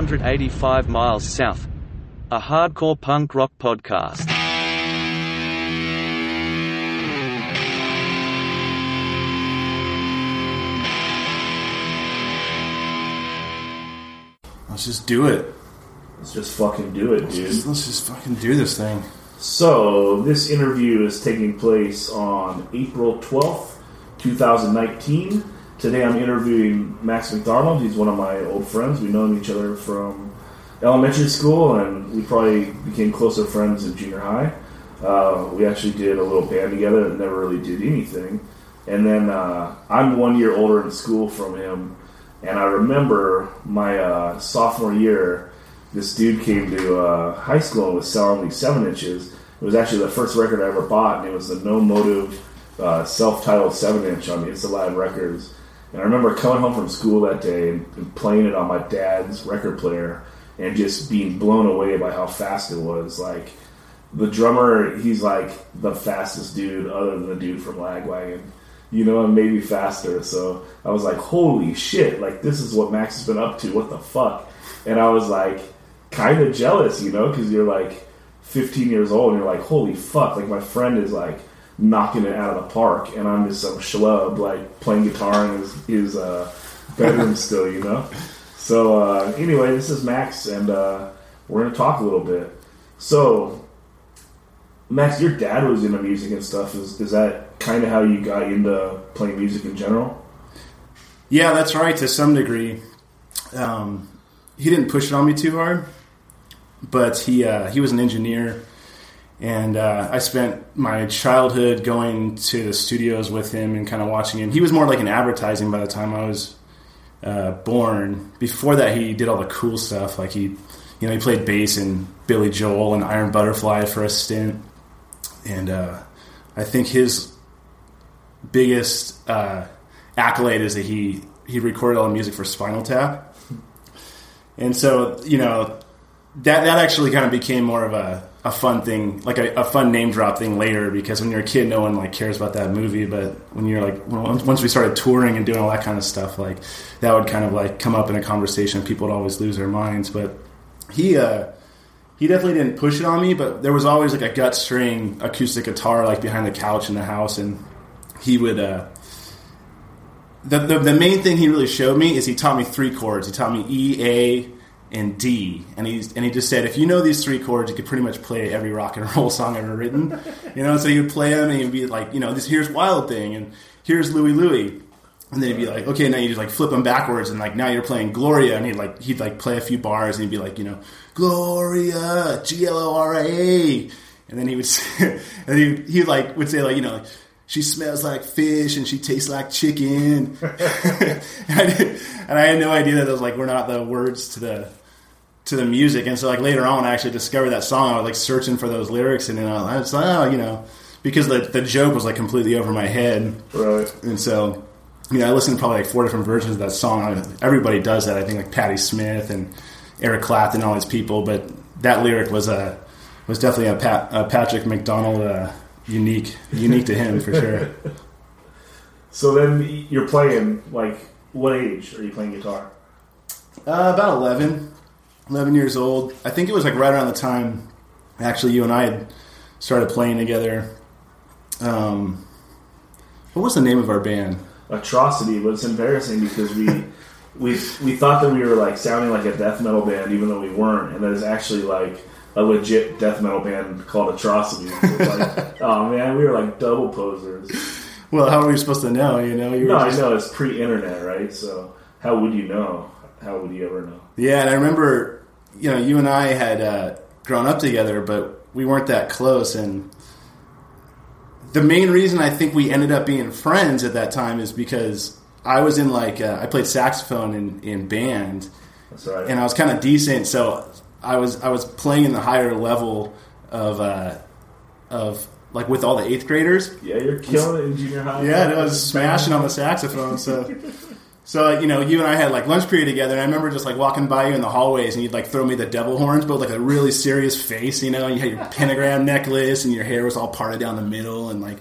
185 Miles South, a hardcore punk rock podcast. Let's just do it. Let's just fucking do it, dude. Let's just fucking do this thing. So, this interview is taking place on April 12th, 2019. Today I'm interviewing Max McDonald. He's one of my old friends. We've known each other from elementary school, and we probably became closer friends in junior high. Uh, we actually did a little band together and never really did anything. And then uh, I'm one year older in school from him, and I remember my uh, sophomore year, this dude came to uh, high school and was selling these seven inches. It was actually the first record I ever bought, and it was the No Motive uh, self-titled seven inch on It's Alive Records. And I remember coming home from school that day and, playing it on my dad's record player, and just being blown away by how fast it was. Like the drummer, he's like the fastest dude, other than the dude from Lagwagon you know, and maybe faster. So I was like, holy shit, like this is what Max has been up to. What the fuck? And I was like, kind of jealous, you know, because you're like 15 years old and you're like, holy fuck, like my friend is like knocking it out of the park, and I'm just some schlub like playing guitar in his, his uh, bedroom still, you know. So uh, anyway, this is Max, and uh, we're gonna talk a little bit. So Max, your dad was into music and stuff. Is is that kind of how you got into playing music in general? Yeah, that's right to some degree. Um, he didn't push it on me too hard, but he uh, he was an engineer, and uh, I spent my childhood going to the studios with him and kind of watching him. He was more like an advertising by the time I was uh, born. Before that, he did all the cool stuff, like he, you know, he played bass in Billy Joel and Iron Butterfly for a stint, and uh, I think his biggest uh, accolade is that he he recorded all the music for Spinal Tap, and so you know that that actually kind of became more of a, a fun thing, like a, a fun name drop thing later. Because when you're a kid, no one like cares about that movie, but when you're like once we started touring and doing all that kind of stuff, like that would kind of like come up in a conversation. People would always lose their minds, but he. uh he definitely didn't push it on me, but there was always like a gut string acoustic guitar like behind the couch in the house, and he would. Uh, the, the the main thing he really showed me is he taught me three chords. He taught me E, A, and D, and he's and he just said if you know these three chords, you could pretty much play every rock and roll song ever written. You know, so he would play them, and he'd be like, you know, this here's Wild Thing, and here's Louie Louie. And then he'd be like, okay, now you just like flip them backwards, and like now you're playing Gloria, and he'd like he'd like play a few bars, and he'd be like, you know, Gloria, G L O R A, and then he would, say, and he he like would say like you know, like, she smells like fish and she tastes like chicken, and, I did, and I had no idea that those like were not the words to the to the music, and so like later on, I actually discovered that song. I was like searching for those lyrics, and then I was like, oh, you know, because the the joke was like completely over my head, Right. and so, you know, I listened to probably like four different versions of that song. I- Everybody does that. I think like Patti Smith and Eric Clapton, all these people. But that lyric was a was definitely a, Pat, a Patrick McDonald uh, unique unique to him for sure. So then you're playing like what age are you playing guitar? Uh, about 11, 11 years old. I think it was like right around the time actually you and I had started playing together. Um, what was the name of our band? Atrocity, but it's embarrassing because we we we thought that we were like sounding like a death metal band, even though we weren't, and that is actually like a legit death metal band called Atrocity. So like, oh man, we were like double posers. Well, how were we supposed to know? You know, you No, were I know it's pre-internet, right? So how would you know? How would you ever know? Yeah, and I remember, you know, you and I had uh, grown up together, but we weren't that close. And the main reason I think we ended up being friends at that time is because I was in like uh, I played saxophone in, in band, That's right. and I was kind of decent, so I was I was playing in the higher level of uh, of like with all the eighth graders. yeah, you're killing it in junior high. Yeah, and I was smashing on the saxophone. So, so you know, you and I had like lunch period together. And I remember just like walking by you in the hallways, and you'd like throw me the devil horns, but with like a really serious face. You know, and you had your pentagram necklace, and your hair was all parted down the middle, and like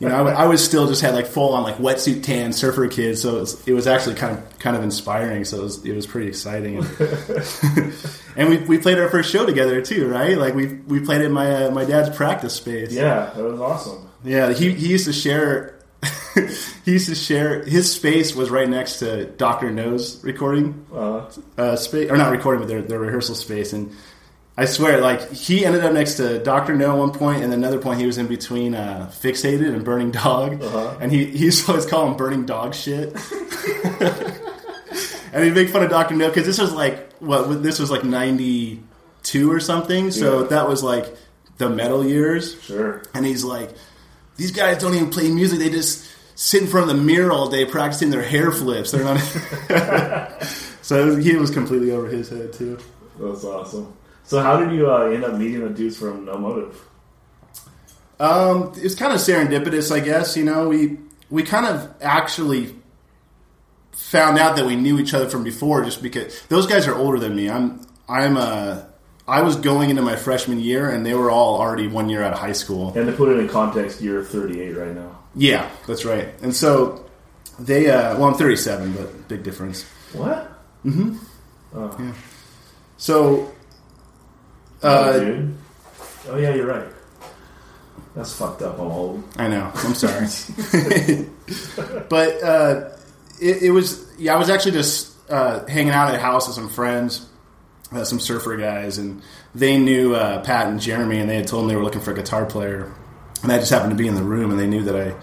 you know, I, I was still just had like full on like wetsuit tan surfer kid, so it was, it was actually kind of kind of inspiring. So it was, it was pretty exciting, and, and we, we played our first show together too, right? Like we we played in my uh, my dad's practice space. Yeah, that was awesome. Yeah, he he used to share. he used to share his space was right next to Doctor Know's recording Uh, uh, space, or not recording, but their, their rehearsal space. And I swear, like he ended up next to Doctor Know at one point, and another point he was in between uh, Fixated and Burning Dog, Uh-huh. and he he used to always call him Burning Dog shit. and he'd make fun of Doctor Know because this was like what this was like ninety two or something, so Yeah. that was like the metal years. sure. And he's like, these guys don't even play music; they just sit in front of the mirror all day practicing their hair flips. They're not. so he was completely over his head too. That's awesome. So how did you uh, end up meeting the dudes from No Motive? Um, it's kind of serendipitous, I guess. You know, we we kind of actually found out that we knew each other from before, just because those guys are older than me. I'm I'm uh I was going into my freshman year, and they were all already one year out of high school. And to put it in context, you're 38 right now. Yeah, that's right. And so they, uh, well, I'm 37, but big difference. What? So, oh, uh, dude. Oh yeah, you're right. That's fucked up. I'm old. I know. I'm sorry. but uh, it, it was, yeah, I was actually just uh, hanging out at a house with some friends, uh, some surfer guys, and they knew uh, Pat and Jeremy, and they had told them they were looking for a guitar player. And I just happened to be in the room, and they knew that I.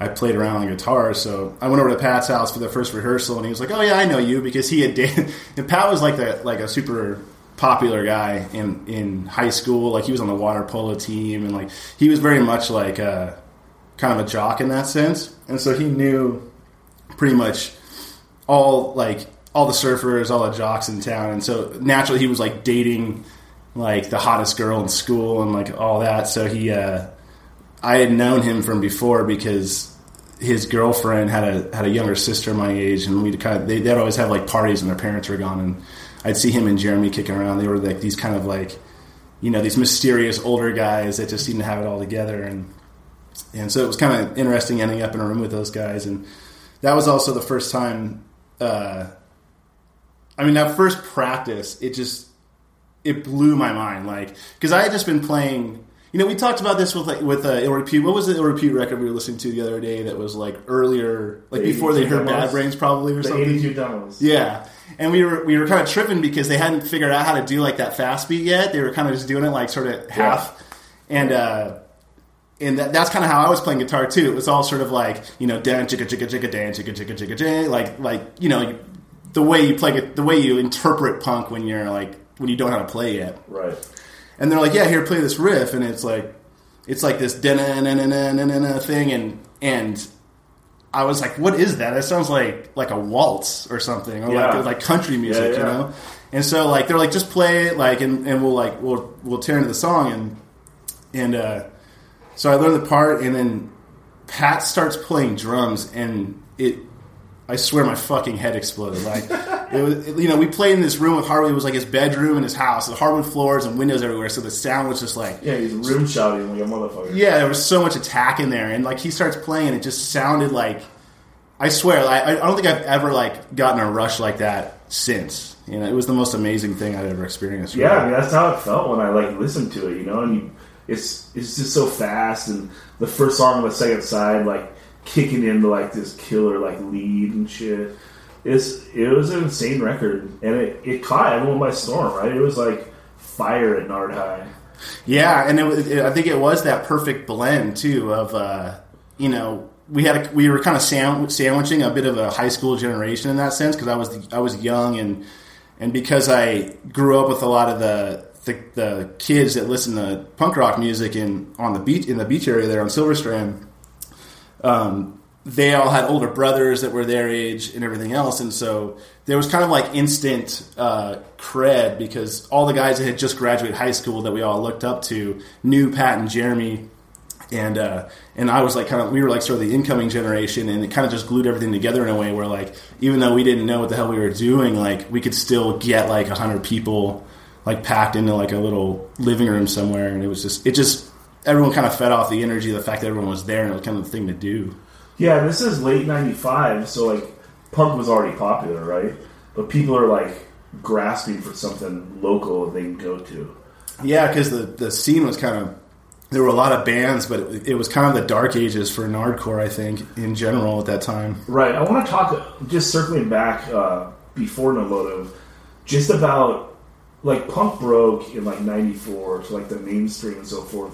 I played around on guitar, so I went over to Pat's house for the first rehearsal, and he was like, "Oh yeah, I know you," because he had dated. And Pat was like the like a super popular guy in in high school. Like he was on the water polo team, and like he was very much like a kind of a jock in that sense. And so he knew pretty much all like all the surfers, all the jocks in town, and so naturally he was like dating like the hottest girl in school and like all that. So he, uh, I had known him from before because his girlfriend had a had a younger sister my age, and we'd kind of they, they'd always have like parties when their parents were gone, and I'd see him and Jeremy kicking around. They were like these kind of like you know these mysterious older guys that just seemed to have it all together, and and so it was kind of interesting ending up in a room with those guys, and that was also the first time. Uh, I mean, that first practice, it just it blew my mind, like because I had just been playing. You know, we talked about this with like with uh, Ill Repute. What was the Ill Repute record we were listening to the other day that was like earlier, like The before they 82 heard Bad? Brains, probably or The something. 82 demos. Yeah, and we were we were kind of tripping because they hadn't figured out how to do like that fast beat yet. They were kind of just doing it like sort of half, and uh, and that, that's kind of how I was playing guitar too. It was all sort of like you know dan chicka chicka chicka dan chicka chicka chicka chicka like like you know the way you play it, the way you interpret punk when you're like when you don't know how to play yet. Right. And they're like, yeah, here, play this riff, and it's like, it's like this da-na-na-na-na-na-na thing, and and I was like, what is that? It sounds like like a waltz or something, or Yeah. like like country music, Yeah, you yeah. know. And so like they're like, just play it, like, and, and we'll like we'll we'll tear into the song, and and uh, so I learned the part, and then Pat starts playing drums, and it. I swear my fucking head exploded. Like, it was, you know, we played in this room with hardwood. It was like his bedroom and his house, with hardwood floors and windows everywhere. So the sound was just like, Yeah, he's room shouting like a motherfucker. yeah, there was so much attack in there, and like he starts playing, and it just sounded like. I swear, I, I don't think I've ever like gotten a rush like that since. You know, it was the most amazing thing I'd ever experienced. Yeah, I mean that's how it felt when I like listened to it, you know. And you, it's it's just so fast, and the first song on the second side, like kicking into like this killer like lead and shit. It's it was an insane record, and it, it caught everyone by storm. Right? It was like fire at Nard High. Yeah, and it, it, I think it was that perfect blend too of uh, you know we had a, we were kind of sandwiching a bit of a high school generation in that sense because I was the, I was young and and because I grew up with a lot of the, the the kids that listen to punk rock music in on the beach in the beach area there on Silver Strand. Um, they all had older brothers that were their age and everything else, and so there was kind of like instant uh, cred because all the guys that had just graduated high school that we all looked up to knew Pat and Jeremy, and uh, and I was like kind of we were like sort of the incoming generation, and it kind of just glued everything together in a way where like even though we didn't know what the hell we were doing, like we could still get like hundred people like packed into like a little living room somewhere, and it was just it just everyone kind of fed off the energy, of the fact that everyone was there, and it was kind of the thing to do. Yeah, this is late '95, so like punk was already popular, right? But people are like grasping for something local they can go to. Yeah, because the the scene was kind of there were a lot of bands, but it, it was kind of the dark ages for nardcore, I think, in general at that time. Right. I want to talk just circling back uh, before No Motive, just about like punk broke in like '94 to like the mainstream and so forth.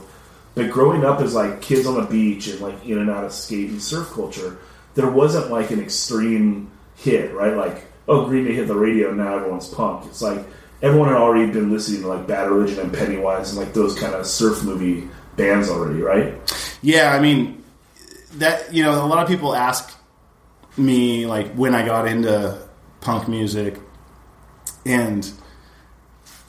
But growing up as like kids on the beach and like in and out of skate and surf culture, there wasn't like an extreme hit, right? Like, oh, Green Day hit the radio, and now everyone's punk. It's like everyone had already been listening to like Bad Religion and Pennywise and like those kind of surf movie bands already, right? Yeah, I mean that you know a lot of people ask me like when I got into punk music, and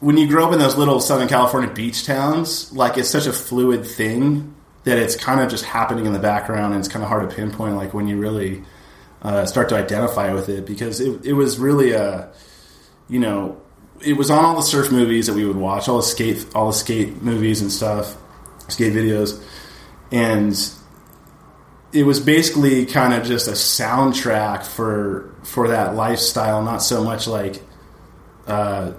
when you grow up in those little Southern California beach towns, like it's such a fluid thing that it's kind of just happening in the background, and it's kind of hard to pinpoint like when you really uh, start to identify with it because it, it was really a you know it was on all the surf movies that we would watch, all the skate all the skate movies and stuff skate videos, and it was basically kind of just a soundtrack for for that lifestyle, not so much like uh,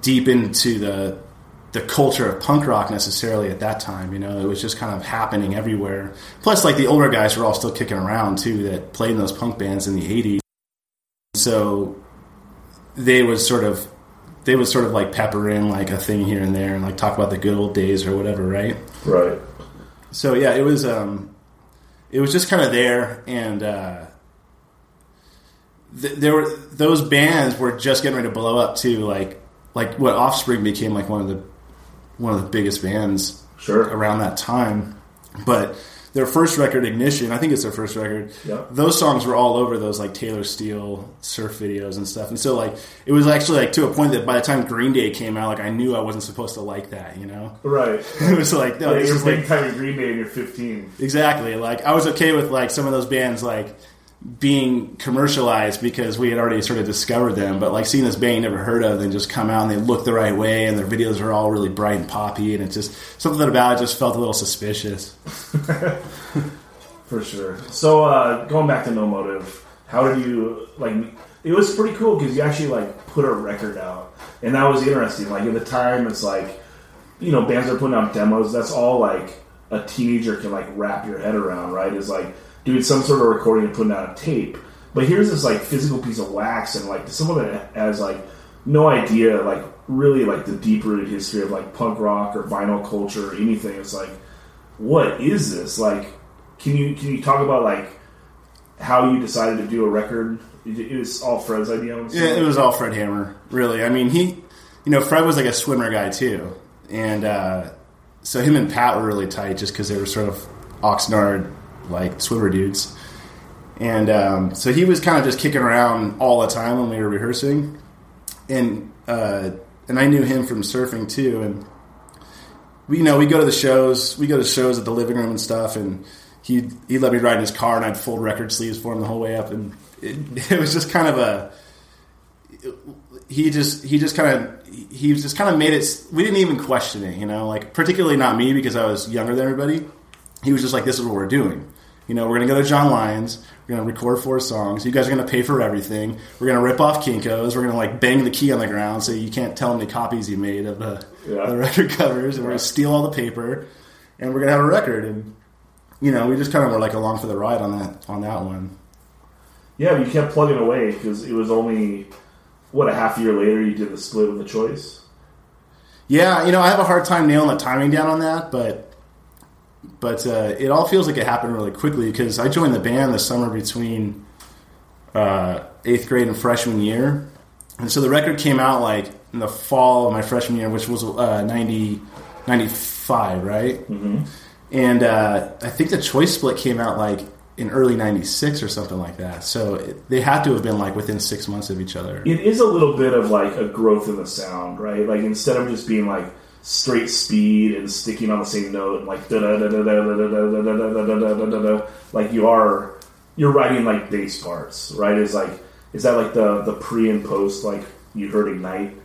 deep into the the culture of punk rock necessarily at that time. You know, it was just kind of happening everywhere. Plus, like the older guys were all still kicking around too that played in those punk bands in the '80s, so they was sort of they would sort of like pepper in like a thing here and there and like talk about the good old days or whatever, right? Right. So yeah, it was um, it was just kind of there, and uh, th- there were those bands were just getting ready to blow up too, like like what Offspring became like one of the one of the biggest bands Sure. around that time, but their first record, Ignition, I think it's their first record. Those songs were all over those like Taylor Steele surf videos and stuff. And so like it was actually like to a point that by the time Green Day came out, like I knew I wasn't supposed to like that, you know? Right. It was like no, Yeah, you're big like time Green Day and you're 15. exactly like I was okay with like some of those bands like being commercialized because we had already sort of discovered them, but like seeing this band you never heard of, then just come out and they look the right way and their videos are all really bright and poppy, and it's just something about it just felt a little suspicious. For sure. So uh, going back to No Motive, how did you like? It was pretty cool because you actually like put a record out, and that was interesting. Like at the time, it's like you know bands are putting out demos. That's all like a teenager can like wrap your head around, right? Is like doing some sort of recording and putting out a tape. But here's this like physical piece of wax, and like someone that has like no idea, like really like the deep rooted history of like punk rock or vinyl culture or anything. It's like, what is this? Like, can you can you talk about like how you decided to do a record? It was all Fred's idea. Yeah, it was all Fred Hammer, really. I mean, he, you know, Fred was like a swimmer guy too, and uh, so him and Pat were really tight just because they were sort of Oxnard like swimmer dudes, and um, so he was kind of just kicking around all the time when we were rehearsing, and uh, and I knew him from surfing too, and we, you know, we go to the shows, we go to shows at the living room and stuff, and he he let me ride in his car, and I'd fold record sleeves for him the whole way up, and it, it was just kind of a he just he just kind of he just kind of made it. We didn't even question it, you know, like particularly not me because I was younger than everybody. He was just like, "This is what we're doing." You know, we're gonna go to John Lyons. We're gonna record four songs. You guys are gonna pay for everything. We're gonna rip off Kinkos. We're gonna like bang the key on the ground so you can't tell them the copies you made of the, Yeah. the record covers. And we're gonna steal all the paper, and we're gonna have a record. And you know, we just kind of were like along for the ride on that on that one. Yeah, but you kept plugging away because it was only what a half year later you did the split with the choice. Yeah, you know, I have a hard time nailing the timing down on that, but but uh, it all feels like it happened really quickly because I joined the band the summer between uh, eighth grade and freshman year, and so the record came out like in the fall of my freshman year, which was uh, 90, 95, right? Mm-hmm. And uh, I think the choice split came out like in early '96 or something like that. So it, they had to have been like within six months of each other. It is a little bit of like a growth in the sound, right? Like instead of just being like straight speed and sticking on the same note, like da da da da da da da da da da da da da like you are you're writing like bass parts, right? Is like is that like the the pre and post like you heard ignite?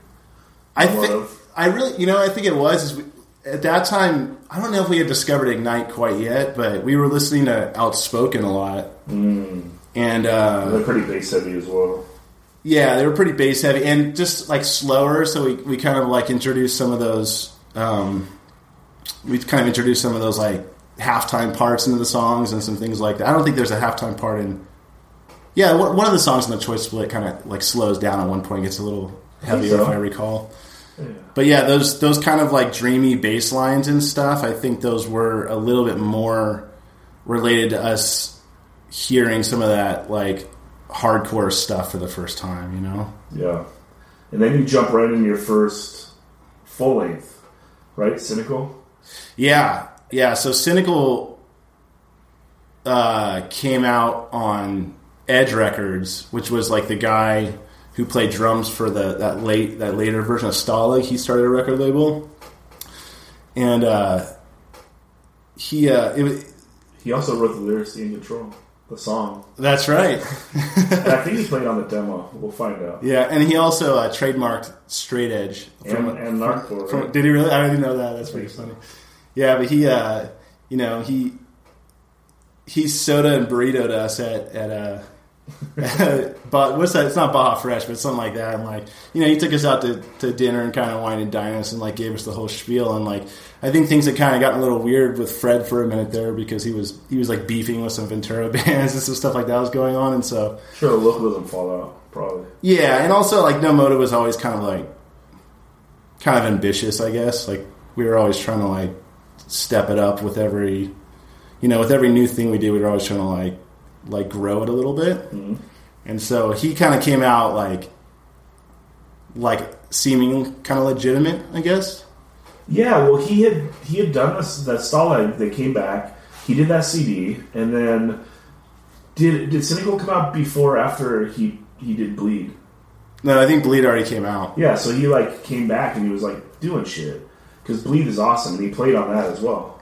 I think. I really, you know, I think it was. Is at that time, I don't know if we had discovered Ignite quite yet, but we were listening to Outspoken a lot, Mm. and uh, They're pretty bass heavy as well. Yeah, they were pretty bass heavy and just like slower. So we, we kind of like introduced some of those. Um, we kind of introduced some of those like halftime parts into the songs and some things like that. I don't think there's a halftime part in. Yeah, one one of the songs in the choice split kind of like slows down at one point, gets a little heavier so. if I recall. Yeah. But yeah, those those kind of like dreamy bass lines and stuff. I think those were a little bit more related to us hearing some of that like hardcore stuff for the first time. You know. Yeah. And then you jump right into your first full length, right? Cynical? Yeah, yeah. So Cynical uh, came out on Edge Records, which was like the guy who played drums for the that late that later version of Stalag. He started a record label, and uh, he uh, it, was- He also wrote the lyrics to In Control, the song. that's right. I think he played on the demo. We'll find out. Yeah, and he also uh, trademarked Straight Edge And, and Nardcore, From, right? did he really? I didn't know that. That's pretty funny. Yeah, but he, uh, you know, he he soda and burrito to us at at uh, but what's that? It's not Baja Fresh, but something like that. And like, you know, he took us out to, to dinner and kind of wine and dine us and like gave us the whole spiel. And like, I think things had kind of gotten a little weird with Fred for a minute there because he was he was like beefing with some Ventura bands and some stuff like that was going on. And so Sure, look doesn't fall out, probably. yeah, and also like No Motive was always kind of like kind of ambitious, I guess. Like we were always trying to like step it up with every you know, with every new thing we did, we were always trying to like like grow it a little bit. Mhm. And so he kind of came out like like seeming kind of legitimate, I guess. Yeah, well, he had he had done this that Stalag. They came back. He did that CD, and then did did Cynical come out before or after he he did Bleed? No, I think Bleed already came out. Yeah, so he like came back and he was like doing shit because Bleed is awesome, and he played on that as well.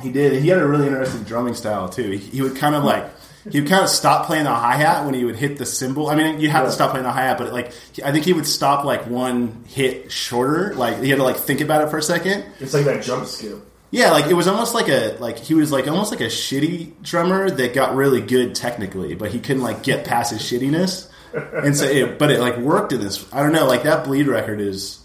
He did. He had a really interesting drumming style too. He, he would kind of like he would kind of stop playing the hi hat when he would hit the cymbal. I mean, you have Yeah. to stop playing the hi hat, but like I think he would stop like one hit shorter. Like he had to like think about it for a second. It's like that jump skip. Yeah, like it was almost like a like he was like almost like a shitty drummer that got really good technically, but he couldn't like get past his shittiness. And so, it, but it like worked in this. I don't know. Like that bleed record is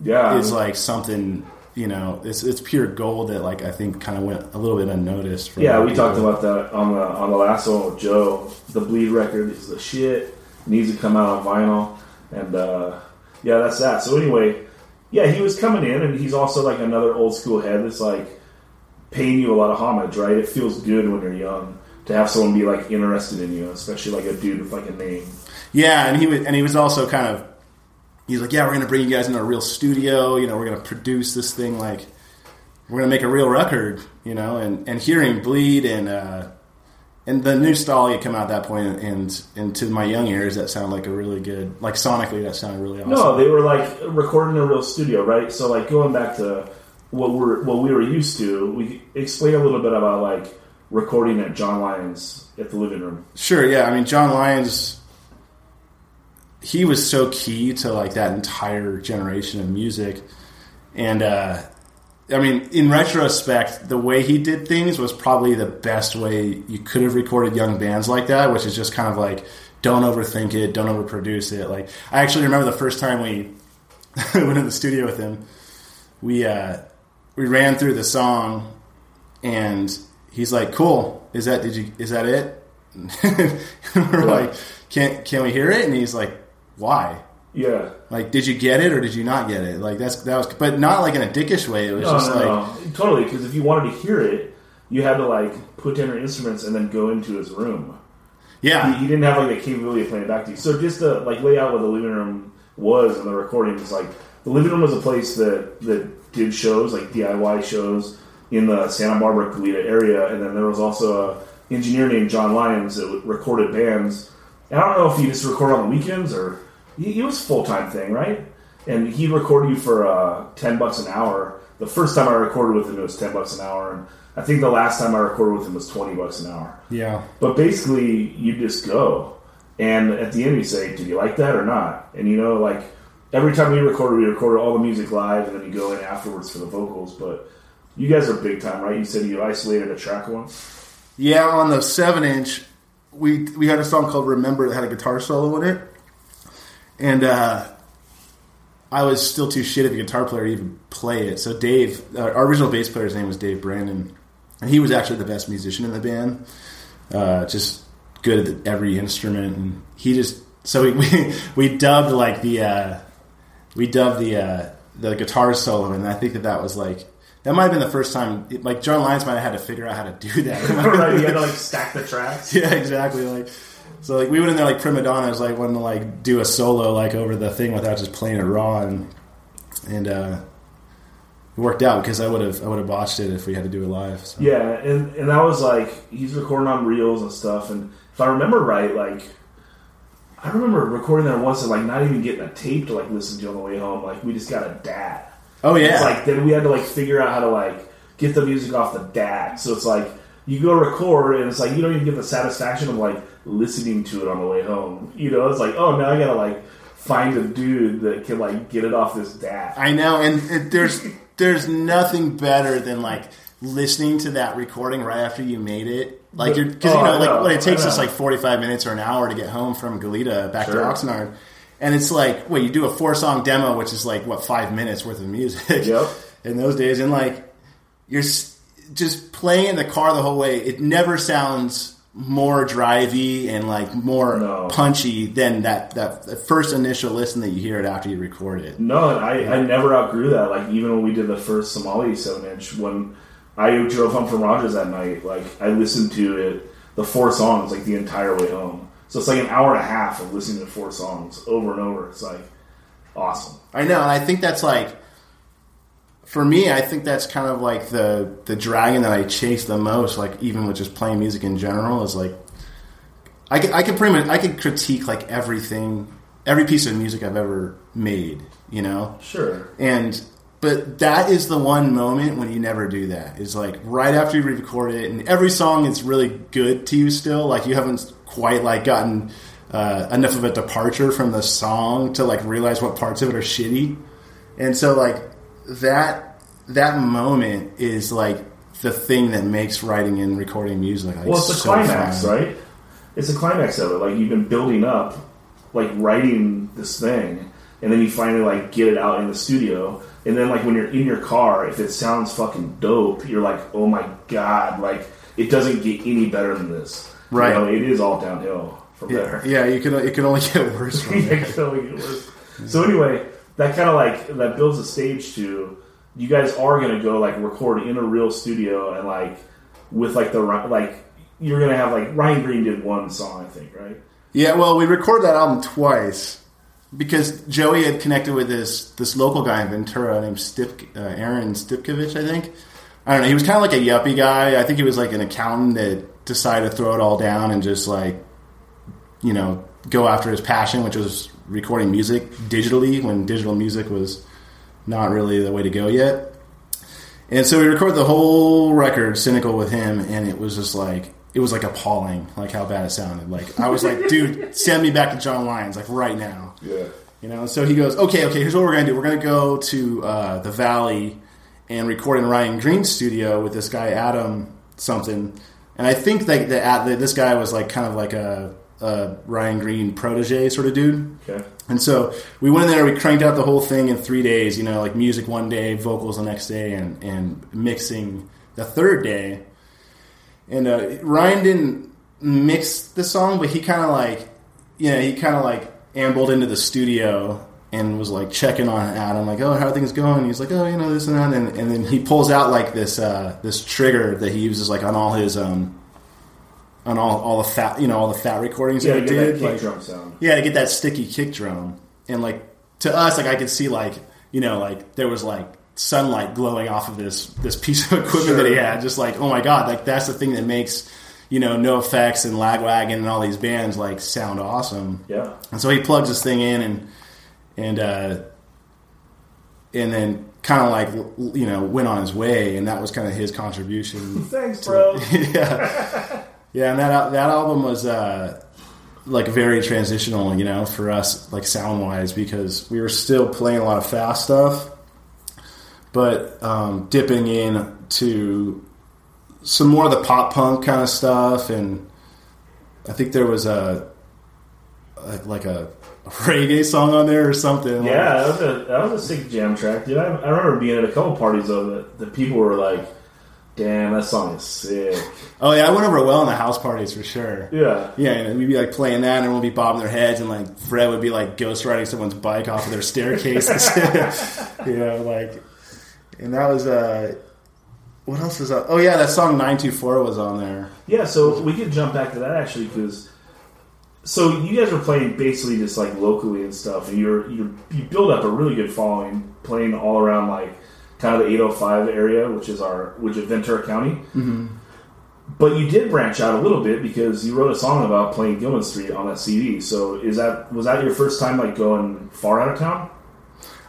Yeah, is like something. You know, it's it's pure gold that like I think kind of went a little bit unnoticed. For yeah. We talked about that on the on the last one with Joe. The Bleed record is the shit. Needs to come out on vinyl, and uh, yeah, that's that. So anyway, yeah, he was coming in, and he's also like another old school head that's like paying you a lot of homage, right? It feels good when you're young to have someone be like interested in you, especially like a dude with like a name. Yeah, and he was, and he was also kind of, he's like, yeah, we're gonna bring you guys into a real studio. You know, we're gonna produce this thing like, we're gonna make a real record. You know, and and hearing bleed and uh, and the new style had come out at that point, and and to my young ears, that sounded like a really good, like sonically, that sounded really awesome. No, they were like recording in a real studio, right? So like going back to what we're what we were used to, we explain a little bit about like recording at John Lyons at the living room. Sure, yeah. I mean, John Lyons, he was so key to like that entire generation of music, and uh, I mean, in retrospect, the way he did things was probably the best way you could have recorded young bands like that, which is just kind of like don't overthink it, don't overproduce it. Like I actually remember the first time we went in the studio with him, we uh, we ran through the song, and he's like, "Cool, is that did you is that it?" we're like, "Can can we hear it?" And he's like, "Why?" Yeah, Like, did you get it or did you not get it? Like that's that was, but not like in a dickish way. It was no, just no, like, no, totally. Because if you wanted to hear it, you had to like put down your instruments and then go into his room. Yeah, he didn't have like the capability of playing it back to you. So just to like lay out what the living room was and the recording was like the living room was a place that that did shows like DIY shows in the Santa Barbara Goleta area, and then there was also a engineer named John Lyons that recorded bands. And I don't know if he just recorded on the weekends or he, he was full time thing, right? And he'd record you for uh, ten bucks an hour. The first time I recorded with him, it was ten bucks an hour, and I think the last time I recorded with him was twenty bucks an hour. yeah, But basically, you just go, and at the end, you say, "Did you like that or not?" And you know, like every time we recorded, we recorded all the music live, and then you go in afterwards for the vocals. But you guys are big time, right? You said you isolated a track once. Yeah, on the seven inch, we we had a song called "Remember" that had a guitar solo in it, and uh, I was still too shit of a guitar player to even play it. So Dave, uh, our original bass player's name was Dave Brandon, and he was actually the best musician in the band. Uh, just good at every instrument, and he just so we we, we dubbed like the uh, we dubbed the uh, the guitar solo, and I think that that was like that might have been the first time. Like John Lyons might have had to figure out how to do that. right, you had to like stack the tracks. yeah, exactly. Like so, like we went in there like prima donnas, like wanting to like do a solo like over the thing without just playing it raw, and and uh, it worked out because I would have I would have botched it if we had to do it live. So. Yeah, and and that was like he's recording on reels and stuff, and if I remember right, like I remember recording that once and like not even getting a tape to like listen to on the way home. Like we just got a DAT. Oh yeah. It's like then we had to like figure out how to like get the music off the DAT. So it's like you go record and it's like you don't even get the satisfaction of like listening to it on the way home. You know, it's like oh now I gotta like find a dude that can like get it off this DAT. I know, and it, there's there's nothing better than like listening to that recording right after you made it. Like you're because Oh, you know like know, what it takes us like 45 minutes or an hour to get home from Goleta back Sure. to Oxnard. And it's like, wait, you do a four song demo, which is like what five minutes worth of music Yep. in those days, and like you're just playing in the car the whole way. It never sounds more drivey and like more No. punchy than that that first initial listen that you hear it after you record it. No, and I, I never outgrew that. Like even when we did the first Somali seven inch, when I drove home from Rogers that night, like I listened to it, the four songs, like the entire way home. So it's like an hour and a half of listening to four songs over and over. It's like awesome. I know, and I think that's like for me. I think that's kind of like the the dragon that I chase the most. Like even with just playing music in general is like I can I can pretty much I can critique like everything, every piece of music I've ever made. You know, Sure. and but that is the one moment when you never do that. Is like right after you record it, and every song is really good to you still. Like you haven't quite like gotten uh, enough of a departure from the song to like realize what parts of it are shitty. And so like that that moment is like the thing that makes writing and recording music. Like, Well, it's the so climax, fun. right? It's the climax of it. Like you've been building up, like writing this thing, and then you finally like get it out in the studio. And then like when you're in your car, if it sounds fucking dope, you're like, oh my god, like it doesn't get any better than this. You Right. know, it is all downhill from Yeah, there. yeah, you can it can only get worse from Yeah, there. it can only get worse. So anyway, that kind of like that builds a stage to you guys are gonna go like record in a real studio and like with like the like you're gonna have like Ryan Greene did one song I think right Yeah, well, we recorded that album twice because Joey had connected with this this local guy in Ventura named Stip, uh, Aaron Stipkovich, I think. I don't know. He was kind of like a yuppie guy. I think he was like an accountant that decided to throw it all down and just like, you know, go after his passion, which was recording music digitally when digital music was not really the way to go yet. And so we recorded the whole record, cynical with him, and it was just like it was like appalling, like how bad it sounded. Like I was like, dude, send me back to John Lyons, like right now. yeah You know, so he goes, okay, okay, here's what we're gonna do. We're gonna go to uh, the Valley and record in Ryan Greene's studio with this guy Adam something. And I think that, that, that this guy was like kind of like a, a Ryan Greene protege sort of dude. okay And so we went in there, we cranked out the whole thing in three days, you know, like music one day, vocals the next day, and, and mixing the third day. And uh, Ryan didn't mix the song, but he kind of like, you know, he kind of like ambled into the studio and was like checking on Adam, like, oh, how are things going? He's like, oh, you know, this and that. And, and then he pulls out like this, uh, this trigger that he uses like on all his, um, on all, all the fat, you know, all the fat recordings yeah that he get that did. kick like- drum sound yeah, to get that sticky kick drum. And like to us, like I could see like, you know, like there was like sunlight glowing off of this this piece of equipment that he had. Just like, oh my god, like that's the thing that makes, you know, NOFX and lagwagon and all these bands like sound awesome. yeah And so he plugs this thing in and and uh and then kind of like you know went on his way and that was kind of his contribution thanks bro. yeah, yeah, and that that album was uh, like very transitional, you know, for us, like sound wise, because we were still playing a lot of fast stuff, but um, dipping in to some more of the pop punk kind of stuff, and I think there was a, a like a reggae song on there or something. like- Yeah, that was a that was a sick jam track, dude. I, I remember being at a couple parties of it. the people were like, "Damn, that song is sick." Oh yeah, I went over well in the house parties for sure. Yeah, Yeah, and we'd be like playing that, and we'll be bobbing their heads, and like Fred would be like ghost riding someone's bike off of their staircase and you know, like, and that was uh, what else was up? Oh yeah, that song nine two four was on there. yeah. So we could jump back to that actually because. So you guys were playing basically just like locally and stuff, and you're you you build up a really good following playing all around like kind of the 805 area, which is our which is Ventura County. Mm-hmm. But you did branch out a little bit because you wrote a song about playing Gilman Street on that CD. So is that was that your first time like going far out of town?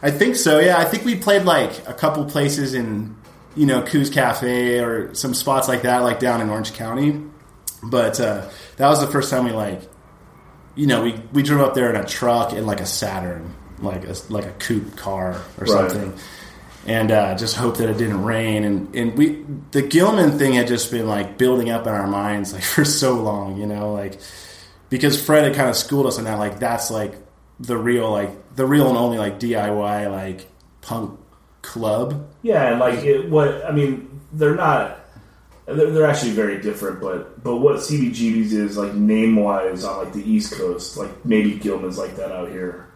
I think so. Yeah, I think we played like a couple places in you know Koo's Cafe or some spots like that, like down in Orange County. But uh, that was the first time we like, you know, we we drove up there in a truck in like a Saturn, like a like a coupe car or Right. something, and uh, just hope that it didn't rain. And and we the Gilman thing had just been like building up in our minds like for so long, you know, like because Fred had kind of schooled us on that. Like that's like the real like the real and only like DIY like punk club. Yeah, and like it, what I mean, they're not. They're, they're actually very different, but but what CBGB's is like name wise on like the East Coast, like maybe Gilman's like that out here,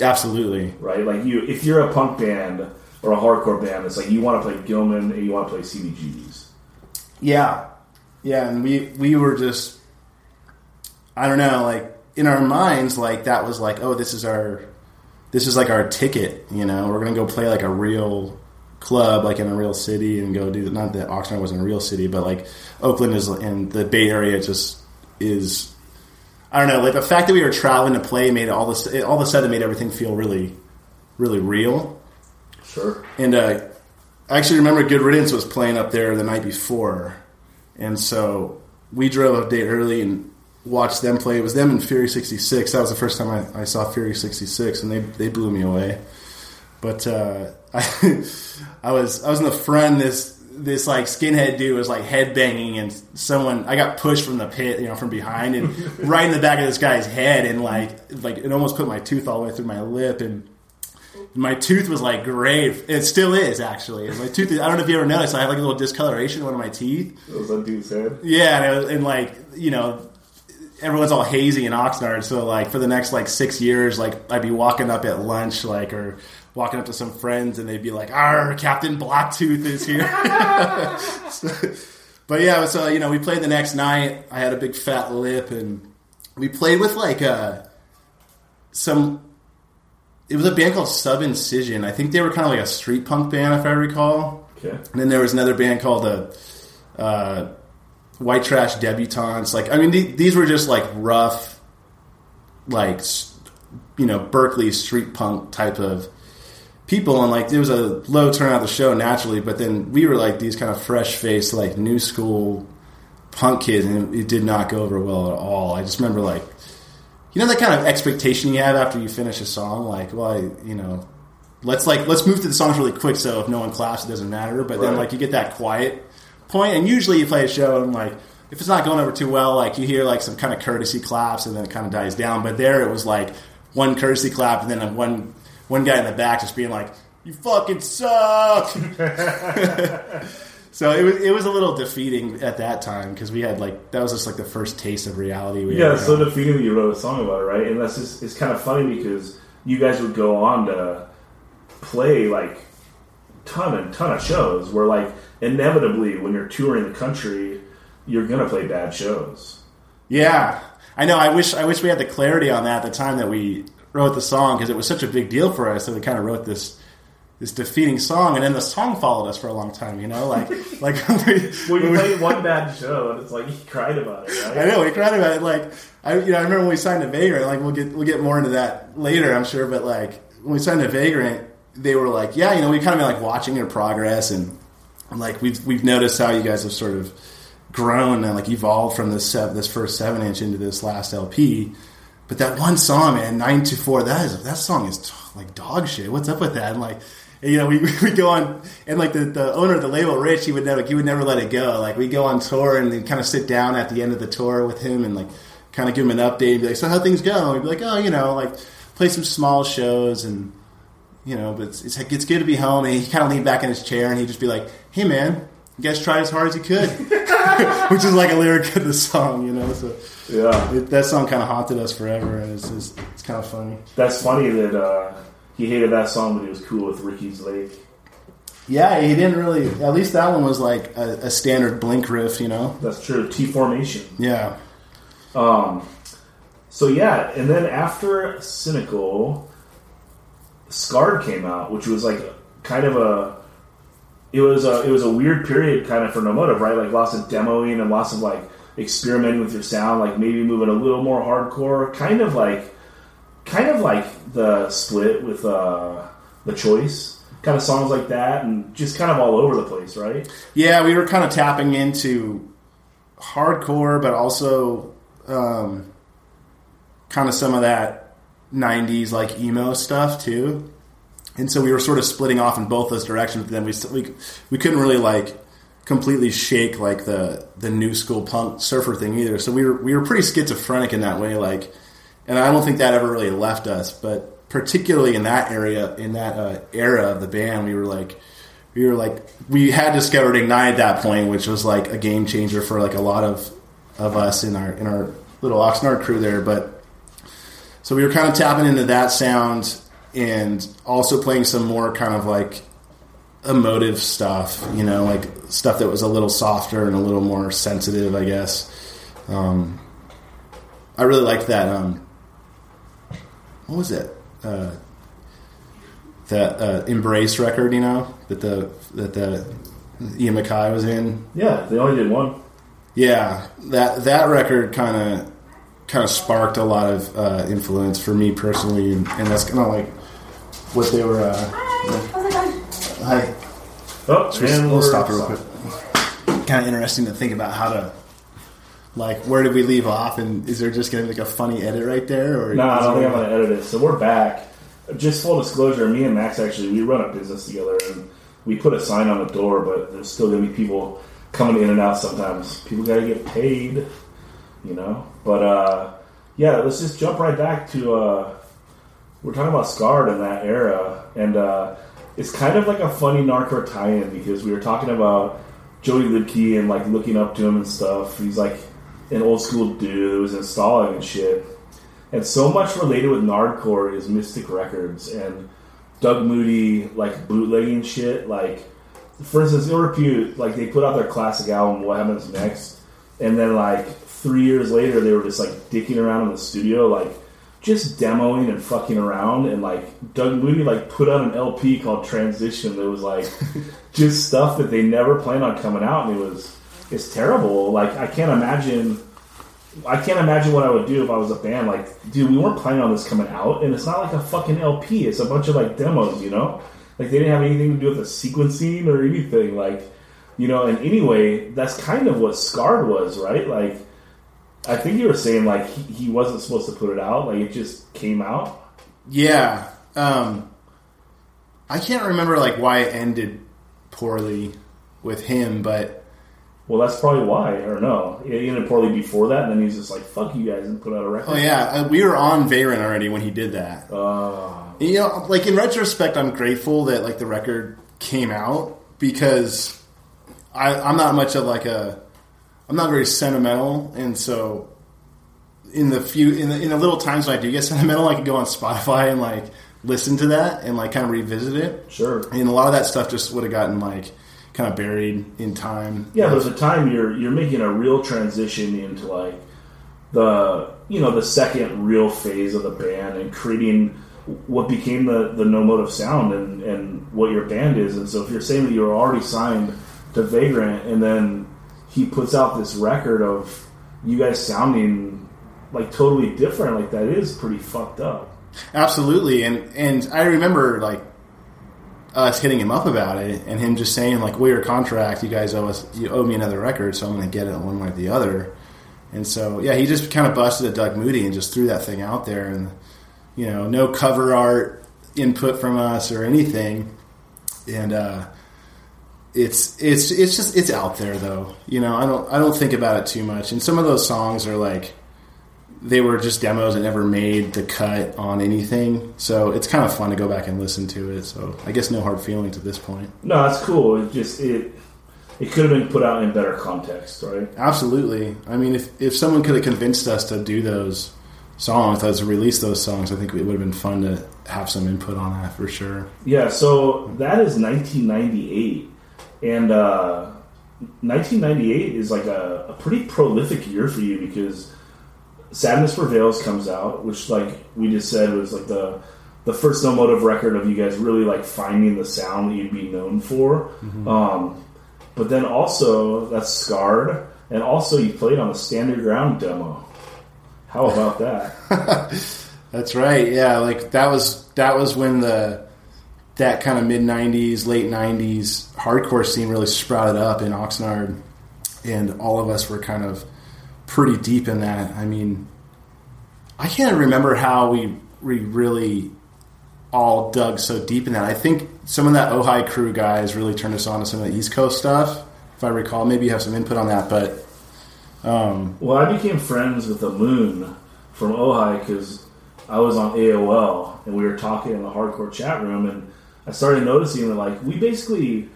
Absolutely. right? Like you, if you're a punk band or a hardcore band, it's like you want to play Gilman and you want to play CBGB's. Yeah, yeah, and we we were just, I don't know, like in our minds, like that was like, oh, this is our, this is like our ticket, you know, we're gonna go play like a real club, like in a real city, and go do that. not that Oxnard wasn't a real city, but like Oakland is in the Bay Area, just is, I don't know, like the fact that we were traveling to play made all this, it all of a sudden made everything feel really, really real. Sure. And uh, I actually remember Good Riddance was playing up there the night before, and so we drove a day early and watched them play. It was them and Fury '66. That was the first time I, I saw Fury '66, and they they blew me away. But uh, I, I was I was in the front. This this like skinhead dude was like headbanging, and someone I got pushed from the pit, you know, from behind, and right in the back of this guy's head, and like like it almost put my tooth all the way through my lip, and my tooth was like gray. It still is actually. My tooth. Is, I don't know if you ever noticed. I have like a little discoloration in one of my teeth. That was that dude's head. Yeah, and, was, and like you know, everyone's all hazy in Oxnard. So like for the next like six years, like I'd be walking up at lunch, like or walking up to some friends, and they'd be like, "Our Captain Blacktooth is here." So- but yeah, so you know, we played the next night. I had a big fat lip, and we played with like uh, some. It was a band called Sub Incision. I think they were kind of like a street punk band, if I recall. Okay. And then there was another band called the uh, White Trash Debutantes. Like, I mean, the, these were just like rough, like you know, Berkeley street punk type of people, and like there was a low turnout of the show naturally. But then we were like these kind of fresh faced, like new school punk kids, and it, it did not go over well at all. I just remember like. You know that kind of expectation you have after you finish a song, like, well, I, you know, let's like let's move to the songs really quick so if no one claps it doesn't matter but then like you get that quiet point and usually you play a show and like if it's not going over too well like you hear like some kind of courtesy claps and then it kind of dies down but there it was like one courtesy clap and then one one guy in the back just being like you fucking suck so it was it was a little defeating at that time because we had like that was just like the first taste of reality we Yeah, it's so defeating that you wrote a song about it, right? And that's just it's kind of funny because you guys would go on to play like ton and ton of shows where like inevitably when you're touring the country, you're gonna play bad shows. Yeah, I know. I wish I wish we had the clarity on that at the time that we wrote the song because it was such a big deal for us that we kind of wrote this this defeating song, and then the song followed us for a long time. You know, like like we, Well, you we- played one bad show and it's like he cried about it, I know he cried about it. Like I, you know, I remember when we signed to Vagrant. Like we'll get we'll get more into that later, I'm sure. But like when we signed to Vagrant, they were like, yeah, you know, we kind of been like watching your progress, and, like we've we've noticed how you guys have sort of grown and like evolved from this this first seven inch into this last LP. But that one song, man, nine two four, that is that song is t- like dog shit. What's up with that? And like, you know, we we go on and like the, the owner of the label, Rich, he would never he would never let it go. Like we go on tour and then kind of sit down at the end of the tour with him and like kind of give him an update. And be like, so how things go? And be like, oh, you know, like play some small shows and you know, but it's, it's, it's good to be home. And he kind of leaned back in his chair and he'd just be like, hey man, guys tried as hard as you could, which is like a lyric of the song, you know. So Yeah. it, that song kind of haunted us forever, and it's just, it's kind of funny. That's funny that uh, he hated that song, but he was cool with Ricky's Lake. Yeah, he didn't really. At least that one was like a, a standard Blink riff, you know. That's true. T formation. Yeah, Um, so yeah, and then after Cynical, Scarred came out, which was like kind of a it was a it was a weird period kind of for No Motive, right? Like lots of demoing and lots of like experimenting with your sound, like maybe moving a little more hardcore, kind of like kind of like the split with uh the choice. Kind of songs like that and just kind of all over the place, right? yeah, we were kind of tapping into hardcore, but also um, kind of some of that '90s like emo stuff too. And so we were sort of splitting off in both those directions. But then we we we couldn't really like completely shake like the the new school punk surfer thing either. So we were we were pretty schizophrenic in that way. Like, and I don't think that ever really left us. But particularly in that area, in that uh, era of the band, we were like we were like we had discovered Ignite at that point, which was like a game changer for like a lot of of us in our in our little Oxnard crew there. But so we were kind of tapping into that sound and also playing some more kind of like emotive stuff, you know, like stuff that was a little softer and a little more sensitive, I guess. Um, I really liked that. Um, what was it? Uh, that uh, Embrace record, you know, that the that the Ian MacKaye was in. Yeah, they only did one. Yeah, that that record kind of kind of sparked a lot of uh, influence for me personally, and, and that's kind of like what they were. Uh, How's it going? hi, Oh, Just- and we'll we're stop real quick. Kind of interesting to think about how to, like, where did we leave off, and is there just going to be like a funny edit right there, or No, I don't think I'm going to edit it. So we're back. Just full disclosure, me and Max actually we run a business together, and we put a sign on the door, but there's still going to be people coming in and out. Sometimes people got to get paid, you know. But uh, yeah, let's just jump right back to uh, we're talking about Scarred in that era, and uh, it's kind of like a funny Nardcore tie-in because we were talking about Joey Lidkey and like looking up to him and stuff. He's like an old school dude who was installing and shit. And so much related with Nardcore is Mystic Records and Doug Moody like bootlegging shit. Like, for instance, Ill Repute, like they put out their classic album, What Happens Next, and then like three years later, they were just like dicking around in the studio, like just demoing and fucking around. And like Doug Moody like put out an LP called Transition that was like just stuff that they never planned on coming out, and it was it's terrible. Like I can't imagine. I can't imagine what I would do if I was a band. Like, dude, we weren't planning on this coming out, and it's not like a fucking LP. It's a bunch of like demos, you know. Like they didn't have anything to do with the sequencing or anything. Like, you know. And anyway, that's kind of what Scarred was, right? Like, I think you were saying like he, he wasn't supposed to put it out. Like it just came out. Yeah, um, I can't remember like why it ended poorly with him, but Well, that's probably why, or no, it ended poorly before that, and then he's just like, "Fuck you guys," and put out a record. oh yeah, uh, we were on Vagrant already when he did that. Uh, You know, like in retrospect, I'm grateful that like the record came out because I, I'm not much of like a, I'm not very sentimental, and so in the few in the, in the little times when I do get sentimental, I can go on Spotify and like listen to that and like kind of revisit it. sure. And a lot of that stuff just would have gotten like kind of buried in time. Yeah, but at the time you're you're making a real transition into like the you know the second real phase of the band and creating what became the the no motive sound and and what your band is. And so if you're saying that you were already signed to Vagrant and then he puts out this record of you guys sounding like totally different, like that is pretty fucked up. Absolutely, and and I remember like us hitting him up about it, and him just saying like, "Well, your contract, you guys owe us, you owe me another record, so I'm going to get it one way or the other." And so, yeah, he just kind of busted at Doug Moody and just threw that thing out there, and you know, no cover art input from us or anything, and uh, it's it's it's just it's out there though. You know, I don't I don't think about it too much, and some of those songs are like they were just demos that never made the cut on anything. So it's kind of fun to go back and listen to it. So I guess no hard feelings at this point. No, that's cool. It just it it could have been put out in better context, right? Absolutely. I mean, if if someone could have convinced us to do those songs, to release those songs, I think it would have been fun to have some input on that for sure. Yeah. So that is 1998, and uh, 1998 is like a, a pretty prolific year for you because Sadness Prevails comes out, which like we just said was like the the first no motive record of you guys really like finding the sound that you'd be known for. Mm-hmm. Um, but then also that's scarred, and also you played on the Stand Your Ground demo. How about that? That's right. Yeah, like that was that was when the that kind of mid '90s, late '90s hardcore scene really sprouted up in Oxnard, and all of us were kind of pretty deep in that. I mean, I can't remember how we we really all dug so deep in that. I think some of that Ojai crew guys really turned us on to some of the East Coast stuff, if I recall. Maybe you have some input on that, but um, well, I became friends with the Moon from Ojai because I was on AOL and we were talking in the hardcore chat room, and I started noticing that like we basically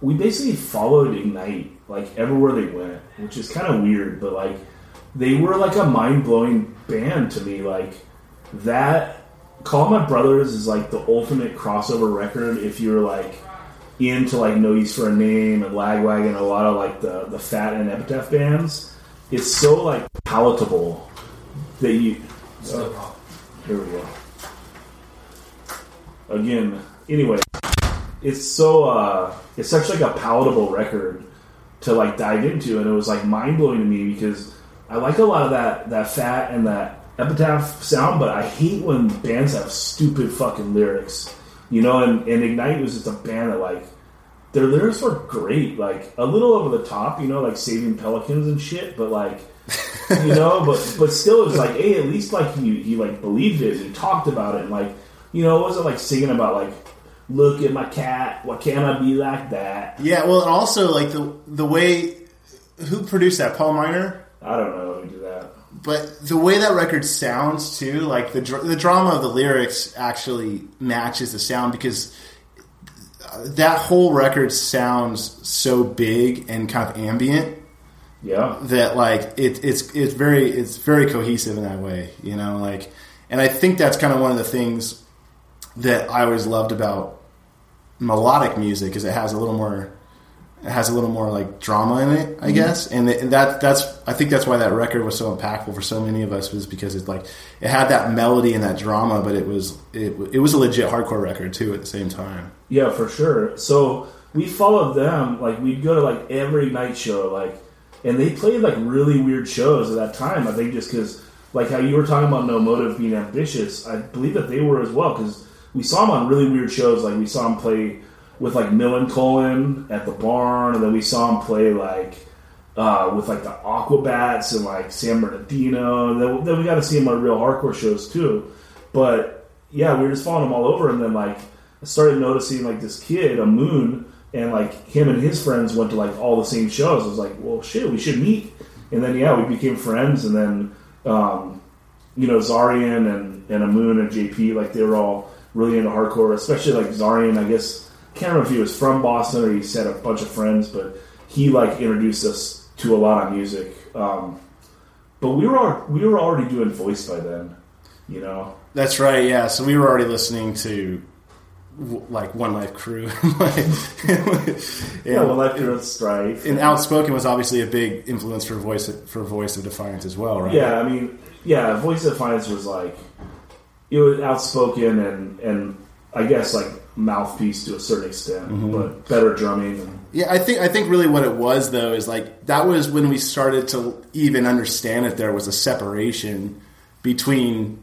we basically followed Ignite like everywhere they went, which is kind of weird, but like they were like a mind blowing band to me. Like that, Call My Brothers is like the ultimate crossover record if you're like into like No Use for a Name and Lagwagon, a lot of like the the Fat and Epitaph bands. It's so like palatable that you. Uh, here we go. Again, anyway, it's so uh, it's such like a palatable record to like dive into, and it was like mind blowing to me because I like a lot of that that fat and that epitaph sound, but I hate when bands have stupid fucking lyrics, you know. And, and Ignite was just a band that like their lyrics were great, like a little over the top, you know, like saving pelicans and shit, but like. you know, but but still, it was like, hey, at least like he he like believed it. He talked about it, and like you know, it wasn't like singing about like look at my cat. Why can't I be like that? Yeah, well, and also like the the way who produced that, Paul Miner. I don't know who did that, but the way that record sounds too, like the the drama of the lyrics actually matches the sound because uh, that whole record sounds so big and kind of ambient. Yeah, that like it, it's it's very it's very cohesive in that way, you know. Like, and I think that's kind of one of the things that I always loved about melodic music because it has a little more it has a little more like drama in it, I mm-hmm. guess, and, it, and, that that's I think that's why that record was so impactful for so many of us was because it's like it had that melody and that drama, but it was it, it was a legit hardcore record too at the same time. Yeah, for sure. So we followed them like we'd go to like every night show like, and they played like really weird shows at that time. I think just because like how you were talking about No Motive being ambitious, I believe that they were as well because we saw him on really weird shows. Like we saw him play with like Millencolin at the barn, and then we saw him play like uh, with like the Aquabats and like San Bernardino. And then, then we got to see him on real hardcore shows too. But yeah, we were just following him all over, and then like I started noticing like this kid, a Moon, and like him and his friends went to like all the same shows. I was like, well, shit, we should meet. And then yeah, we became friends, and then um, you know Zarian and and Moon and JP, like they were all really into hardcore, especially like Zarian. I guess can't remember if he was from Boston or he said a bunch of friends, but he like introduced us to a lot of music. Um, but we were we were already doing voice by then, you know. That's right. Yeah. So we were already listening to like One Life Crew. yeah, One Life Crew and Strife. And Outspoken was obviously a big influence for voice for Voice of Defiance as well, right? Yeah, I mean, yeah, Voice of Defiance was like it was outspoken and and I guess like mouthpiece to a certain extent, mm-hmm. but better drumming. And, yeah, I think I think really what it was though is like that was when we started to even understand that there was a separation between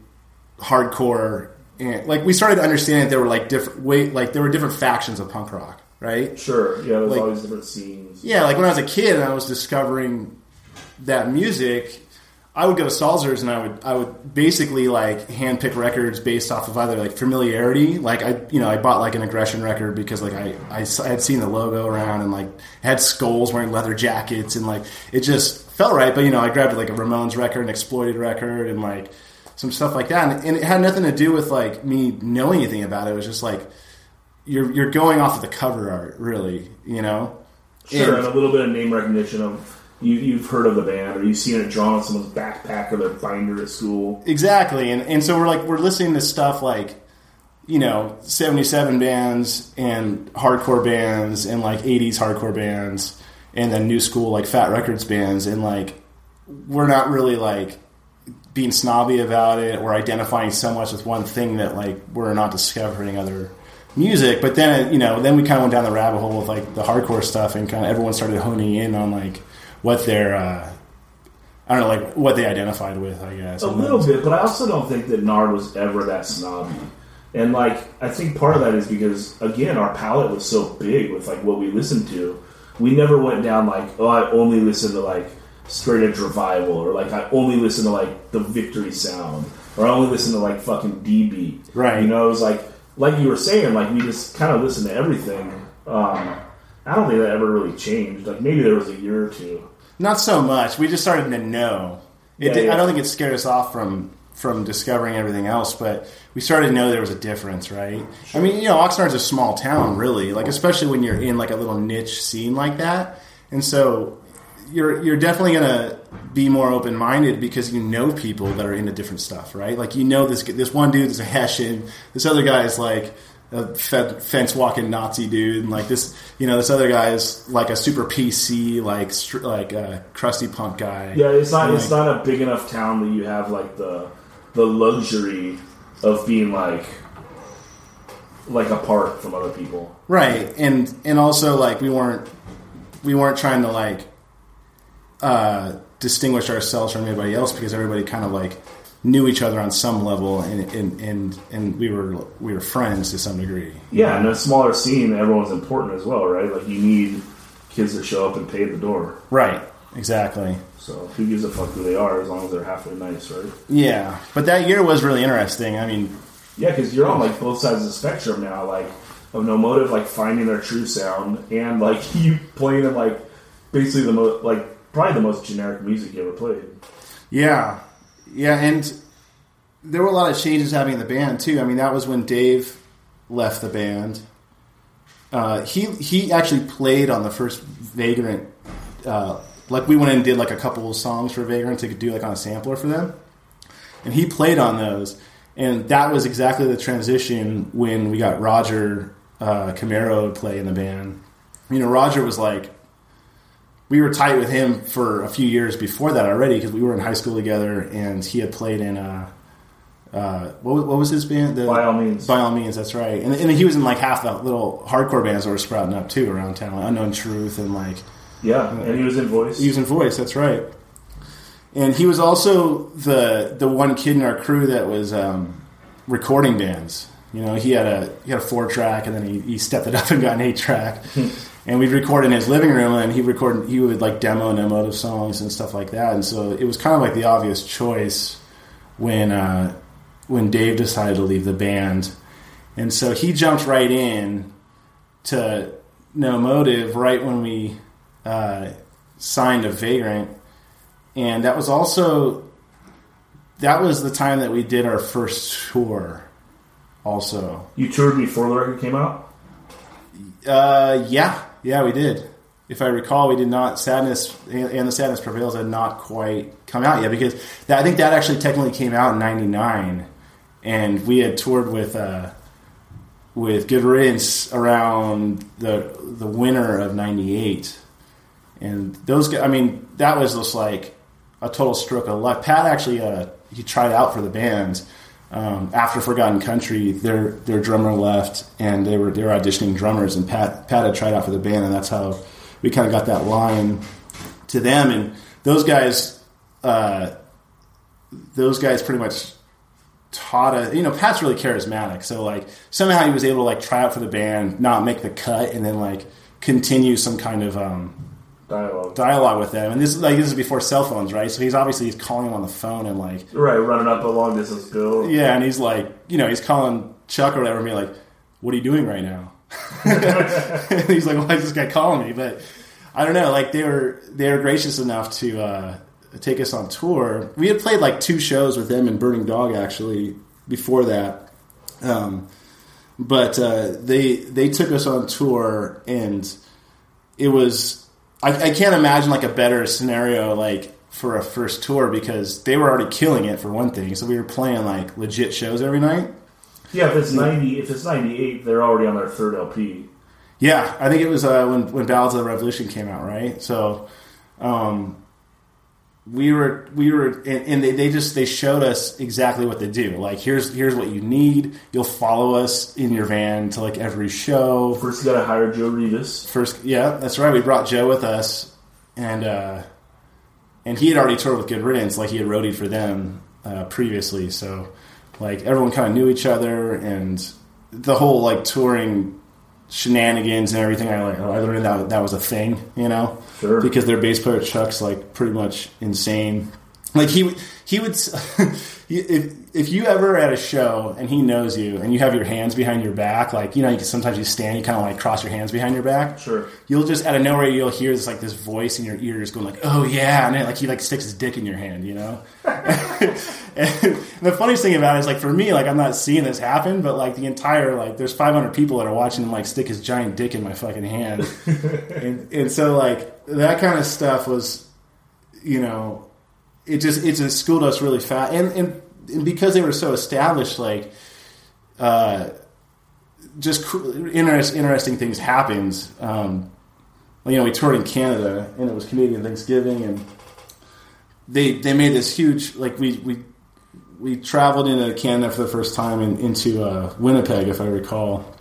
hardcore and like we started to understand that there were like different way like there were different factions of punk rock, right? Sure. Yeah, there's Like- all these different scenes. Yeah, like when I was a kid and I was discovering that music, I would go to Salzer's and I would I would basically like handpick records based off of either like familiarity, like I you know I bought like an aggression record because like I I had seen the logo around and like had skulls wearing leather jackets and like it just felt right. But you know I grabbed like a Ramones record, an Exploited record, and like some stuff like that, and, and it had nothing to do with like me knowing anything about it. It was just like you're you're going off of the cover art, really, you know. Sure, And- and a little bit of name recognition of you, you've heard of the band or you've seen it drawn on someone's backpack or their binder at school. Exactly, and and so we're like we're listening to stuff like you know seventy seven bands and hardcore bands and like eighties hardcore bands and then new school like Fat Records bands and like we're not really like being snobby about it or identifying so much with one thing that like we're not discovering other music but then you know then we kind of went down the rabbit hole with like the hardcore stuff and kind of everyone started honing in on like what their uh I don't know, like what they identified with, I guess. A little bit, but I also don't think that Nard was ever that snobby. And like, I think part of that is because again, our palette was so big with like what we listened to. We never went down like, oh, I only listen to like straight edge revival, or like I only listen to like the Victory Sound, or I only listen to like fucking DB. Right. You know, it was like like you were saying, like we just kind of listened to everything. Um, I don't think that ever really changed. Like maybe there was a year or two. Not so much. We just started to know. It Yeah, did, yeah. I don't think it scared us off from from discovering everything else, but we started to know there was a difference, right? I mean, you know, Oxnard's a small town, really. Like, especially when you're in like a little niche scene like that, and so you're you're definitely gonna be more open minded because you know people that are into different stuff, right? Like, you know this this one dude is a Hessian, this other guy is like a fence walking Nazi dude, and like this, you know, this other guy is like a super PC, like str- like a crusty punk guy. Yeah, it's not. And, It's like, not a big enough town that you have like the the luxury of being like like apart from other people. right, and and also like we weren't we weren't trying to like uh, distinguish ourselves from anybody else because everybody kind of like knew each other on some level, and and and, and we were we were friends to some degree. Yeah, and a smaller scene, everyone's important as well, right? Like you need kids to show up and pay the door. Right. Exactly. So who gives a fuck who they are as long as they're halfway nice, right? Yeah, but that year was really interesting. I mean, Yeah, because you're on like both sides of the spectrum now, like of no motive, like finding their true sound, and like you playing in like basically the most like probably the most generic music you ever played. Yeah, yeah, and there were a lot of changes happening in the band too. I mean, that was when Dave left the band. Uh, he he actually played on the first Vagrant. Uh, like we went and did like a couple of songs for Vagrant to do like on a sampler for them, and he played on those. And that was exactly the transition when we got Roger uh, Camaro to play in the band. You know, Roger was like we were tight with him for a few years before that already because we were in high school together and he had played in uh, uh, what, was- what was his band? The, By all means. by all means, that's right. And, and he was in like half the little hardcore bands that were sprouting up too around town, like Unknown Truth and like Yeah, and he was in voice. he was in voice. That's right. And he was also the the one kid in our crew that was um, recording bands. You know, he had a he had a four track, and then he, he stepped it up and got an eight track. and we'd record in his living room, and he record he would like demo and emotive songs and stuff like that. And so it was kind of like the obvious choice when uh, when Dave decided to leave the band. And so he jumped right in to No Motive right when we uh, signed a Vagrant, and that was also that was the time that we did our first tour. Also, you toured before the record came out. uh, yeah, yeah, we did. If I recall, we did not sadness and the sadness prevails had not quite come out yet because that, I think that actually technically came out in '99, and we had toured with uh, with Good Riddance around the the winter of '98, and those. I mean, that was just like a total stroke of luck. Pat actually uh, he tried out for the band. Um, after For God and Country, their their drummer left, and they were they were auditioning drummers, and Pat Pat had tried out for the band, and that's how we kind of got that line to them. And those guys, uh, those guys pretty much taught us. You know, Pat's really charismatic, so like somehow he was able to like try out for the band, not make the cut, and then like continue some kind of um, Dialogue. dialogue with them. And this is like this is before cell phones, right? So he's obviously he's calling him on the phone and like Right, running up a long distance bill. yeah, and he's like you know he's calling Chuck or whatever, and be like, "What are you doing right now?" he's like, "Why is this guy calling me?" But I don't know. Like they were they were gracious enough to uh, take us on tour. We had played like two shows with them and Burning Dog actually before that. Um, but uh, they they took us on tour and it was I, I can't imagine like a better scenario like for a first tour because they were already killing it for one thing. So we were playing like legit shows every night. Yeah, if it's ninety, if it's ninety eight, they're already on their third LP. yeah i think it was uh, when when ballads of the revolution came out right? So um we were we were and, and they, they just they showed us exactly what they do like here's here's what you need you'll follow us in your van to like every show First, you got to hire Joe Rivas. First, yeah, that's right. We brought Joe with us, and uh, and he had already toured with Good Riddance, like he had roadied for them uh, previously. So, like everyone kind of knew each other, and the whole like touring shenanigans and everything. I like I learned that that was a thing, you know, Sure. because their bass player Chuck's like pretty much insane. Like he would- he would if if you ever at a show and he knows you and you have your hands behind your back, like you know, you can, sometimes you stand, you kind of like cross your hands behind your back. Sure. You'll just out of nowhere you'll hear this like this voice in your ears going like, "Oh yeah," and then, like he like sticks his dick in your hand, you know. and the funniest thing about it is like for me, like I'm not seeing this happen, but like the entire like there's 500 people that are watching him like stick his giant dick in my fucking hand, and and so like that kind of stuff was, you know, it just it just schooled us really fast, and and, and because they were so established, like. uh just interest, interesting things happened. Um, you know, we toured in Canada, and it was Canadian Thanksgiving, and they they made this huge like we we we traveled into Canada for the first time and into uh, Winnipeg, if I recall,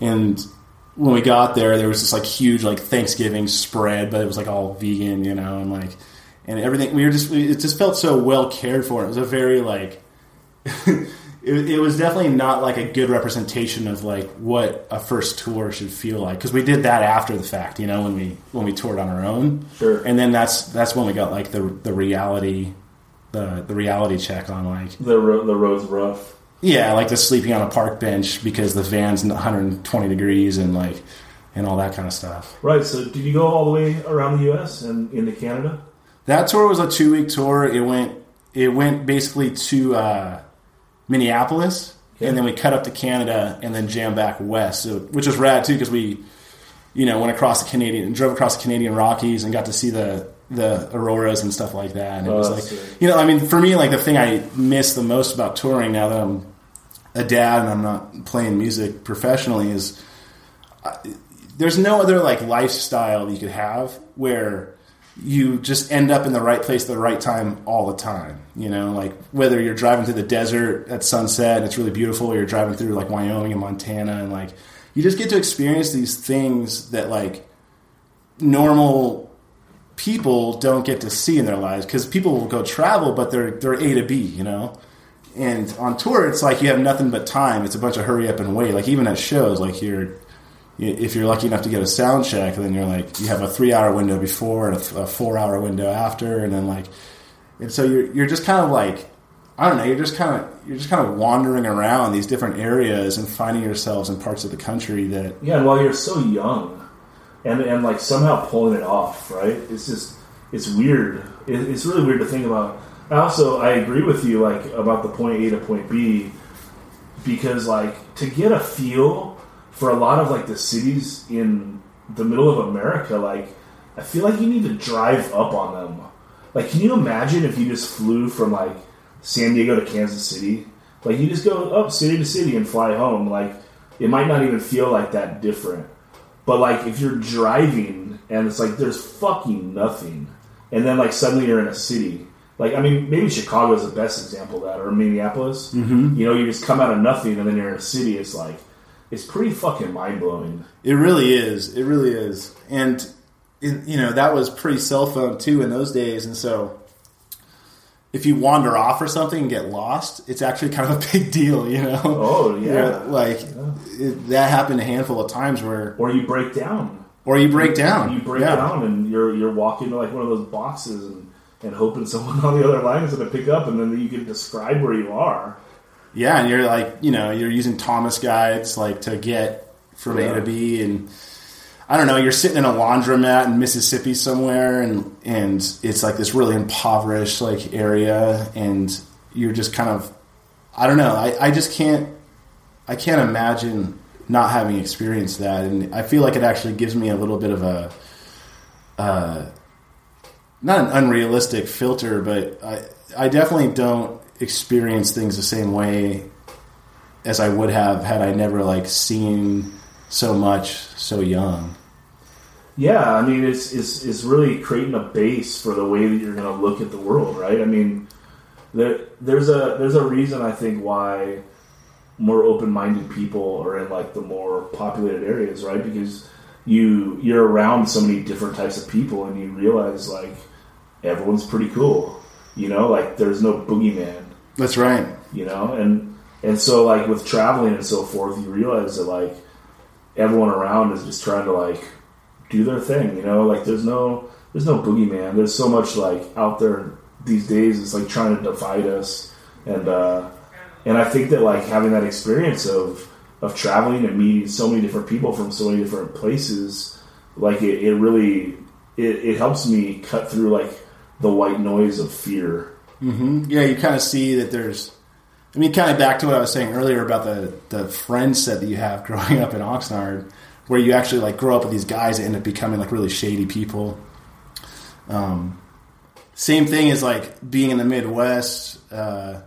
and when we got there, there was this like huge like Thanksgiving spread, but it was like all vegan, you know, and like and everything. We were just it just felt so well cared for. It was a very like it, it was definitely not like a good representation of like what a first tour should feel like because we did that after the fact you know when we when we toured on our own Sure. and then that's that's when we got like the the reality the the reality check on like The ro- the road's rough. yeah like the sleeping on a park bench because the van's 120 degrees and like and all that kind of stuff Right. So, did you go all the way around the U.S. and into Canada? That tour was a two week tour it went it went basically to uh minneapolis Okay. and then we cut up to canada and then jammed back west so, which was rad too because we you know went across the canadian drove across the canadian rockies and got to see the the auroras and stuff like that and it Oh, was like sick. you know i mean for me like the thing i miss the most about touring now that i'm a dad and i'm not playing music professionally is there's no other like lifestyle you could have where you just end up in the right place at the right time all the time. You know, like whether you're driving through the desert at sunset and it's really beautiful, or you're driving through like Wyoming and Montana, and like you just get to experience these things that like normal people don't get to see in their lives because people will go travel, but they're they're A to B, you know. And on tour, it's like you have nothing but time. It's a bunch of hurry up and wait. Like even at shows, like you're if you're lucky enough to get a sound check, then you're like you have a three hour window before and a, four hour window after, and then like, and so you're you're just kind of like I don't know, you're just kind of you're just kind of wandering around these different areas and finding yourselves in parts of the country that Yeah, and while you're so young, and and like somehow pulling it off, right? It's just it's weird. It, it's really weird to think about. I also I agree with you like about the point A to point B because like to get a feel for a lot of like the cities in the middle of America, like I feel like you need to drive up on them. Like, can you imagine if you just flew from like San Diego to Kansas City? Like, you just go up city to city and fly home. Like, it might not even feel like that different. But like, if you're driving and it's like there's fucking nothing, and then like suddenly you're in a city. Like, I mean, maybe Chicago is the best example of that, or Minneapolis. Mm-hmm. You know, you just come out of nothing and then you're in a city. It's like, it's pretty fucking mind blowing. It really is. It really is. And it, you know that was pre cell phone too in those days, and so if you wander off or something and get lost, it's actually kind of a big deal, you know. Oh yeah, Yeah, like It, that happened a handful of times where, or you break down. or you break down. You break yeah. down, and you're you're walking to like one of those boxes and, and hoping someone on the other line is going to pick up, and then you can describe where you are. Yeah, and you're like, you know, you're using Thomas guides like to get from Yeah. A to B, and I don't know, you're sitting in a laundromat in Mississippi somewhere, and and it's like this really impoverished like area, and you're just kind of, I don't know, I, I just can't, I can't imagine not having experienced that, and I feel like it actually gives me a little bit of a, uh, not an unrealistic filter, but I I definitely don't experience things the same way as I would have had I never like seen so much so young. Yeah, I mean, it's, it's, it's really creating a base for the way that you're going to look at the world, right? I mean, there, there's a there's a reason I think why more open-minded people are in like the more populated areas, right? Because you you're around so many different types of people, and you realize like everyone's pretty cool, you know, like there's no boogeyman, That's right. you know, and and so like with traveling and so forth, you realize that like everyone around is just trying to like do their thing, you know, like there's no there's no boogeyman. There's so much like out there these days. It's like trying to divide us, and uh, and I think that like having that experience of of traveling and meeting so many different people from so many different places, like it, it really it, it helps me cut through like the white noise of fear. hmm Yeah, you kind of see that there's. I mean, kind of back to what I was saying earlier about the the friend set that you have growing up in Oxnard, where you actually like grow up with these guys that end up becoming like really shady people. Um, same thing as like being in the Midwest uh,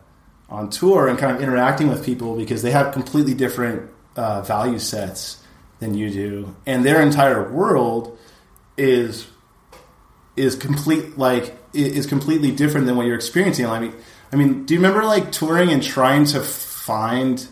on tour and kind of interacting with people because they have completely different uh, value sets than you do, and their entire world is is complete like is completely different than what you're experiencing. I mean, I mean, do you remember like touring and trying to find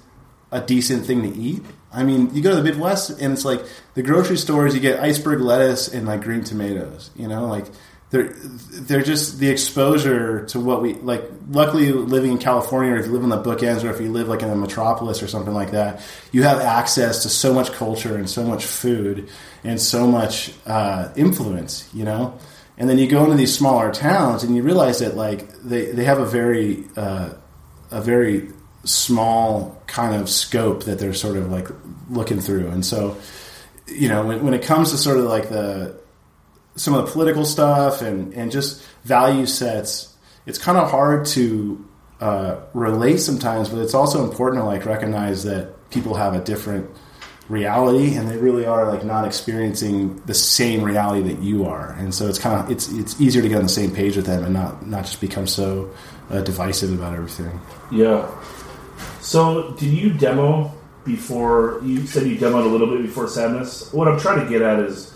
a decent thing to eat? I mean, you go to the Midwest and it's like the grocery stores. You get iceberg lettuce and like green tomatoes. You know, like they're they're just the exposure to what we like. Luckily, living in California, or if you live in the bookends, or if you live like in a metropolis or something like that, you have access to so much culture and so much food and so much uh, influence. You know, and then you go into these smaller towns and you realize that like they, they have a very uh, a very small kind of scope that they're sort of like looking through. And so you know when, when it comes to sort of like the some of the political stuff and and just value sets it's kind of hard to uh, relate sometimes but it's also important to like recognize that people have a different reality and they really are like not experiencing the same reality that you are and so it's kind of it's it's easier to get on the same page with them and not not just become so uh, divisive about everything Yeah. So, did you demo before? You said you demoed a little bit before Sadness. What I'm trying to get at is,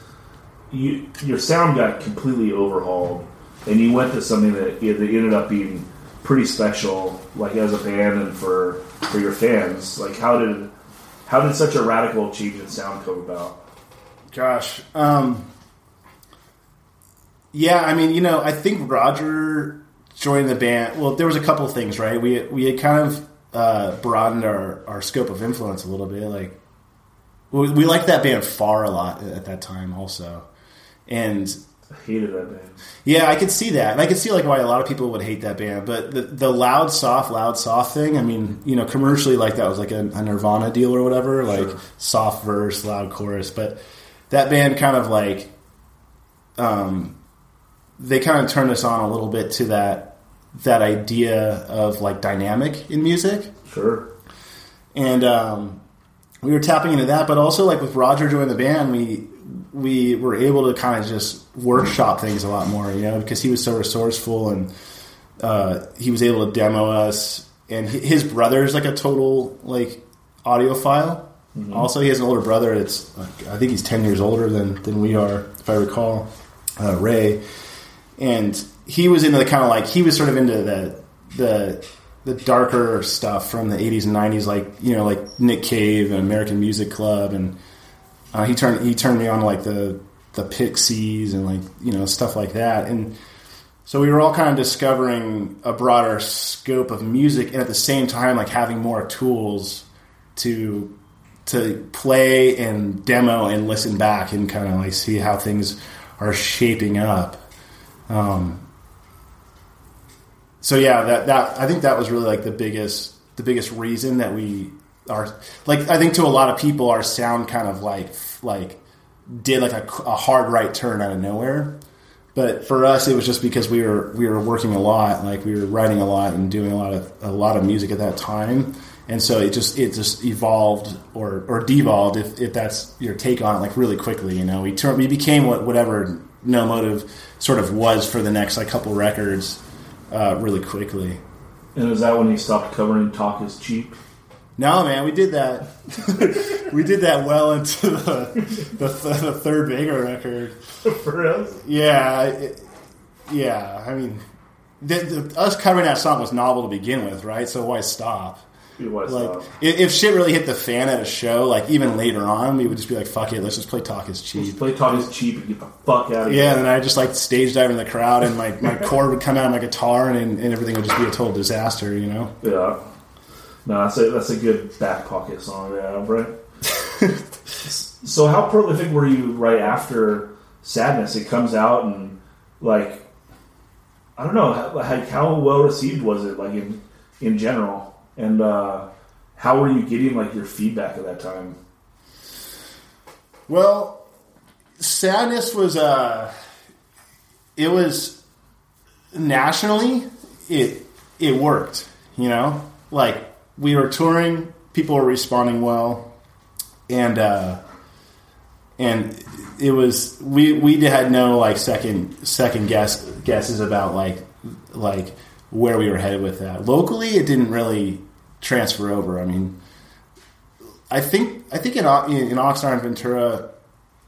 you your sound got completely overhauled, and you went to something that, that ended up being pretty special, like as a band and for for your fans. Like, how did how did such a radical in sound come about? Gosh. Um, yeah, I mean, you know, I think Roger joined the band. Well, there was a couple things, right? We we had kind of uh, broadened our, our scope of influence a little bit. Like, we, we liked that band far a lot at that time, also. And I hated that band. yeah, I could see that, and I could see like why a lot of people would hate that band. But the the loud soft, loud soft thing. I mean, you know, commercially like that was like a, a Nirvana deal or whatever, like Sure. soft verse, loud chorus. But that band kind of like, um, they kind of turned us on a little bit to that that idea of like dynamic in music Sure. and um, we were tapping into that. But also, like with Roger joining the band, we we were able to kind of just workshop things a lot more, you know, because he was so resourceful and uh, he was able to demo us. And his brother is like a total like audiophile. Also, he has an older brother. That's like, I think he's ten years older than than we are, if I recall. Uh, Ray, and he was into the kind of like he was sort of into the the the darker stuff from the 80s and 90s like you know like Nick Cave and American Music Club and uh, he turned he turned me on to like the the Pixies and like you know stuff like that and so we were all kind of discovering a broader scope of music, and at the same time, like having more tools to to play and demo and listen back and kind of like see how things are shaping up. Um, so yeah, that that I think that was really like the biggest the biggest reason that we are like I think to a lot of people our sound kind of like like did like a, a hard right turn out of nowhere. But for us, it was just because we were we were working a lot, like we were writing a lot and doing a lot of a lot of music at that time, and so it just it just evolved or or devolved if, if that's your take on it, like really quickly. You know, we turned we became what whatever No Motive sort of was for the next like couple records, uh, really quickly. And was that when you stopped covering "Talk Is Cheap"? No, man, we did that. we did that well into the the, the third Vagrant record. For real? Yeah, it, yeah. I mean, the, the, us covering that song was novel to begin with, right? So why stop? Like, uh, if, if shit really hit the fan at a show, like even later on, we would just be like, "Fuck it, let's just play Talk Is Cheap." Let's play "Talk Is Cheap" and get the fuck out of here. Yeah, and I just like stage dive in the crowd, and my, my cord would come out of my guitar, and, and everything would just be a total disaster, you know. Yeah. No, that's a that's a good back pocket song to have, right? so how prolific were you right after Sadness? It comes out and like I don't know, how- how well received was it like in in general, and uh, how were you getting like your feedback at that time? Well, sadness was uh it was nationally it it worked, you know? Like we were touring, people were responding well and uh and it was we we had no like second second guess guesses about like like where we were headed with that. Locally it didn't really transfer over. I mean, I think I think in in, Oxnard and Ventura,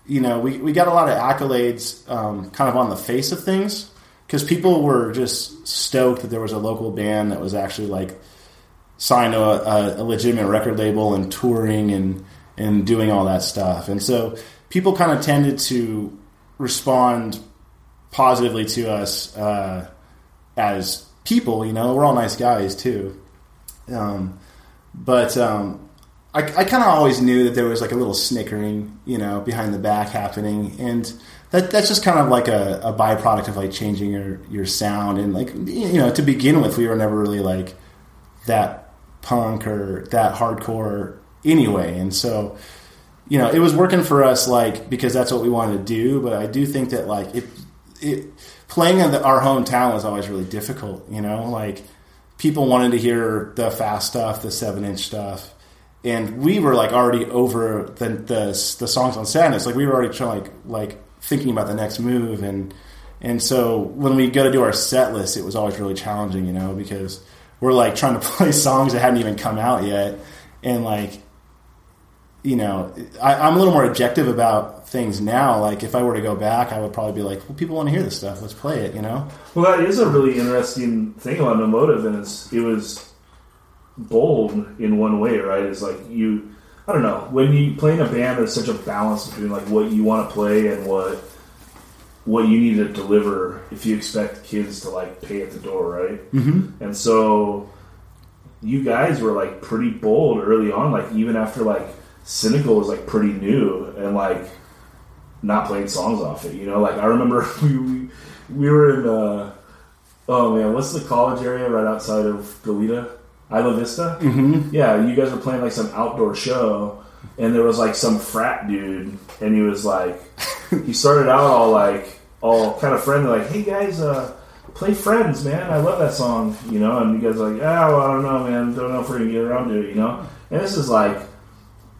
you know, we, we got a lot of accolades, um, kind of on the face of things, because people were just stoked that there was a local band that was actually like signed to a, a legitimate record label and touring and and doing all that stuff, and so people kind of tended to respond positively to us uh, as people. You know, we're all nice guys too. Um, but um, I, I kind of always knew that there was like a little snickering, you know, behind the back happening, and that that's just kind of like a, a byproduct of like changing your your sound and like you know to begin with we were never really like that punk or that hardcore anyway, and so you know it was working for us like because that's what we wanted to do. But I do think that like it it playing in the, our hometown was always really difficult, you know, like people wanted to hear the fast stuff, the seven inch stuff, and we were like already over the the, the songs on Sadness. Like we were already trying like like thinking about the next move, and and so when we go to do our set list, it was always really challenging, you know, because we're like trying to play songs that hadn't even come out yet, and like you know, I, I'm a little more objective about things now. Like if I were to go back, I would probably be like, well, people want to hear this stuff. Let's play it, you know. Well, that is a really interesting thing about No and it's it was bold in one way, right? It's like you, I don't know, when you play in a band, there's such a balance between like what you want to play and what what you need to deliver if you expect kids to like pay at the door, right? Mm-hmm. And so you guys were like pretty bold early on, like even after like Cynical was like pretty new and like not playing songs off it. You know, like I remember we we, we were in uh, oh man, what's the college area right outside of Goleta? Isla Vista. Mm-hmm. Yeah, you guys were playing like some outdoor show, and there was like some frat dude, and he was like, he started out all like all kind of friendly, like, hey guys, uh, play Friends, man. I love that song, you know. And you guys are like, ah, well, I don't know, man. Don't know if we're gonna get around to it, you know. And this is like,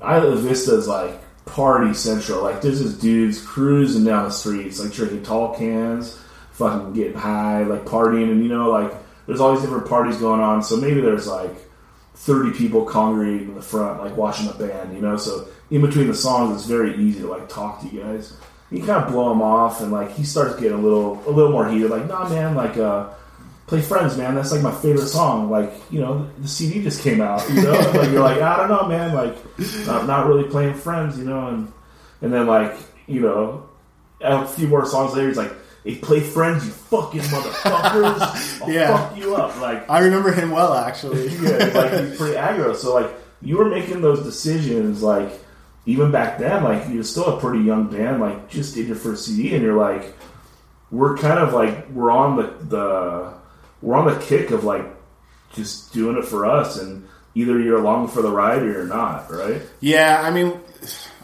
Isla Vista is like party central. Like, there's just dudes cruising down the streets, like drinking tall cans, fucking getting high, like partying, and you know, like there's all these different parties going on. So maybe there's like 30 people congregating in the front, like watching a band, you know. So in between the songs, it's very easy to like talk to you guys. You kind of blow him off, and like he starts getting a little, a little more heated. Like, nah, man, like, uh, play Friends, man. That's like my favorite song. Like, you know, the CD just came out, you know. like you're like, I don't know, man. Like, not, not really playing Friends, you know. And and then like, you know, a few more songs later, he's like, "Hey, play friends, you fucking motherfuckers! I'll Yeah. fuck you up." Like, I remember him well, actually. yeah, like he's pretty aggro. So like you were making those decisions like even back then, like you're still a pretty young band, like just did your first CD and you're like we're kind of like we're on the, the we're on the kick of like just doing it for us and either you're along for the ride or you're not, right? Yeah, I mean,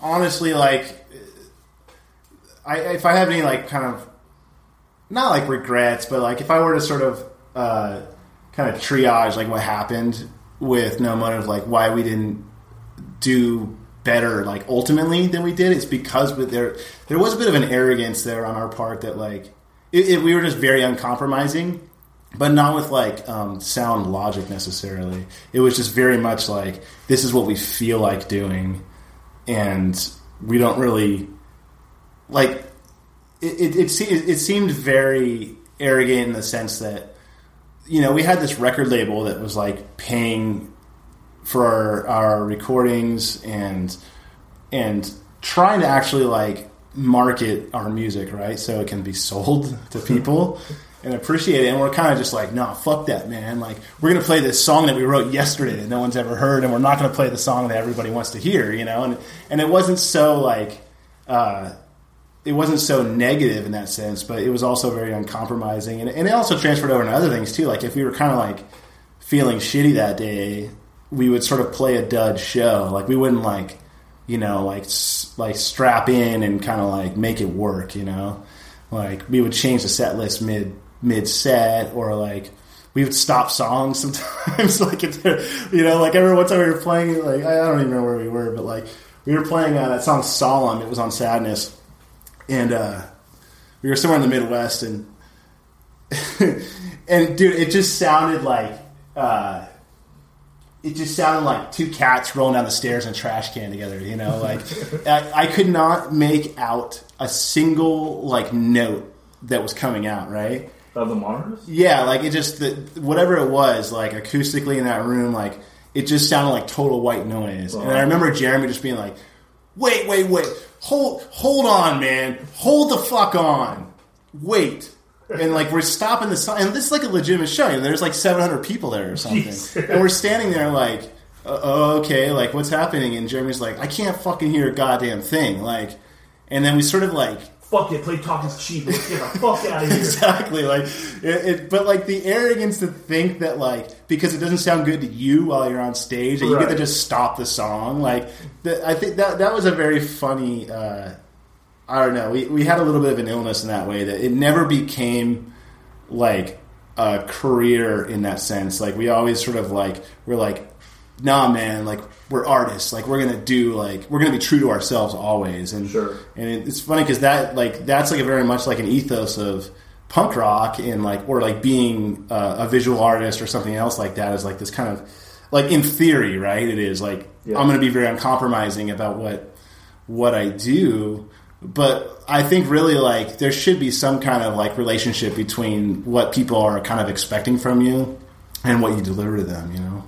honestly, like, I, if I have any like kind of not like regrets, but like if I were to sort of uh, kind of triage like what happened with No Motive, like why we didn't do better like ultimately than we did, it's because with there there was a bit of an arrogance there on our part that like it, it, we were just very uncompromising but not with like um, sound logic necessarily. It was just very much like this is what we feel like doing, and we don't really like. It it, it, it seemed very arrogant in the sense that you know we had this record label that was like paying for our, our recordings and and trying to actually like market our music right? So it can be sold to people and appreciate it. And we're kind of just like nah fuck that man. Like we're gonna play this song that we wrote yesterday that no one's ever heard and we're not gonna play the song that everybody wants to hear you know? And and it wasn't so like uh it wasn't so negative in that sense, but it was also very uncompromising, and, and it also transferred over to other things too. Like if we were kind of like feeling shitty that day, we would sort of play a dud show. Like we wouldn't like, you know, like like strap in and kind of like make it work. You know, like we would change the set list mid mid set, or like we would stop songs sometimes. like you know, like every once time we were playing, like I don't even know where we were, but like we were playing uh, that song "Solemn." It was on Sadness and uh, we were somewhere in the Midwest, and and dude, it just sounded like uh, it just sounded like two cats rolling down the stairs in a trash can together. You know, like I, I could not make out a single like note that was coming out. Right? Of the monitors? Yeah, like it just the, whatever it was, like acoustically in that room, like it just sounded like total white noise. And I remember Jeremy just being like, "Wait, wait, wait, hold, hold on, man, hold the fuck on, wait." And like we're stopping the song, and this is like a legitimate show. You know, there's like 700 people there or something, Jeez. and we're standing there like, uh, "Okay, like what's happening?" And Jeremy's like, "I can't fucking hear a goddamn thing." Like, and then we sort of like Fuck it, play talk is cheap. Let's get the fuck out of here. exactly like it, it, but like the arrogance to think that like because it doesn't sound good to you while you're on stage that you get to just stop the song like the, i think that that was a very funny uh i don't know. We, we had a little bit of an illness in that way that it never became like a career in that sense. Like we always sort of like we're like nah man like we're artists. Like we're gonna do like we're gonna be true to ourselves always. And Sure. and it, it's funny because that like that's like a very much like an ethos of punk rock and like or like being uh, a visual artist or something else like that is like this kind of like in theory right it is. Like Yeah. i'm going to be very uncompromising about what what i do but i think really like there should be some kind of like relationship between what people are kind of expecting from you and what you deliver to them you know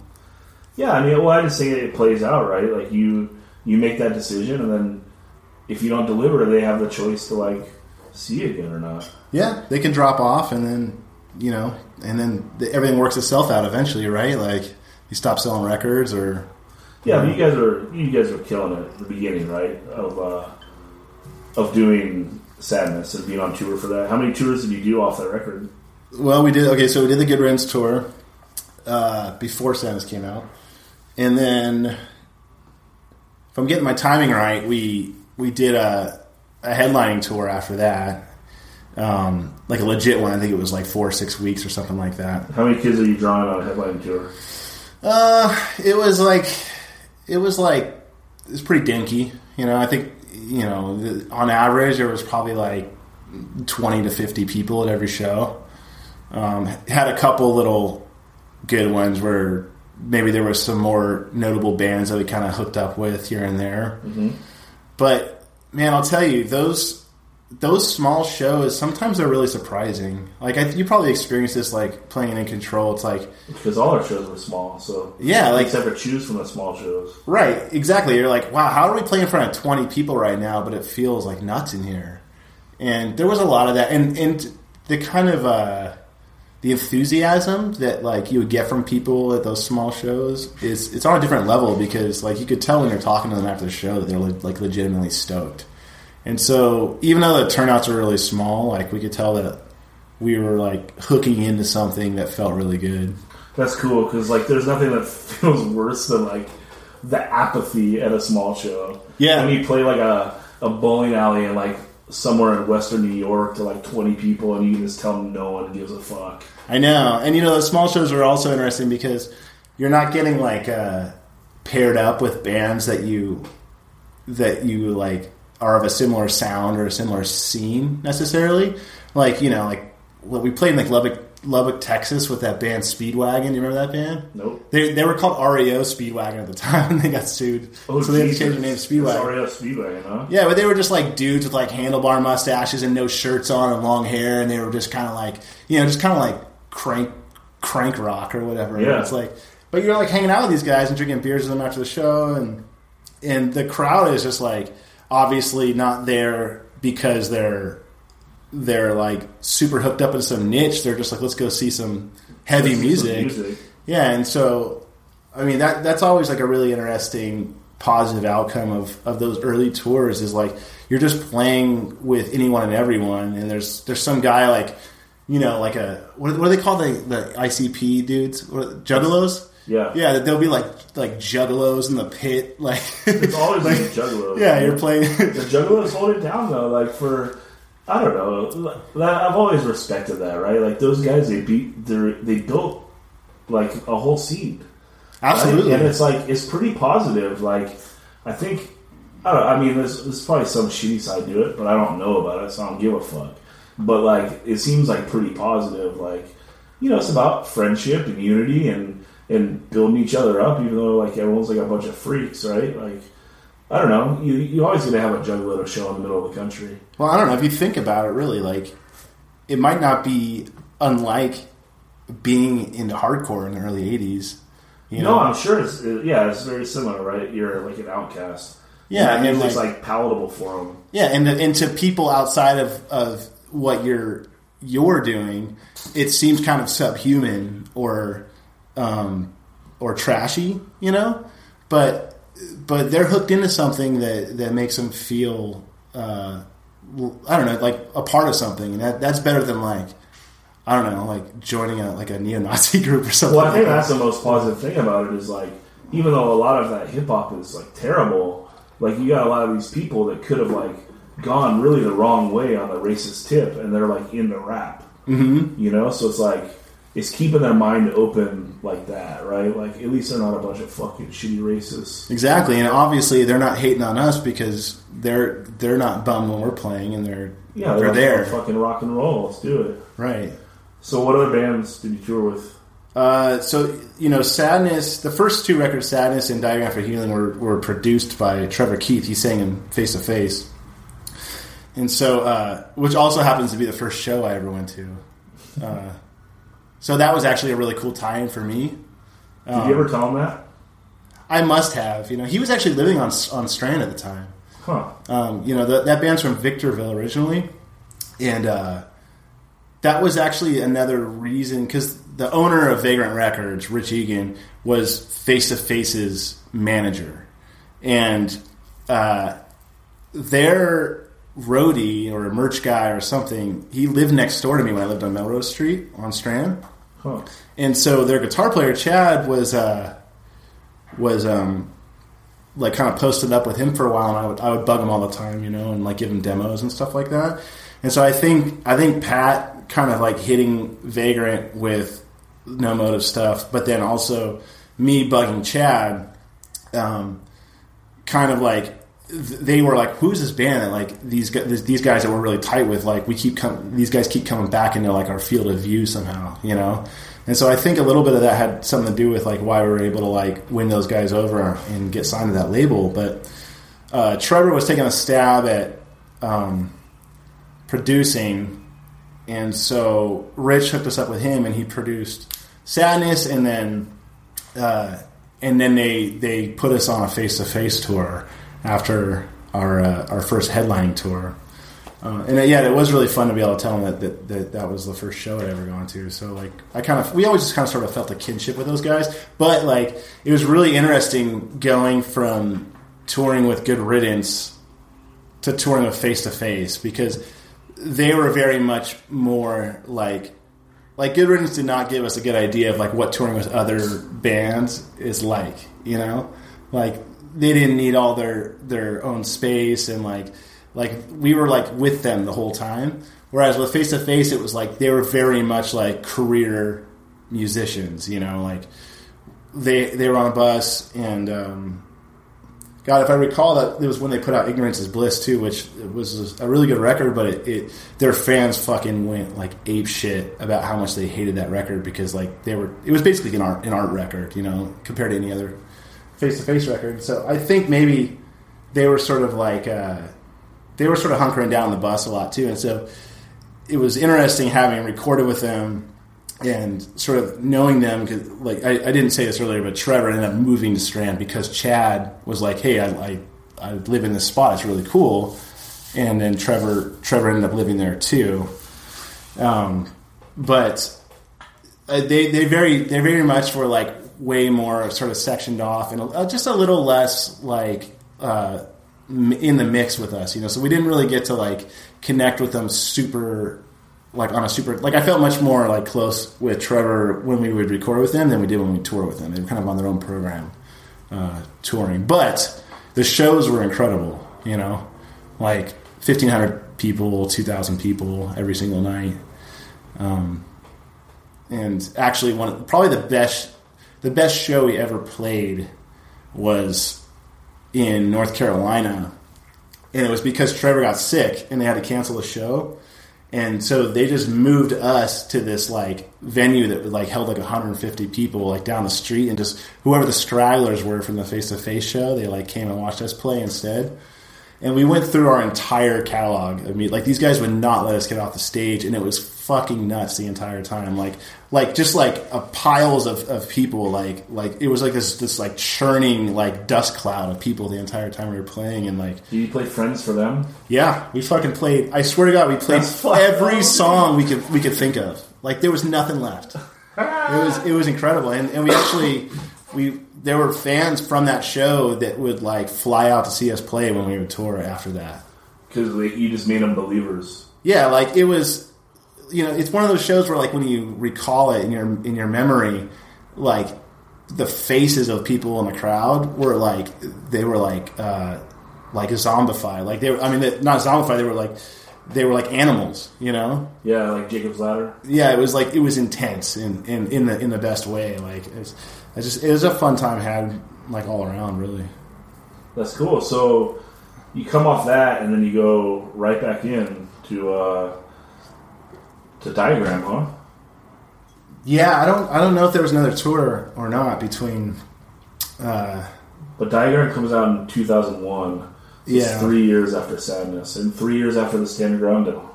Yeah, I mean, well, I just think it plays out, right? Like you, you make that decision, and then if you don't deliver, they have the choice to like see you again or not. yeah they can drop off and then you know and then the, everything works itself out eventually right like you stop selling records or Yeah, but you guys are you guys are killing it at the beginning, right? Of uh, of doing sadness and being on tour for that. How many tours did you do off that record? Well, we did. Okay, so we did the Good Riddance tour uh, before Sadness came out, and then if I'm getting my timing right, we we did a, a headlining tour after that, um, like a legit one. I think it was like four or six weeks or something like that. How many kids are you drawing on a headlining tour? Uh, it was like it was like it's pretty dinky. You know, I think you know the, on average there was probably like twenty to fifty people at every show. Um, had a couple little good ones where maybe there was some more notable bands that we kind of hooked up with here and there. But man, I'll tell you those those small shows sometimes they're really surprising. Like I, you probably experienced this like playing in control. It's like Because all our shows were small, so Yeah, like- except for choose from the small shows. Right, exactly. You're like, wow, how are we playing in front of 20 people right now, but it feels like nuts in here? and there was a lot of that, and and the kind of uh, the enthusiasm that like you would get from people at those small shows is it's on a different level because like you could tell when you're talking to them after the show that they're like legitimately stoked. And so even though the turnouts were really small, like we could tell that we were like hooking into something that felt really good. That's cool because like there's nothing that feels worse than like the apathy at a small show. Yeah. when you play like a a bowling alley in like somewhere in Western New York to like 20 people, and you can just tell no one gives a fuck. I know, and you know, those small shows are also interesting because you're not getting like uh, paired up with bands that you that you like are of a similar sound or a similar scene necessarily. Like you know, like well, we played in like Lubbock, Lubbock, Texas with that band Speedwagon. You remember that band? Nope. They, they were called REO Speedwagon at the time, and they got sued. Oh, so they had to change their name to Speedwagon. That's Speedwagon, huh? Yeah, but they were just like dudes with like handlebar mustaches and no shirts on and long hair, and they were just kind of like you know, just kind of like crank crank rock or whatever. Yeah. It's like, but you're like hanging out with these guys and drinking beers with them after the show, and and the crowd is just like obviously not there because they're they're like super hooked up in some niche. They're just like, let's go see some heavy Some music. music. Yeah, and so I mean that that's always like a really interesting positive outcome of, of those early tours is like you're just playing with anyone and everyone and there's there's some guy like you know like a what, what do they call the, the ICP dudes What- juggalos Yeah. yeah that they'll be like like juggalos in the pit like It's always like, juggalos. yeah you're playing The juggalos hold it down though. Like for, I don't know. I've always respected that, right? Like those guys, they beat, they they built like a whole scene. right? absolutely and it's like it's pretty positive. Like I think, I don't. I mean, there's, there's probably some shitty side to it, but I don't know about it, so I don't give a fuck. But like, it seems like pretty positive. Like, you know, it's about friendship and unity and and building each other up, even though like everyone's like a bunch of freaks, right? Like, I don't know. You you always gonna have a juggalo show in the middle of the country. Well, I don't know. If you think about it, really, like it might not be unlike being into hardcore in the early '80s. You no, know, I'm sure it's yeah, it's very similar, right? You're like an outcast. Yeah, and and, it's like- like palatable for them. yeah, and and to people outside of of what you're you're doing, it seems kind of subhuman or um, or trashy, you know. But but they're hooked into something that that makes them feel uh, I don't know, like a part of something, and that that's better than like I don't know, like joining a like a neo-Nazi group or something. Well, I think like that's that. the most positive thing about it is like, even though a lot of that hip hop is like terrible, like you got a lot of these people that could have like gone really the wrong way on the racist tip, and they're like into rap. Mm-hmm. You know, so it's like it's keeping their mind open like that, right? Like at least they're not a bunch of fucking shitty racists. Exactly, and obviously they're not hating on us because they're they're not bummed when we're playing, and they're Yeah, they're like, there, Fucking rock and roll. Let's do it. right? So, what other bands did you tour with? Uh, so you know, sadness. The first two records, sadness and diagram for healing, were, were produced by Trevor Keith. He sang them face to face, and so uh, which also happens to be the first show I ever went to. Uh, so that was actually a really cool tie-in for me. Did Um, you ever tell them that? I must have. You know, he was actually living on on Strand at the time. Huh. Um, you know, the, that band's from Victorville originally, and uh, that was actually another reason because the owner of Vagrant Records, Rich Egan, was Face to Face's manager, and uh, their roadie or a merch guy or something, he lived next door to me when I lived on Melrose Street on Strand. Huh. And so their guitar player Chad was uh, was um, like kind of posted up with him for a while, and I would I would bug him all the time, you know, and like give him demos and stuff like that. And so I think I think Pat kind of like hitting Vagrant with no motive stuff, but then also me bugging Chad, um, kind of like they were like, "Who's this band that like these gu- these these guys that we're really tight with? Like we keep com- these guys keep coming back into like our field of view somehow, you know." And so I think a little bit of that had something to do with like why we were able to like win those guys over and get signed to that label. But uh, Trevor was taking a stab at um, producing, and so Rich hooked us up with him, and he produced Sadness, and then uh, and then they they put us on a face to face tour after our uh, our first headlining tour, Uh, and uh, yeah, it was really fun to be able to tell them that, that that that was the first show I'd ever gone to. So like, I kind of we always just kind of sort of felt a kinship with those guys. But like, it was really interesting going from touring with Good Riddance to touring with Face to Face because they were very much more like like Good Riddance did not give us a good idea of like what touring with other bands is like. You know, like they didn't need all their their own space and like like we were like with them the whole time. Whereas with Face to Face, it was like they were very much like career musicians. You know, like they they were on a bus and. Um, God, if I recall, that it was when they put out "Ignorance Is Bliss" too, which was a really good record. But it, it, their fans fucking went like ape shit about how much they hated that record because like they were. It was basically an art an art record, you know, compared to any other face to face record. So I think maybe they were sort of like uh, they were sort of hunkering down the bus a lot too, and so it was interesting having recorded with them and sort of knowing them, cause, like I, I, didn't say this earlier, but Trevor ended up moving to Strand because Chad was like, "Hey, I, I, I live in this spot; it's really cool," and then Trevor Trevor ended up living there too. Um, but uh, they they very they very much were like way more sort of sectioned off and uh, just a little less like uh, in the mix with us, you know. So we didn't really get to like connect with them super like on a super like I felt much more like close with Trevor when we would record with them than we did when we toured with them. They were kind of on their own program uh, touring, but the shows were incredible. You know, like fifteen hundred people, two thousand people every single night. Um, and actually, one of, probably the best the best show we ever played was in North Carolina, and it was because Trevor got sick and they had to cancel the show and so they just moved us to this like venue that like held like 150 people like down the street and just whoever the stragglers were from the face to face show they like came and watched us play instead and we went through our entire catalog. I mean, like these guys would not let us get off the stage, and it was fucking nuts the entire time. Like, like just like a piles of, of people. Like, like it was like this this like churning like dust cloud of people the entire time we were playing. And like, you play Friends for them? Yeah, we fucking played. I swear to God, we played every song we could we could think of. Like, there was nothing left. it was it was incredible, and, and we actually we there were fans from that show that would like fly out to see us play when we would tour after that. Because you just made them believers. Yeah, like it was. You know, it's one of those shows where like when you recall it in your in your memory, like the faces of people in the crowd were like they were like uh, like zombified. Like they were. I mean, not zombified. They were like they were like animals, you know. Yeah, like Jacob's Ladder. Yeah, it was like it was intense in in, in the in the best way. Like it's it just it was a fun time had like all around really. That's cool. So you come off that and then you go right back in to uh, to Diagram, huh? Yeah, I don't I don't know if there was another tour or not between. Uh, but Diagram comes out in two thousand one. Yeah, three years after Sadness and three years after the Stand Your Ground demo.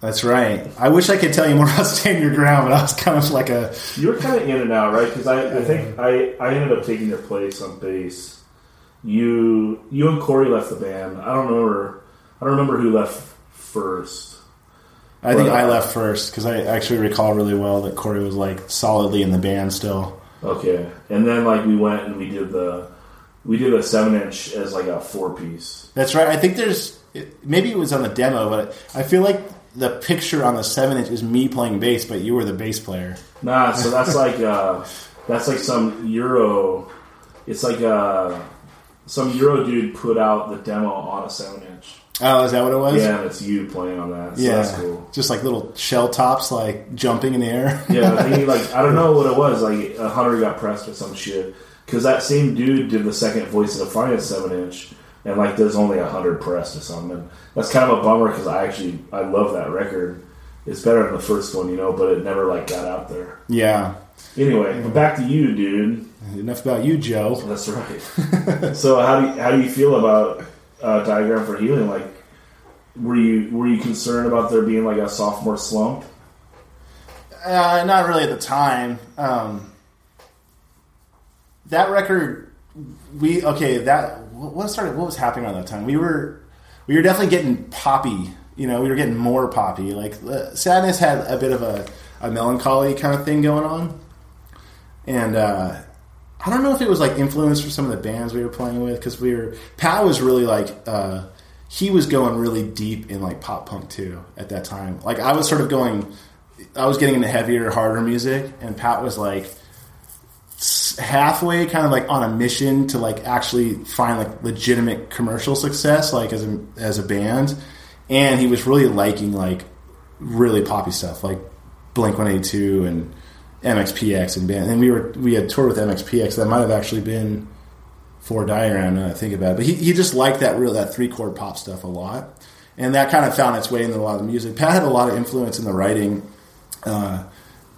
That's right. I wish I could tell you more about Stand Your Ground, but I was kind of like a. You were kind of in and out, right? Because I, I think I, I ended up taking your place on bass. You you and Corey left the band. I don't remember. I don't remember who left first. I think I left first because I actually recall really well that Corey was like solidly in the band still. Okay, and then like we went and we did the we did a seven inch as like a four piece. That's right. I think there's maybe it was on the demo, but I feel like the picture on the seven inch is me playing bass, but you were the bass player. Nah, so that's like uh, that's like some Euro. It's like uh, some Euro dude put out the demo on a seven inch. Oh, is that what it was? Yeah, it's you playing on that. So yeah, cool. Just like little shell tops, like jumping in the air. yeah, I think like I don't know what it was. Like a hundred got pressed or some shit. Because that same dude did the second voice of the finest seven inch, and like there's only a hundred pressed or something that's kind of a bummer because I actually I love that record. It's better than the first one, you know, but it never like got out there. Yeah. Anyway, but back to you, dude. Enough about you, Joe. That's right. so how do you, how do you feel about uh, Diagram for Healing? Like, were you were you concerned about there being like a sophomore slump? Uh, not really at the time. Um, that record, we okay. That what started? What was happening at that time? We were we were definitely getting poppy You know, we were getting more poppy. Like uh, Sadness had a bit of a, a melancholy kind of thing going on, and uh, I don't know if it was like influence from some of the bands we were playing with because we were Pat was really like uh, he was going really deep in like pop punk too at that time. Like I was sort of going, I was getting into heavier, harder music, and Pat was like halfway kind of like on a mission to like actually find like legitimate commercial success like as a, as a band and he was really liking like really poppy stuff like blink 182 and mxpx and band and we were we had toured with mxpx that might have actually been for diagram now i think about it but he, he just liked that real that three chord pop stuff a lot and that kind of found its way into a lot of the music pat had a lot of influence in the writing uh,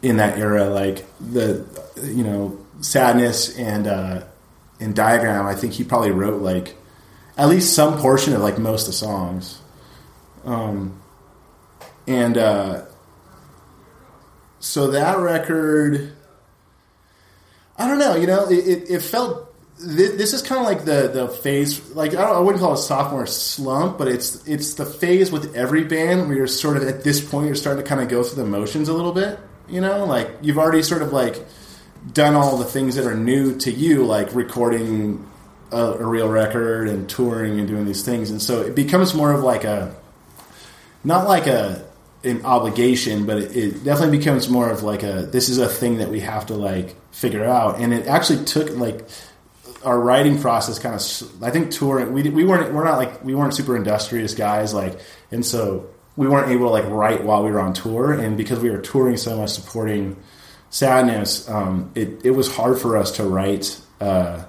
in that era, like the you know sadness and uh, and diagram. I think he probably wrote like at least some portion of like most of the songs. Um, and uh, so that record, I don't know. You know, it, it, it felt. Thi- This is kind of like the the phase, like I, I wouldn't call it a sophomore slump, but it's it's the phase with every band where you're sort of at this point you're starting to kind of go through the motions a little bit. You know, like you've already sort of like done all the things that are new to you, like recording a, a real record and touring and doing these things, and so it becomes more of like a not like a an obligation, but it, it definitely becomes more of like a this is a thing that we have to like figure out, and it actually took like our writing process kind of I think touring we we weren't we're not like we weren't super industrious guys like and so we weren't able to like write while we were on tour and because we were touring so much supporting sadness um, it it was hard for us to write uh,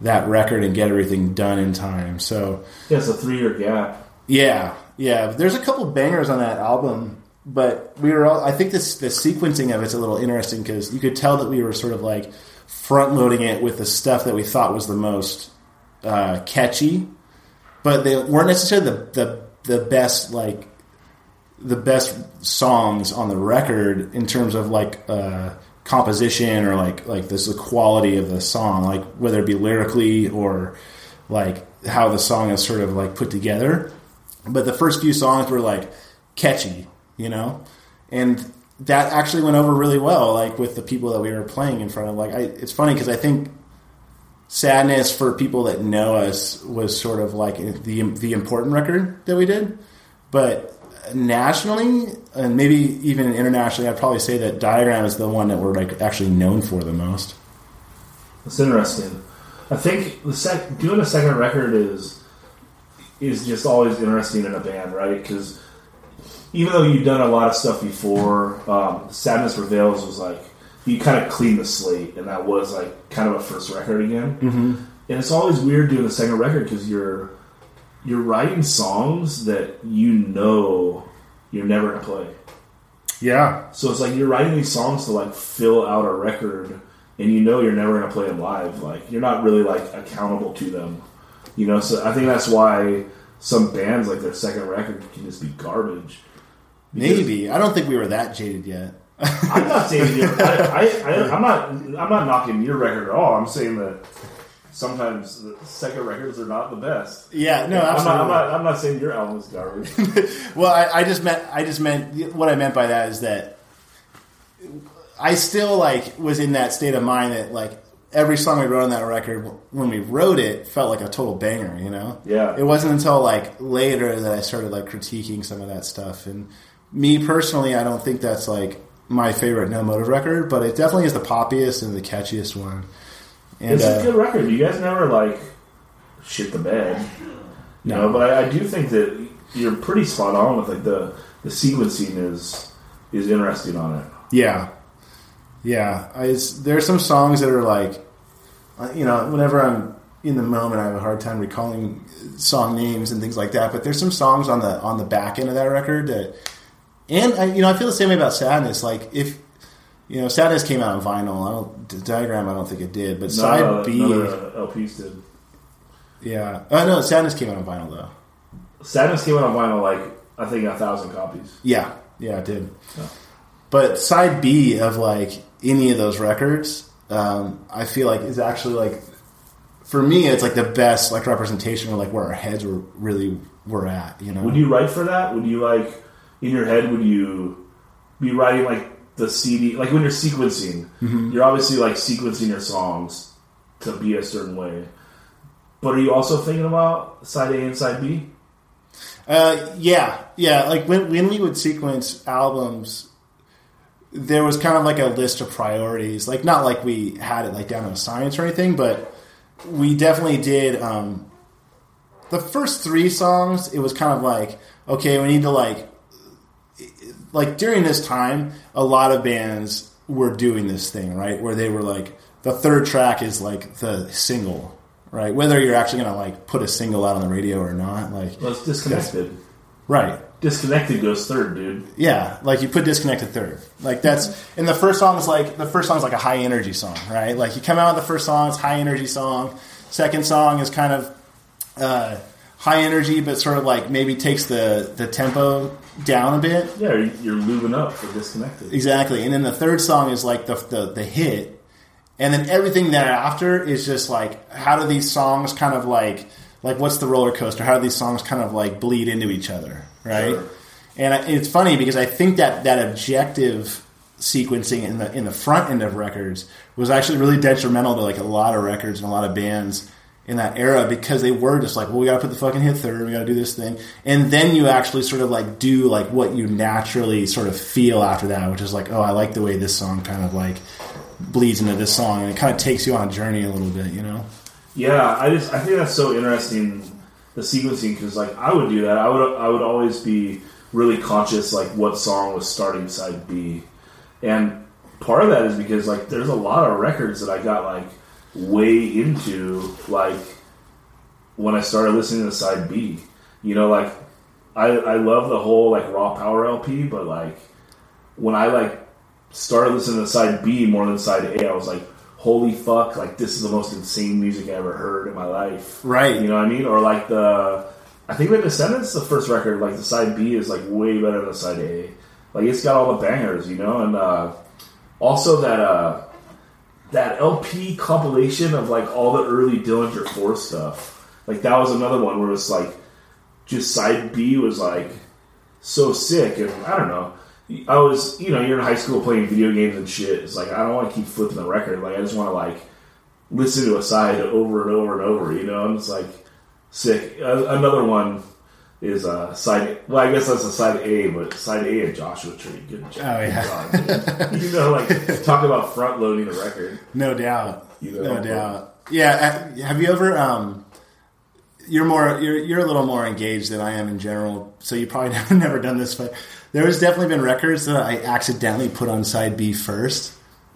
that record and get everything done in time so Yeah, it's a three year gap. yeah, yeah. There's a couple bangers on that album, but we were. All, I think this the sequencing of it's a little interesting because you could tell that we were sort of like front loading it with the stuff that we thought was the most uh, catchy, but they weren't necessarily the, the the best like the best songs on the record in terms of like uh, composition or like like this the quality of the song, like whether it be lyrically or like how the song is sort of like put together. But the first few songs were like catchy, you know, and that actually went over really well, like with the people that we were playing in front of. Like, I, it's funny because I think sadness for people that know us was sort of like the the important record that we did, but nationally and maybe even internationally, I'd probably say that Diagram is the one that we're like actually known for the most. It's interesting. I think the sec- doing a second record is is just always interesting in a band, right? Because even though you've done a lot of stuff before, um, Sadness Prevails was like you kind of cleaned the slate, and that was like kind of a first record again. Mm-hmm. And it's always weird doing a second record because you're you're writing songs that you know you're never gonna play. Yeah, So it's like you're writing these songs to like fill out a record, and you know you're never going to play them live. Like you're not really like accountable to them, you know. So I think that's why some bands like their second record can just be garbage. Because- maybe. I don't think we were that jaded yet. I'm not saying you're, I, I, I, I'm not. I'm not knocking your record at all. I'm saying that sometimes the second records are not the best. Yeah, no, I'm not, I'm not. I'm not saying your album is garbage. Well, I, I just meant I just meant what I meant by that is that I still like was in that state of mind that like every song we wrote on that record when we wrote it felt like a total banger, you know. Yeah. It wasn't until like later that I started like critiquing some of that stuff, and me personally, I don't think that's like my favorite No Motive record, but it definitely is the poppiest and the catchiest one. And it's uh, a good record. You guys never like shit the bed. No, know, but I, I do think that you're pretty spot on with like the the sequencing is is interesting on it. Yeah, yeah. I, it's, there are some songs that are like, uh, you know, whenever I'm in the moment, I have a hard time recalling song names and things like that. But there's some songs on the on the back end of that record that, and I, you know, I feel the same way about Sadness. Like if you know, Sadness came out on vinyl. I don't Diagram. I don't think it did, but side None of the- B, the LPs did. yeah. Oh no, Sadness came out on vinyl though. Sadness came out on vinyl like I think a thousand copies. Yeah, yeah, it did. Yeah. But side B of like any of those records, um, I feel like is actually like for me, it's like the best like representation of like where our heads were really were at. You know, Would you write for that? Would you like in your head? Would you be writing like the CD? Like when you're sequencing, Mm-hmm. you're obviously like sequencing your songs to be a certain way. But are you also thinking about side A and side B? Uh, yeah, yeah. Like when when we would sequence albums, there was kind of like a list of priorities. Like not like we had it like down to a science or anything, but we definitely did. Um, the first three songs, it was kind of like okay, we need to like like during this time, a lot of bands were doing this thing right where they were like the third track is like the single. Right, whether you're actually gonna like put a single out on the radio or not, like Well, it's disconnected. right, Disconnected goes third, dude. yeah, like you put disconnected third. Like that's and the first song is like the first song is like a high energy song, right? Like you come out with the first song, it's high energy song. Second song is kind of uh, high energy, but sort of like maybe takes the the tempo down a bit. Yeah, you're- lubing up for disconnected. Exactly. And then the third song is like the the, the hit. And then everything thereafter is just like how do these songs kind of like like what's the roller coaster? How do these songs kind of like bleed into each other, right? Sure. And I- it's funny because I think that that objective sequencing in the in the front end of records was actually really detrimental to like a lot of records and a lot of bands in that era because they were just like, well, we got to put the fucking hit third, we got to do this thing, and then you actually sort of like do like what you naturally sort of feel after that, which is like, oh, I like the way this song kind of like bleeds into this song, and it kind of takes you on a journey a little bit, you know? Yeah, I just I think that's so interesting the sequencing because like I would do that. I would I would always be really conscious like what song was starting side B, and part of that is because like there's a lot of records that I got like way into like when I started listening to side B. You know, like I I love the whole like raw power LP, but like when I like started listening to side B more than side A, I was like, holy fuck, like this is the most insane music I ever heard in my life. Right. You know what I mean? Or like the I think the Descendents, the first record, like the side B is like way better than side A. Like it's got all the bangers, you know, and uh also that uh that LP compilation of like all the early Dillinger Four stuff. Like that was another one where it's like just side B was like so sick and I don't know. I was you know, you're in high school playing video games and shit. It's like I don't want to keep flipping the record. Like I just want to like listen to a side over and over and over, you know, and it's like sick. Uh, another one is uh, side. Well, I guess that's a side A, but side A of Joshua Tree. Good job. Oh, yeah. God, you know, like talk about front loading a record. No doubt. You no doubt. Yeah. uh, Have you ever? Um, you're more. You're you're a little more engaged than I am in general. So you probably never never done this, but there has definitely been records that I accidentally put on side B first,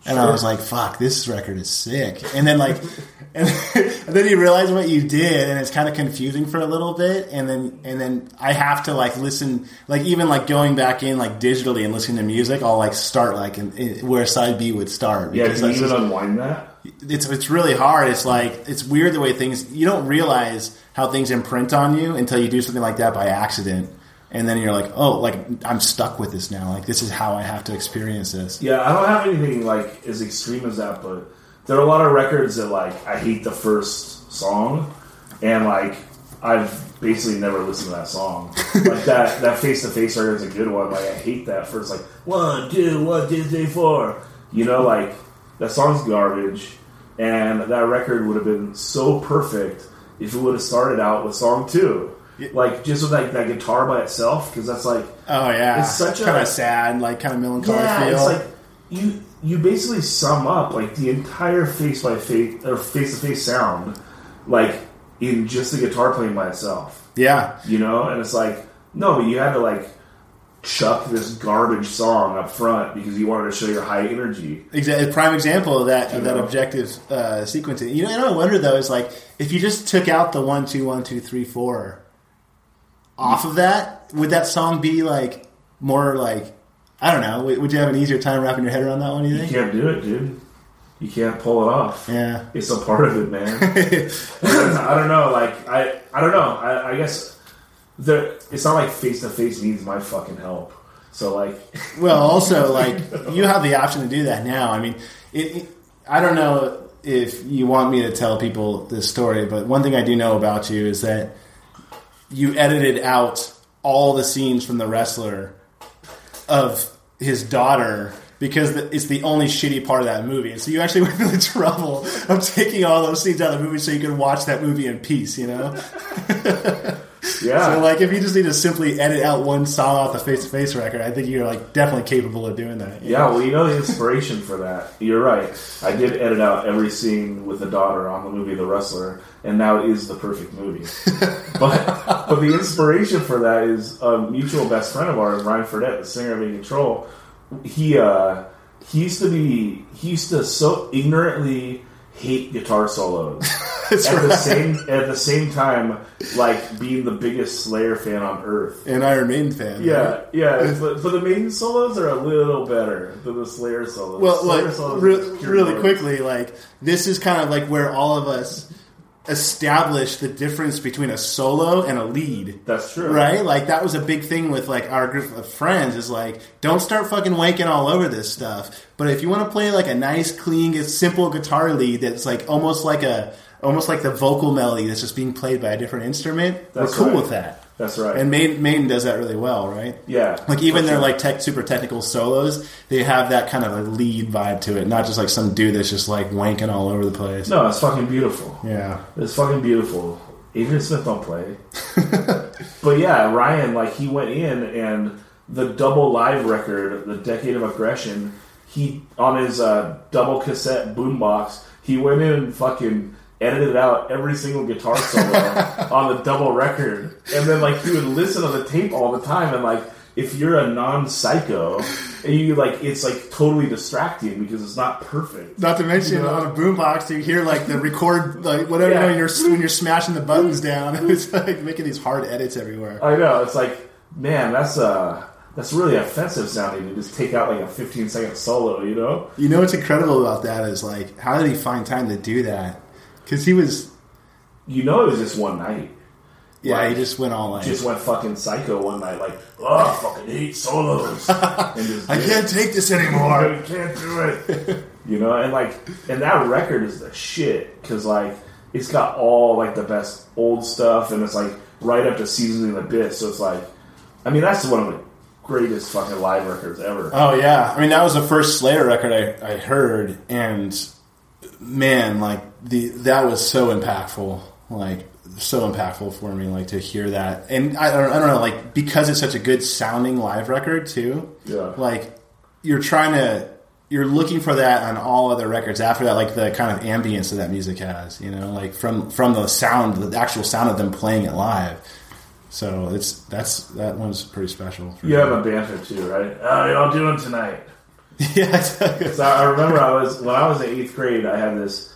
and I was like, "Fuck, this record is sick." And then like, and, and then you realize what you did, and it's kind of confusing for a little bit. And then and then I have to like listen, like even like going back in like digitally and listening to music, I'll like start like in, in, where side B would start. Yeah, can you just- unwind that? it's it's really hard. It's like it's weird the way things you don't realize how things imprint on you until you do something like that by accident, and then you're like, oh, like I'm stuck with this now. Like this is how I have to experience this. Yeah, I don't have anything like as extreme as that, but there are a lot of records that like I hate the first song, and like I've basically never listened to that song. like that that face to face record is a good one. Like I hate that first like one two one two three four. You know, like that song's garbage, and that record would have been so perfect if it would have started out with song two. Like just with like that guitar by itself, because that's like Oh yeah, It's such a- kind of sad, like kind of melancholy yeah, feel. it's like you you basically sum up like the entire face by face or face to face sound, like in just the guitar playing by itself. yeah, You know, and it's like no, but you had to like chuck this garbage song up front because you wanted to show your high energy. Exa- prime example of that of that objective uh, sequencing. You know, and I wonder though is like if you just took out the one two one two three four off of that, would that song be like more like I don't know? Would you have an easier time wrapping your head around that one? You You think? can't do it, dude. You can't pull it off. Yeah. It's a part of it, man. I don't know. Like I, I don't know. I, I guess there. It's not like face to face needs my fucking help. So like, Well, also like you have the option to do that now. I mean, it, it, I don't know if you want me to tell people this story, but one thing I do know about you is that you edited out all the scenes from the wrestler of his daughter because it's the only shitty part of that movie. And so you actually went through the trouble of taking all those scenes out of the movie so you could watch that movie in peace, you know? Yeah. So like if you just need to simply edit out one song off the face to face record, I think you're like definitely capable of doing that. Yeah, well, you know the inspiration for that. You're right. I did edit out every scene with the daughter on the movie The Wrestler, and now it is the perfect movie. but but the inspiration for that is a mutual best friend of ours, Ryan Fredette, the singer of In Control. He uh, he used to be he used to so ignorantly hate guitar solos. That's at the same at the same time, like being the biggest Slayer fan on earth. and Iron Maiden fan. Yeah, right? yeah. But, but the Maiden solos are a little better than the Slayer solos. Well, Slayer like solos re- really noise. quickly, like this is kind of like where all of us establish the difference between a solo and a lead. That's true, Right? Like that was a big thing with like our group of friends is like don't start fucking wanking all over this stuff. But if you want to play like a nice clean simple guitar lead that's like almost like a almost like the vocal melody that's just being played by a different instrument, That's we're cool right. with that. That's right. And Maiden, Maiden does that really well, right? yeah, Like even their sure. like tech super technical solos, they have that kind of a lead vibe to it, not just like some dude that's just like wanking all over the place. no, it's fucking beautiful. Yeah. It's fucking beautiful. Adrian Smith don't play, but yeah, Ryan like he went in and the double live record, the Decade of Aggression, he on his uh, double cassette boombox, he went in and fucking edited out every single guitar solo on the double record, and then like he would listen to the tape all the time, and like if you're a non-psycho, and you like it's like totally distracting because it's not perfect. Not to mention Yeah. on a boombox, you hear like the record, like whatever Yeah. when you're when you're smashing the buttons down. It's like making these hard edits everywhere. I know. It's like, man, that's uh that's really offensive sounding to just take out like a 15 second solo, you know? You know what's incredible about that is like how did he find time to do that? Because he was, You know, it was just one night. yeah, Right. he just went all like, Just went fucking psycho one night, like, oh, I fucking hate solos. and just I can't take this anymore. I can't do it. you know, and like, and that record is the shit because like it's got all like the best old stuff, and it's like right up to Seasons in the Abyss. So it's like, I mean, that's one of the greatest fucking live records ever. Oh yeah, I mean that was the first Slayer record I, I heard, and man, like the that was so impactful, like so impactful for me, like to hear that, and I don't, I don't know, like because it's such a good sounding live record too. Yeah. like you're trying to. You're looking for that on all other records after that, like the kind of ambience that that music has, you know, like from from the sound, the actual sound of them playing it live. So it's that's that one's pretty special. for You have a banter too, right? Uh, How y'all doing tonight? yeah, So I remember I was when I was in eighth grade. I had this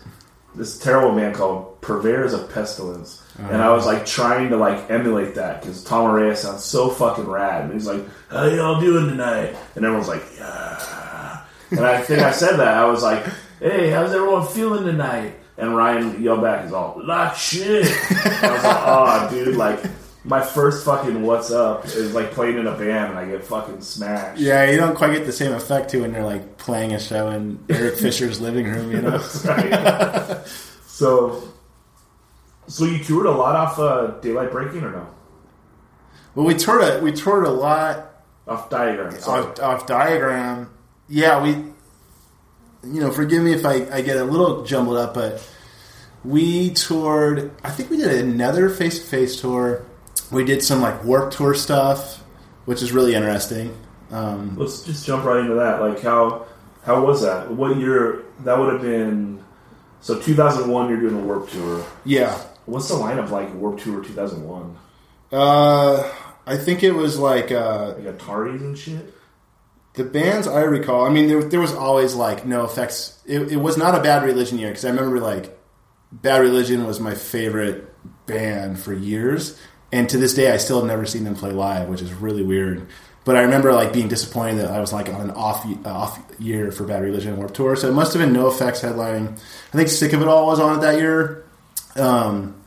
this terrible man called Purveyors of Pestilence, and I was like trying to like emulate that because Tom Araya sounds so fucking rad. And he's like, "How y'all doing tonight?" And everyone's like, "Yeah." And I think I said that. I was like, "Hey, how's everyone feeling tonight?" And Ryan yelled back, "He's all like shit." I was like, "Oh, dude, like." My first fucking what's up is like playing in a band and I get fucking smashed. Yeah, you don't quite get the same effect too when you're like playing a show in Eric Fisher's living room, you know. Right. so, so you toured a lot off uh, Daylight Breaking or no? Well, we toured a we toured a lot Off Diagram. Sorry. off, off diagram. Yeah, we. You know, forgive me if I, I get a little jumbled up, but we toured. I think we did another face to face tour. We did some like Warped Tour stuff, which is really interesting. Um, Let's just jump right into that. Like how how was that? What year? That would have been. So 2001, you're doing a Warped Tour. yeah, What's the lineup like? Warped Tour 2001, uh, I think it was like. Uh, like Ataris and shit. The bands I recall, I mean, there, there was always like NOFX. It, it was not a Bad Religion year because I remember like Bad Religion was my favorite band for years, and to this day I still have never seen them play live, which is really weird. But I remember like being disappointed that I was like on an off uh, off year for Bad Religion Warped Tour, so it must have been NOFX headlining. I think Sick of It All was on it that year. Um,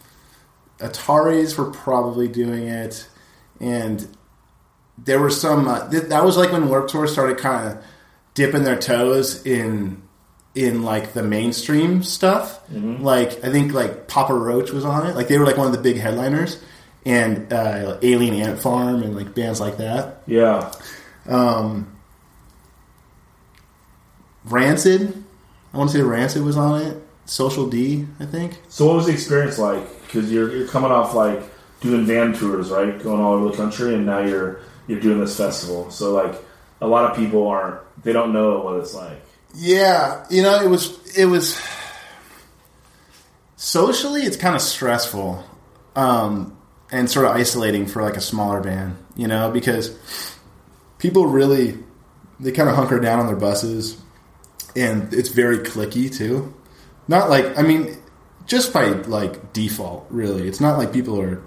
Ataris were probably doing it, and there were some. Uh, th- that was like when Warped Tour started kind of dipping their toes in in like the mainstream stuff. Like I think like Papa Roach was on it. Like they were like one of the big headliners, and uh, Alien Ant Farm and like bands like that. Yeah. Um, Rancid, I want to say Rancid was on it. Social D, I think. So what was the experience like? Because you're you're coming off like doing van tours, right? Going all over the country, and now you're you're doing this festival. So like a lot of people aren't they don't know what it's like. Yeah, you know, it was it was socially it's kind of stressful um, and sort of isolating for like a smaller band, you know, because people really they kind of hunker down on their buses and it's very clicky too. Not like I mean just by like default, really. It's not like people are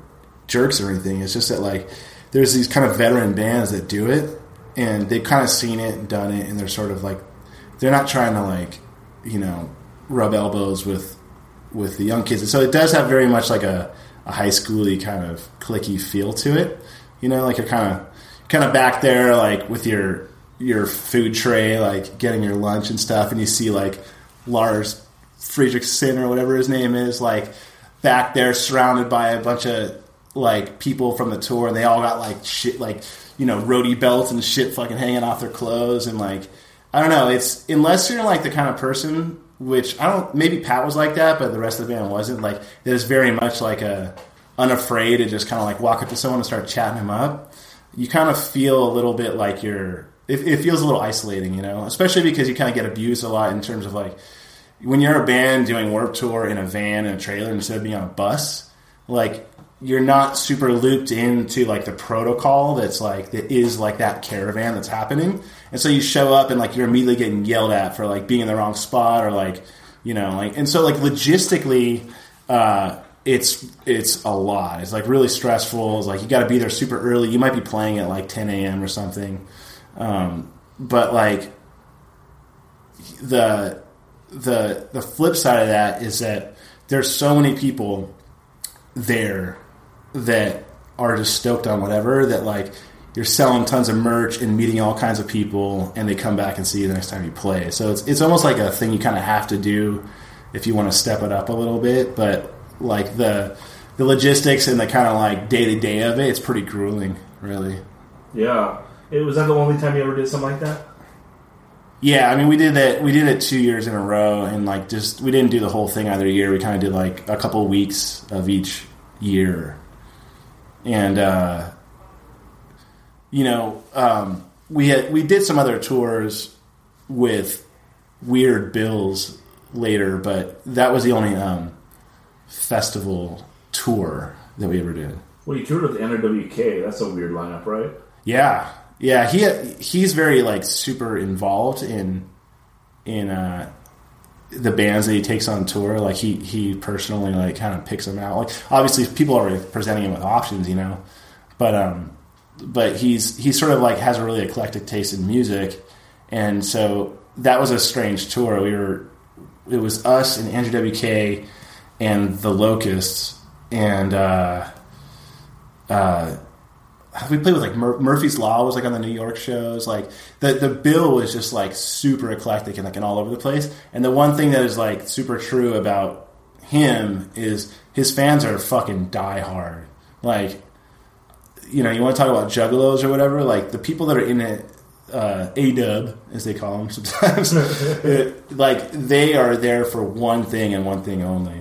jerks or anything. It's just that like there's these kind of veteran bands that do it and they've kind of seen it and done it and they're sort of like they're not trying to like you know rub elbows with with the young kids and so it does have very much like a, a high schooly kind of clicky feel to it you know like you're kind of kind of back there like with your your food tray like getting your lunch and stuff and you see like Lars Frederiksen or whatever his name is like back there surrounded by a bunch of like people from the tour and they all got like shit like you know roadie belts and shit fucking hanging off their clothes and like I don't know. It's unless you're like the kind of person which I don't. Maybe Pat was like that, but the rest of the band wasn't. Like there's very much like a unafraid to just kind of like walk up to someone and start chatting him up. You kind of feel a little bit like you're. It, it feels a little isolating, you know, especially because you kind of get abused a lot in terms of like when you're a band doing Warped Tour in a van and a trailer instead of being on a bus. Like you're not super looped into like the protocol that's like that is like that caravan that's happening and so you show up and like you're immediately getting yelled at for like being in the wrong spot or like you know like and so like logistically uh it's it's a lot. It's like really stressful. It's like you got to be there super early. You might be playing at like 10 a.m or something. Um but like the the the flip side of that is that there's so many people there that are just stoked on whatever that like you're selling tons of merch and meeting all kinds of people and they come back and see you the next time you play so it's, it's almost like a thing you kind of have to do if you want to step it up a little bit but like the the logistics and the kind of like day to day of it it's pretty grueling really Yeah. It was that the only time you ever did something like that? yeah i mean we did that we did it two years in a row and like just we didn't do the whole thing either year we kind of did like a couple weeks of each year and uh you know, um, we had we did some other tours with weird bills later, but that was the only um, festival tour that we ever did. Well, you toured with Andrew WK. That's a weird lineup, right? Yeah, yeah. He he's very like super involved in in uh, the bands that he takes on tour. Like he he personally like kind of picks them out. Like obviously people are presenting him with options, you know, but um but he's he sort of like has a really eclectic taste in music, and so that was a strange tour. We were it was us and Andrew WK and the Locusts and uh, uh, we played with like Mur- Murphy's Law was like on the New York shows. Like the the bill was just like super eclectic and like and all over the place. And the one thing that is like super true about him is his fans are fucking die hard. Like you know, you want to talk about juggalos or whatever, like the people that are in it, uh, A dub, as they call them sometimes, it, like they are there for one thing and one thing only.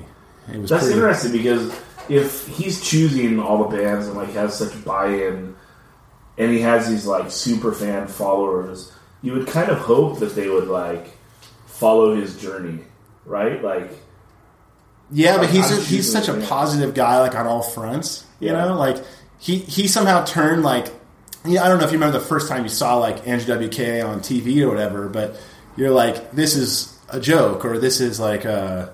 It was That's pretty- interesting because if he's choosing all the bands and like has such buy-in, and he has these like super fan followers, you would kind of hope that they would like follow his journey, right? Like, Yeah, but he's I'm a, he's such a positive guy, like on all fronts. You Yeah. know, like he he somehow turned like yeah. I don't know if you remember the first time you saw like Andrew WK on TV or whatever, but you're like, this is a joke or this is like a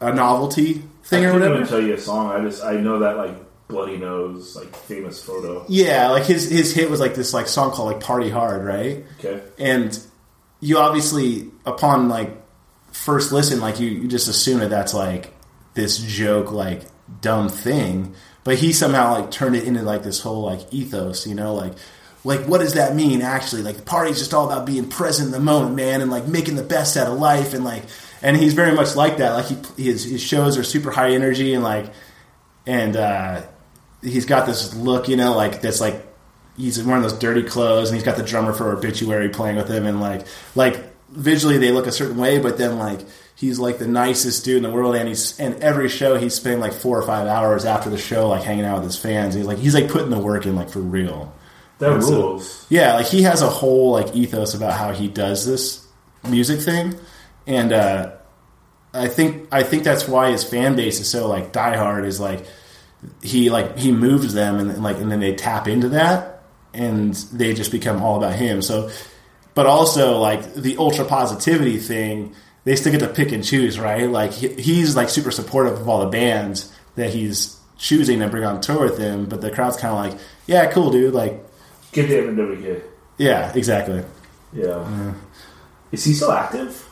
a novelty thing or whatever. I or whatever. even tell you a song. I just I know that like Bloody Nose, like famous photo. Yeah, like his his hit was like this like song called like Party Hard, right? Okay, and you obviously upon like first listen like you, you just assume that that's like this joke like dumb thing but he somehow like turned it into like this whole like ethos you know like like what does that mean actually? Like the party's just all about being present in the moment, man, and like making the best out of life, and like and he's very much like that. Like he his his shows are super high energy and like and uh, he's got this look, you know, like that's like he's wearing those dirty clothes and he's got the drummer for obituary playing with him and like like visually they look a certain way but then like he's like the nicest dude in the world and he's and every show he's spending like four or five hours after the show like hanging out with his fans he's like he's like putting the work in like for real That And so- rules. yeah like he has a whole like ethos about how he does this music thing and uh i think i think that's why his fan base is so like diehard is like he like he moves them and, like and then they tap into that and they just become all about him so but also like the ultra positivity thing they still get to pick and choose right like he, he's like super supportive of all the bands that he's choosing to bring on tour with him but the crowd's kind of like yeah cool dude like Get the MWK. yeah exactly Yeah. Is he still active?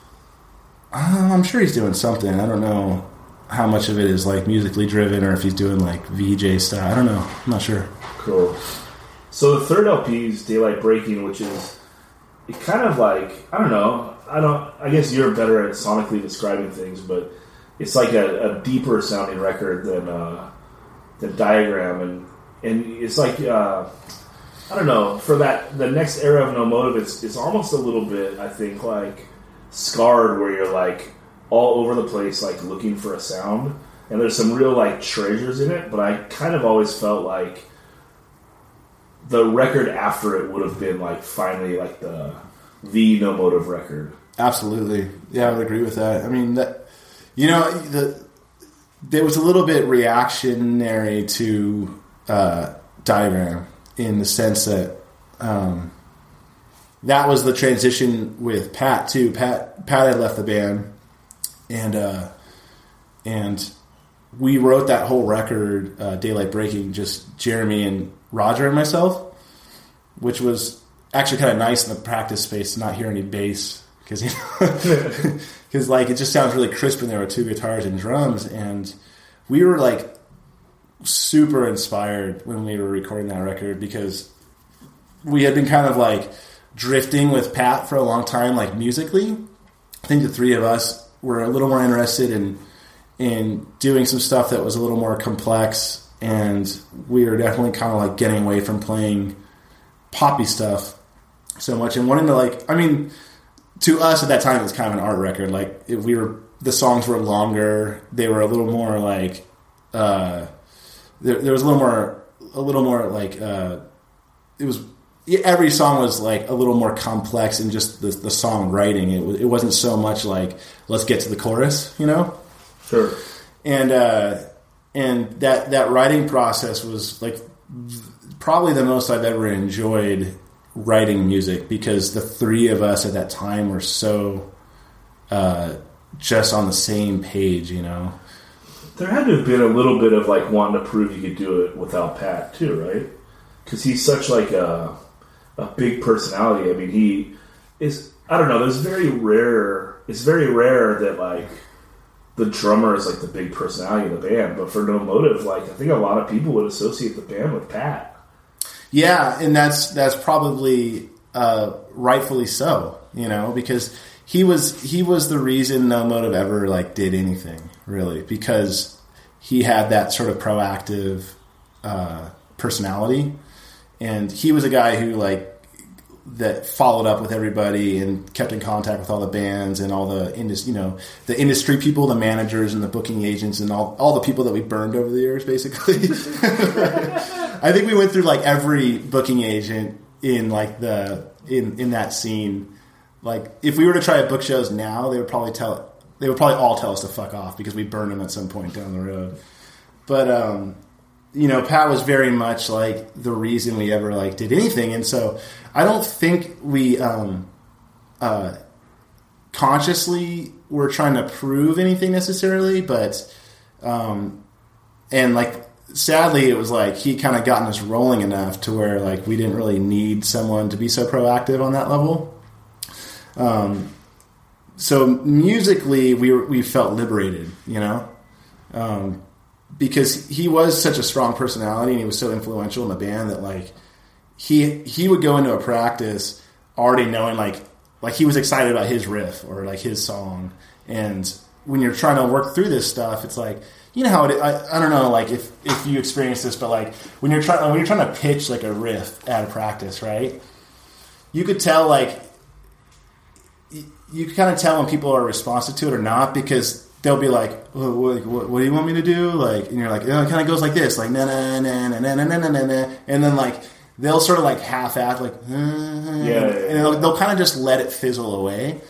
Uh, i'm sure he's doing something i don't know how much of it is like musically driven or if he's doing like vj stuff i don't know i'm not sure Cool. So the third LP is Daylight Breaking, which is it kind of like I don't know. I don't. I guess you're better at sonically describing things, but it's like a, a deeper sounding record than uh, than Diagram, and and it's like uh, I don't know. For that the next era of No Motive, it's it's almost a little bit I think like scarred, where you're like all over the place, like looking for a sound. And there's some real like treasures in it, but I kind of always felt like the record after it would have been like finally like the the no motive record. Absolutely. Yeah, I would agree with that. I mean, that you know, the there was a little bit reactionary to uh, diagram in the sense that um, that was the transition with Pat too. Pat Pat had left the band, and uh, and we wrote that whole record, uh, Daylight Breaking, just Jeremy and Roger and myself, which was actually kind of nice in the practice space to not hear any bass because you know because like it just sounds really crisp when there were two guitars and drums and we were like super inspired when we were recording that record because we had been kind of like drifting with Pat for a long time like musically. I think the three of us were a little more interested in in doing some stuff that was a little more complex and we were definitely kind of like getting away from playing poppy stuff so much and wanting to like I mean to us at that time it was kind of an art record. Like if we were the songs were longer. They were a little more like uh there, there was a little more a little more like uh it was every song was like a little more complex in just the, the songwriting it, it wasn't so much like let's get to the chorus you know? Sure. and uh, and that that writing process was like probably the most I've ever enjoyed writing music because the three of us at that time were so uh, just on the same page, you know. There had to have been a little bit of like wanting to prove you could do it without Pat too, right? Because he's such like a a big personality. I mean, he is. I don't know. There's very rare. It's very rare that like the drummer is like the big personality of the band. But for No Motive, like I think a lot of people would associate the band with Pat. Yeah, and that's that's probably uh, rightfully so, you know, because he was he was the reason No Motive ever like did anything really because he had that sort of proactive uh, personality, and he was a guy who like that followed up with everybody and kept in contact with all the bands and all the industry, you know, the industry people, the managers and the booking agents and all, all the people that we burned over the years, basically. I think we went through like every booking agent in like the in in that scene. Like if we were to try to book shows now, they would probably tell they would probably all tell us to fuck off because we burned them at some point down the road. But um, you know, Pat was very much like the reason we ever like did anything, and so I don't think we um, uh, consciously were trying to prove anything necessarily, but um, and like sadly, it was like he kind of gotten us rolling enough to where like we didn't really need someone to be so proactive on that level. Um, so musically, we were, we felt liberated, you know, um, because he was such a strong personality and he was so influential in the band that like he he would go into a practice already knowing like like he was excited about his riff or like his song, and when you're trying to work through this stuff, it's like you know how it. I, I don't know like if if you experience this, but like when you're trying when you're trying to pitch like a riff at a practice, right? You could tell like you, you can kind of tell when people are responsive to it or not because they'll be like, oh, what, what, what, do you want me to do? Like, and you're like, oh, it kind of goes like this, like na na na na na na na na na, and then like they'll sort of like half act like, uh, Yeah, yeah, and they'll, they'll kind of just let it fizzle away,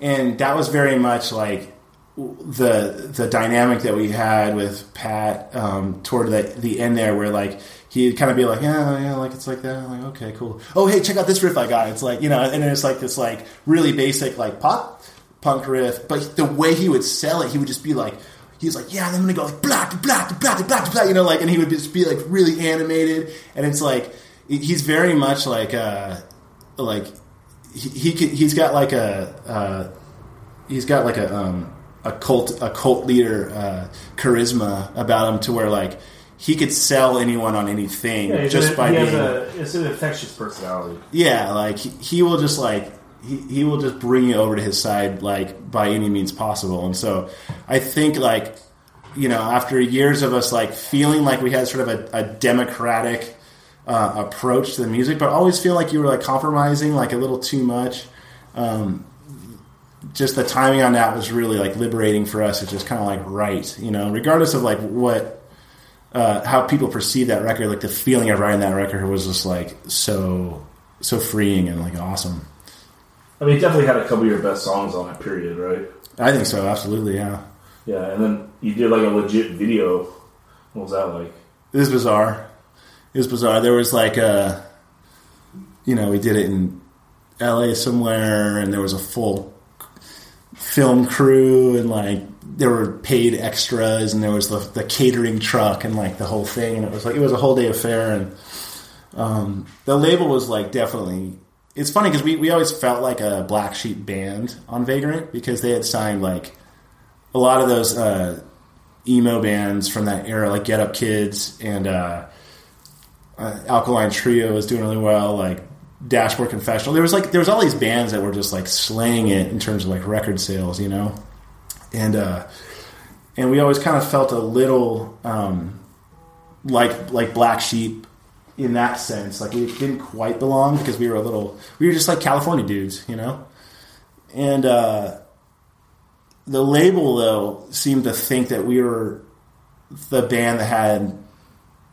and that was very much like the the dynamic that we had with Pat um, toward the the end there, where like he'd kind of be like, yeah, yeah, like it's like that. I'm like, okay, cool. Oh, hey, check out this riff I got. It's like you know, and it's like this like really basic like pop punk riff, but the way he would sell it, he would just be like. He's like, yeah, I'm gonna go like blah blah blah blah blah you know, like, and he would just be like really animated, and it's like he's very much like uh like he, he he's got like a uh, he's got like a um a cult a cult leader uh, charisma about him to where like he could sell anyone on anything Yeah, just a, by being a, it's an infectious personality. yeah like he, he will just like he, he will just bring you over to his side like by any means possible and so i think like you know after years of us like feeling like we had sort of a, a democratic uh, approach to the music but always feel like you were like compromising like a little too much um, just the timing on that was really like liberating for us it's just kind of like right you know regardless of like what uh, how people perceive that record like the feeling of writing that record was just like so so freeing and like awesome I mean, definitely had a couple of your best songs on that period, right? i think so absolutely yeah Yeah, and then you did like a legit video. What was that like? it was bizarre it was bizarre there was like a you know we did it in la somewhere and there was a full film crew and like there were paid extras and there was the, the catering truck and like the whole thing. And it was like it was a whole day affair. And um, the label was like definitely it's funny because we, we always felt like a black sheep band on vagrant because they had signed like a lot of those uh, emo bands from that era like get up kids and uh, uh, alkaline trio was doing really well like dashboard confessional. There was like there was all these bands that were just like slaying it in terms of like record sales you know? And uh and we always kind of felt a little um like like black sheep in that sense. Like we didn't quite belong because we were a little we were just like california dudes you know? And uh the label though seemed to think that we were the band that had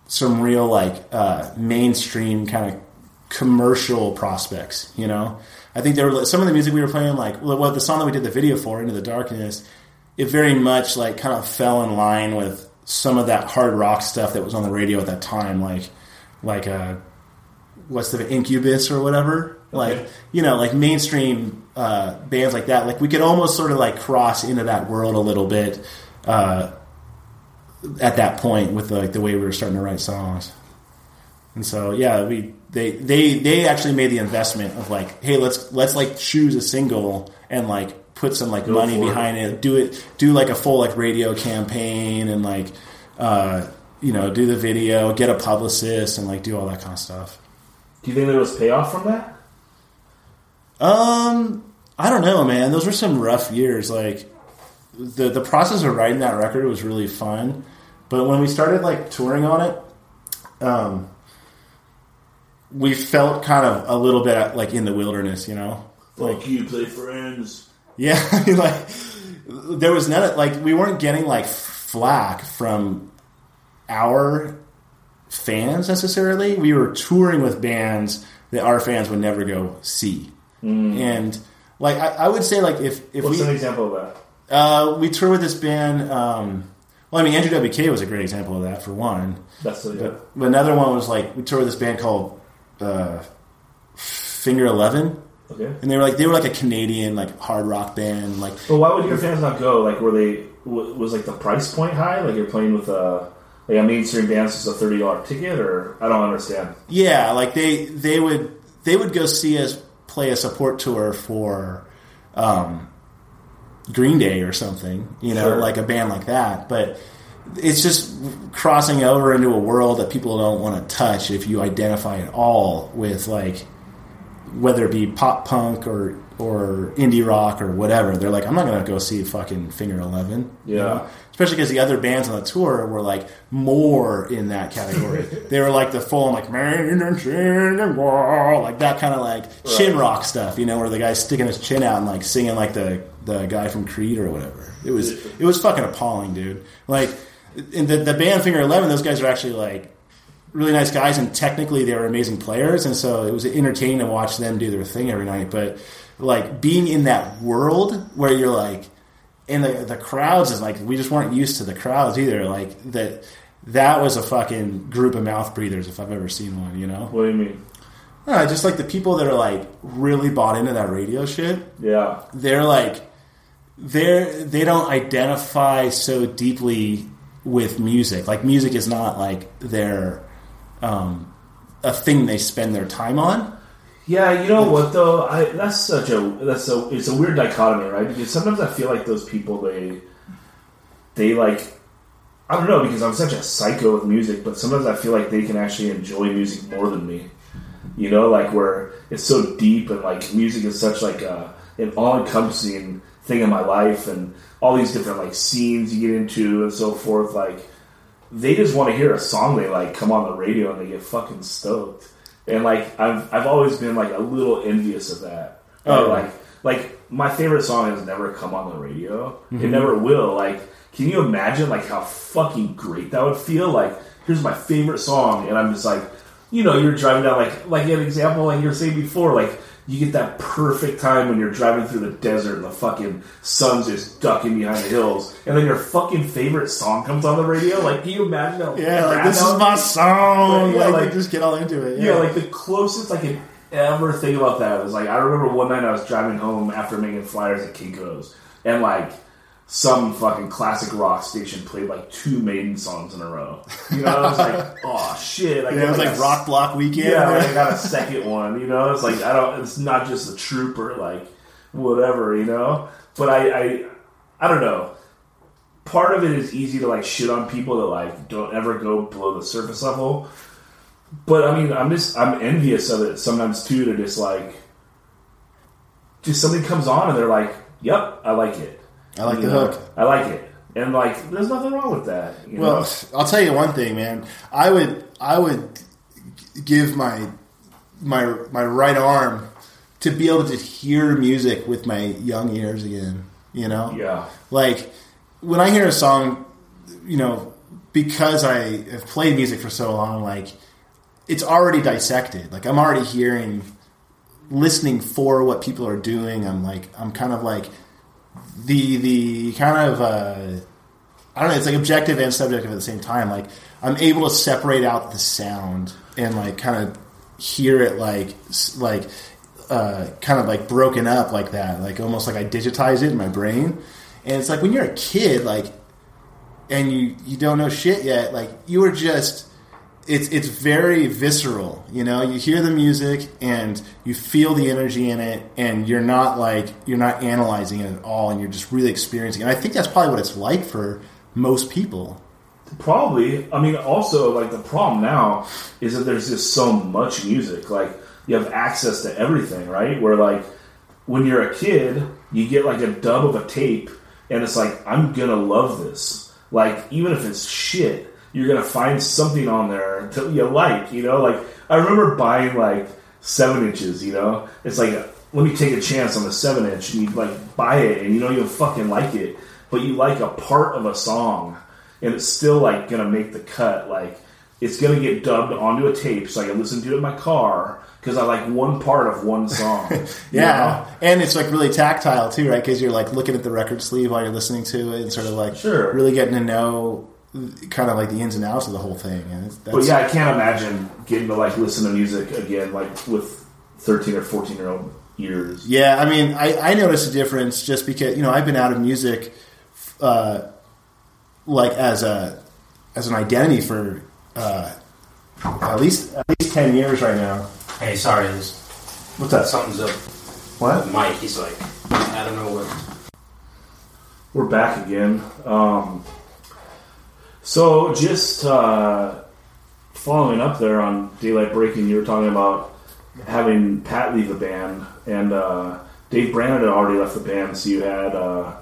some real like uh mainstream kind of commercial prospects you know? I think there were some of the music we were playing like what the song that we did the video for into the darkness it very much like kind of fell in line with some of that hard rock stuff that was on the radio at that time like like uh what's the incubus or whatever? Like you know like mainstream uh bands like that. Like we could almost sort of like cross into that world a little bit uh at that point with like the way we were starting to write songs. And so yeah we they they they actually made the investment of like hey let's let's like choose a single and like put some like Go money for it. behind it. Do it do like a full like radio campaign and like uh you know do the video get a publicist and like do all that kind of stuff. Do you think there was payoff from that? um i don't know man. Those were some rough years. Like the the process of writing that record was really fun. But when we started like touring on it um we felt kind of a little bit like in the wilderness you know Like you play friends. Yeah, I mean, like there was none of like we weren't getting like flack from our fans necessarily. We were touring with bands that our fans would never go see, and like I, I would say, like if if What's we an example of that? uh, we tour with this band. Um, well, I mean, Andrew WK was a great example of that for one. That's the yeah. But another one was like we toured with this band called uh, Finger Eleven, okay. and they were like they were like a Canadian like hard rock band, like But why would your fans not go? Like, were they was like the price point high? Like you're playing with a like a mainstream dance is a thirty dollar ticket, or I don't understand. Yeah, like they they would they would go see us play a support tour for um, Green Day or something, you know, Sure. like a band like that. But it's just crossing over into a world that people don't want to touch if you identify at all with like whether it be pop punk or or indie rock or whatever. They're like, I'm not gonna go see fucking Finger Eleven. you Yeah. know? Especially because the other bands on the tour were like more in that category. they were like the full like man and chin and like that kind of like chin rock stuff, you know, where the guy's sticking his chin out and like singing like the the guy from Creed or whatever. It was it was fucking appalling, dude. Like in the the band Finger Eleven, those guys are actually like really nice guys, and technically they were amazing players, and so it was entertaining to watch them do their thing every night. But like being in that world where you're like, and the the crowds is like we just weren't used to the crowds either. Like that that was a fucking group of mouth breathers if I've ever seen one. You know, What do you mean? Uh, just like the people that are like really bought into that radio shit Yeah. they're like they're they don't identify so deeply with music. Like music is not like their um, a thing they spend their time on. Yeah, you know what though? I that's such a that's a it's a weird dichotomy, right? Because sometimes I feel like those people they they like I don't know because I'm such a psycho with music, but sometimes I feel like they can actually enjoy music more than me. You know, like where it's so deep and like music is such like a, an all encompassing thing in my life and all these different like scenes you get into and so forth. Like they just want to hear a song they like come on the radio and they get fucking stoked. And like I've I've always been like a little envious of that. Oh. Like like my favorite song has never come on the radio. It mm-hmm. never will. Like can you imagine like how fucking great that would feel? Like here's my favorite song and I'm just like you know, you're driving down like like an example like you were saying before, like you get that perfect time when you're driving through the desert and the fucking sun's just ducking behind the hills, and then your fucking favorite song comes on the radio. Like, can you imagine? How Yeah, like this is my song. Yeah, like, like- just get all into it. Yeah, like the closest I could ever think about that was like I remember one night I was driving home after making flyers at Kinko's, and like some fucking classic rock station played like two Maiden songs in a row. You know, I was like, oh shit! I yeah, it was like Rock Block Weekend. yeah, like I got a second one. You know, it's like I don't. It's not just a trooper, like whatever. You know, but I, I, I don't know. Part of it is easy to like shit on people that like don't ever go below the surface level. But I mean, I'm just I'm envious of it sometimes too. To just like, just something comes on and they're like, "Yep, I like it." I like You the know, hook. I like it, and like, there's nothing wrong with that. You Well, know? I'll tell you one thing, man. I would I would give my my my right arm to be able to hear music with my young ears again. You know, yeah, like when I hear a song, you know, because I have played music for so long, like it's already dissected. Like I'm already hearing, listening for what people are doing. I'm like, I'm kind of like the the kind of uh, I don't know. It's like objective and subjective at the same time. Like I'm able to separate out the sound and like kind of hear it like like uh, kind of like broken up like that. Like almost like I digitize it in my brain. And it's like when you're a kid, like and you you don't know shit yet. Like you are just it's it's very visceral. You know, you hear the music and you feel the energy in it, and you're not like you're not analyzing it at all, and you're just really experiencing. it. And I think that's probably what it's like for most people. Probably. I mean, also, like, the problem now is that there's just so much music. Like, you have access to everything, right? Where, like, when you're a kid, you get, like, a dub of a tape, and it's like, I'm gonna love this. Like, even if it's shit, you're gonna find something on there that you like, you know? Like, I remember buying, like, seven inches, you know? It's like, let me take a chance on a seven inch, and you, like, buy it, and you know you'll fucking like it, but you like a part of a song and it's still like gonna make the cut. Like it's gonna get dubbed onto a tape, so I can listen to it in my car because I like one part of one song. you Yeah, know? and it's like really tactile too, right? Because you're like looking at the record sleeve while you're listening to it, and sort of like Sure. really getting to know kind of like the ins and outs of the whole thing. And it's, that's, But yeah, I can't imagine getting to like listen to music again, like with thirteen or fourteen year old ears. Yeah, I mean, I, I noticed a difference just because you know I've been out of music, uh, like as a as an identity for uh, at least at least ten years right now. Hey, sorry, this What's that? something's up. What? Mike, he's like, I don't know what. We're back again. Um, So just uh, following up there on Daylight Breaking, you were talking about having Pat leave the band, and uh, Dave Brandon had already left the band, so you had uh,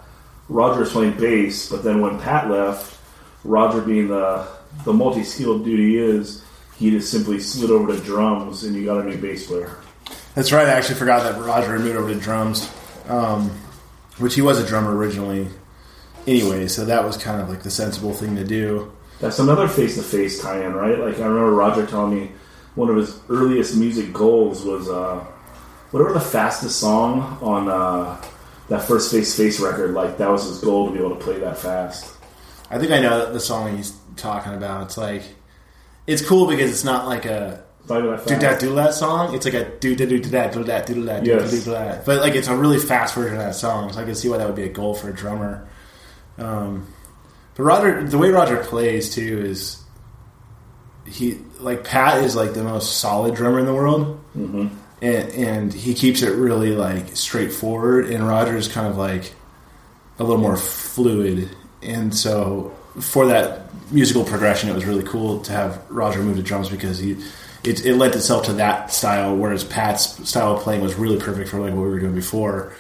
Roger playing bass, but then when Pat left, Roger being the the multi skilled dude he is, he just simply slid over to drums, and you got a new bass player. That's right. I actually forgot that Roger moved over to drums, um, which he was a drummer originally. Anyway, so that was kind of like the sensible thing to do. That's another face to face tie in, right? Like I remember Roger telling me one of his earliest music goals was uh, whatever the fastest song on uh, that first face to face record. Like that was his goal to be able to play that fast. I think I know the song he's talking about. It's like it's cool because it's not like a that do that do that song. It's like a do da do do that do that do Yes. do that. But like it's a really fast version of that song, so I can see why that would be a goal for a drummer. Um, but Roger, the way Roger plays too is he like Pat is like the most solid drummer in the world, Mhm. and and he keeps it really like straightforward. And Roger's kind of like a little more fluid, and so for that musical progression, it was really cool to have Roger move to drums because he it, it lent itself to that style, whereas Pat's style of playing was really perfect for like what we were doing before.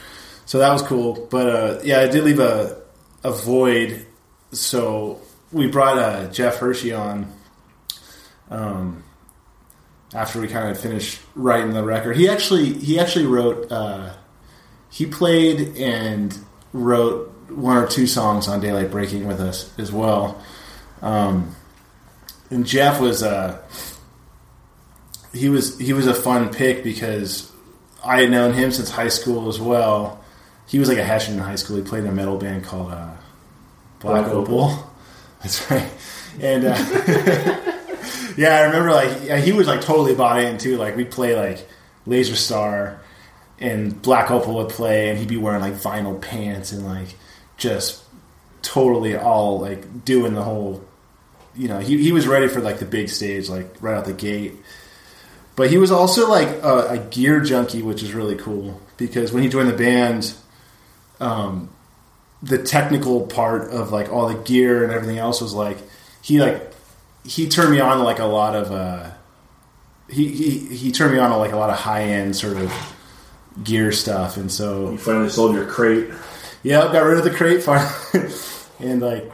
So that was cool, but uh, yeah, I did leave a a void. So we brought uh, Jeff Hershey on um, after we kind of finished writing the record. He actually he actually wrote uh, he played and wrote one or two songs on Daylight Breaking with us as well. Um, and Jeff was uh, he was he was a fun pick because I had known him since high school as well. He was like a Hessian in high school. He played in a metal band called uh, Black, Black Opal. Opal. That's right. And uh, yeah, I remember like yeah, he was like totally bought in too. Like we'd play like Laser Star, and Black Opal would play, and he'd be wearing like vinyl pants and like just totally all like doing the whole. You know, he he was ready for like the big stage, like right out the gate. But he was also like a, a gear junkie, which is really cool because when he joined the band, um, the technical part of like all the gear and everything else was like he like he turned me on to like a lot of uh he he, he turned me on to like a lot of high end sort of gear stuff. And so You finally sold your crate. yeah I got rid of the crate finally and like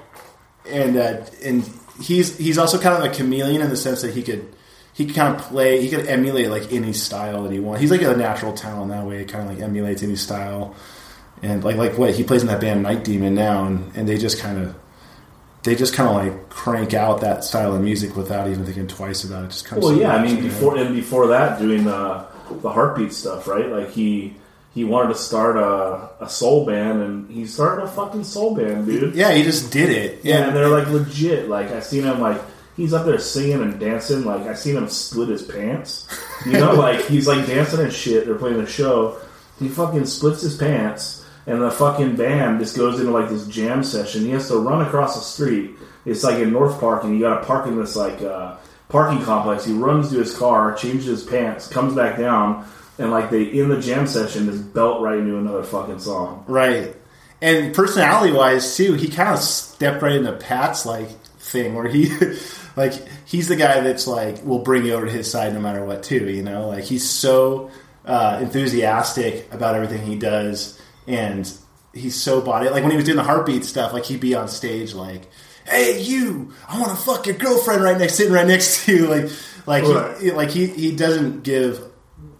and uh and he's he's also kind of a chameleon in the sense that he could he could kind of play he could emulate like any style that he wants. He's like a natural talent that way. Kind of like emulates any style and like like what he plays in that band Night Demon now, and, and they just kind of they just kind of like crank out that style of music without even thinking twice about it. Just kind of Well, yeah, I mean, before and before that, doing the the heartbeat stuff, right? Like he he wanted to start a, a soul band, and he started a fucking soul band, dude. yeah, he just did it. Yeah, and they're like legit. Like I seen him like he's up there singing and dancing. Like I seen him split his pants. You know, like he's like dancing and shit. They're playing the show. He fucking splits his pants, and the fucking band just goes into like this jam session. He has to run across the street. It's like in North Park, and you got to park in this like uh, parking complex. He runs to his car, changes his pants, comes back down, and like they in the jam session just belt right into another fucking song. right. And personality wise too, he kind of stepped right into Pat's like thing where he like he's the guy that's like will bring you over to his side no matter what too. You know, like he's so uh, enthusiastic about everything he does, and he's so it. Like when he was doing the heartbeat stuff, like he'd be on stage like, "Hey, you! I want to fuck your girlfriend right next, sitting right next to you." Like, like Right. he, like he he doesn't give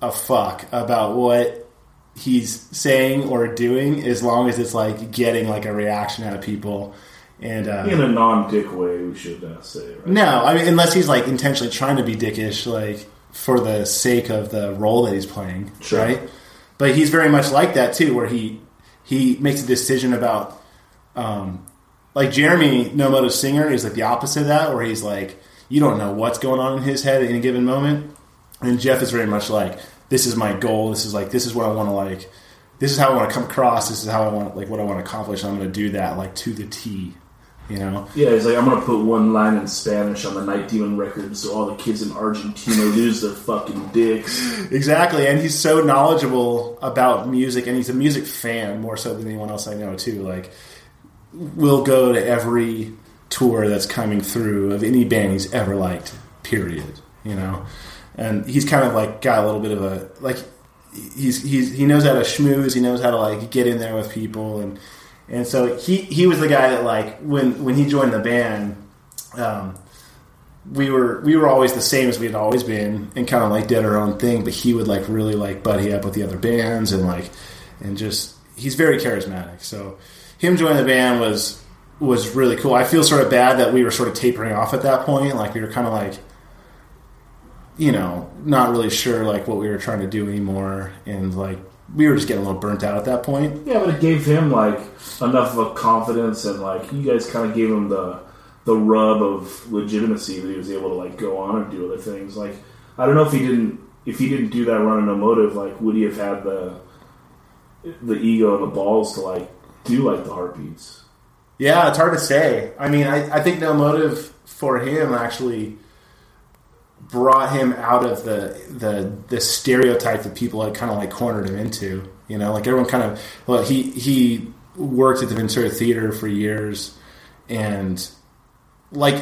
a fuck about what he's saying or doing as long as it's like getting like a reaction out of people. And uh, In a non-dick way, we should not say, right? no, I mean unless he's like intentionally trying to be dickish, like for the sake of the role that he's playing, Sure. right? But he's very much like that too, where he he makes a decision about, um, like Jeremy No Motive Singer is like the opposite of that, where he's like you don't know what's going on in his head at any given moment, and Jeff is very much like this is my goal, this is like this is what I want to like, this is how I want to come across, this is how I want like what I want to accomplish, I'm going to do that like to the T, you know. Yeah, he's like, I'm gonna put one line in Spanish on the Night Demon record so all the kids in Argentina lose their fucking dicks. Exactly, and he's so knowledgeable about music, and he's a music fan more so than anyone else I know too. Like, we'll go to every tour that's coming through of any band he's ever liked. Period. You know, and he's kind of like got a little bit of a like he's he's he knows how to schmooze. He knows how to like get in there with people and. And so he, he was the guy that like when when he joined the band, um, we were we were always the same as we had always been and kind of like did our own thing but he would like really like buddy up with the other bands and like and just he's very charismatic. So him joining the band was was really cool. I feel sort of bad that we were sort of tapering off at that point like we were kind of like you know not really sure like what we were trying to do anymore and like we were just getting a little burnt out at that point Yeah, but it gave him like enough of a confidence and like you guys kind of gave him the the rub of legitimacy that he was able to like go on and do other things. Like I don't know if he didn't if he didn't do that run in No Motive, like would he have had the the ego and the balls to like do like the heartbeats? Yeah, it's hard to say. I mean, I, I think no motive for him actually brought him out of the the the stereotype that people had kind of like cornered him into. You know, like everyone kind of well, he he worked at the Ventura Theater for years, and like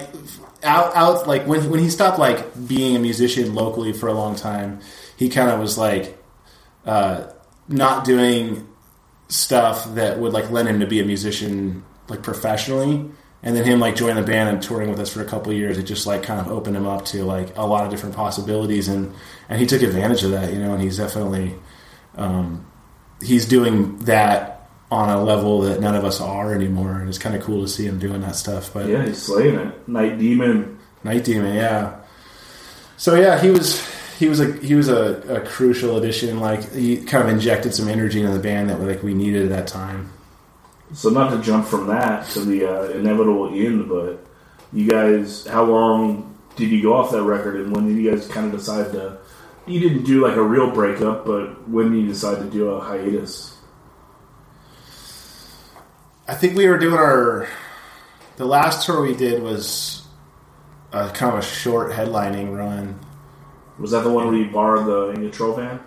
out out like when when he stopped like being a musician locally for a long time, he kind of was like uh, not doing stuff that would like lend him to be a musician like professionally and then him like joining the band and touring with us for a couple of years it just like kind of opened him up to like a lot of different possibilities and and he took advantage of that you know and he's definitely um, he's doing that on a level that none of us are anymore and it's kind of cool to see him doing that stuff but Yeah, he's slaying it. Night Demon. Night Demon, yeah. So yeah, he was he was a he was a, a crucial addition. Like he kind of injected some energy into the band that like we needed at that time. So not to jump from that to the uh, inevitable end, but you guys, how long did you go off that record, and when did you guys kind of decide to? You didn't do like a real breakup, but when did you decide to do a hiatus? I think we were doing our the last tour we did was a kind of a short headlining run. Was that the one where you borrowed the in van?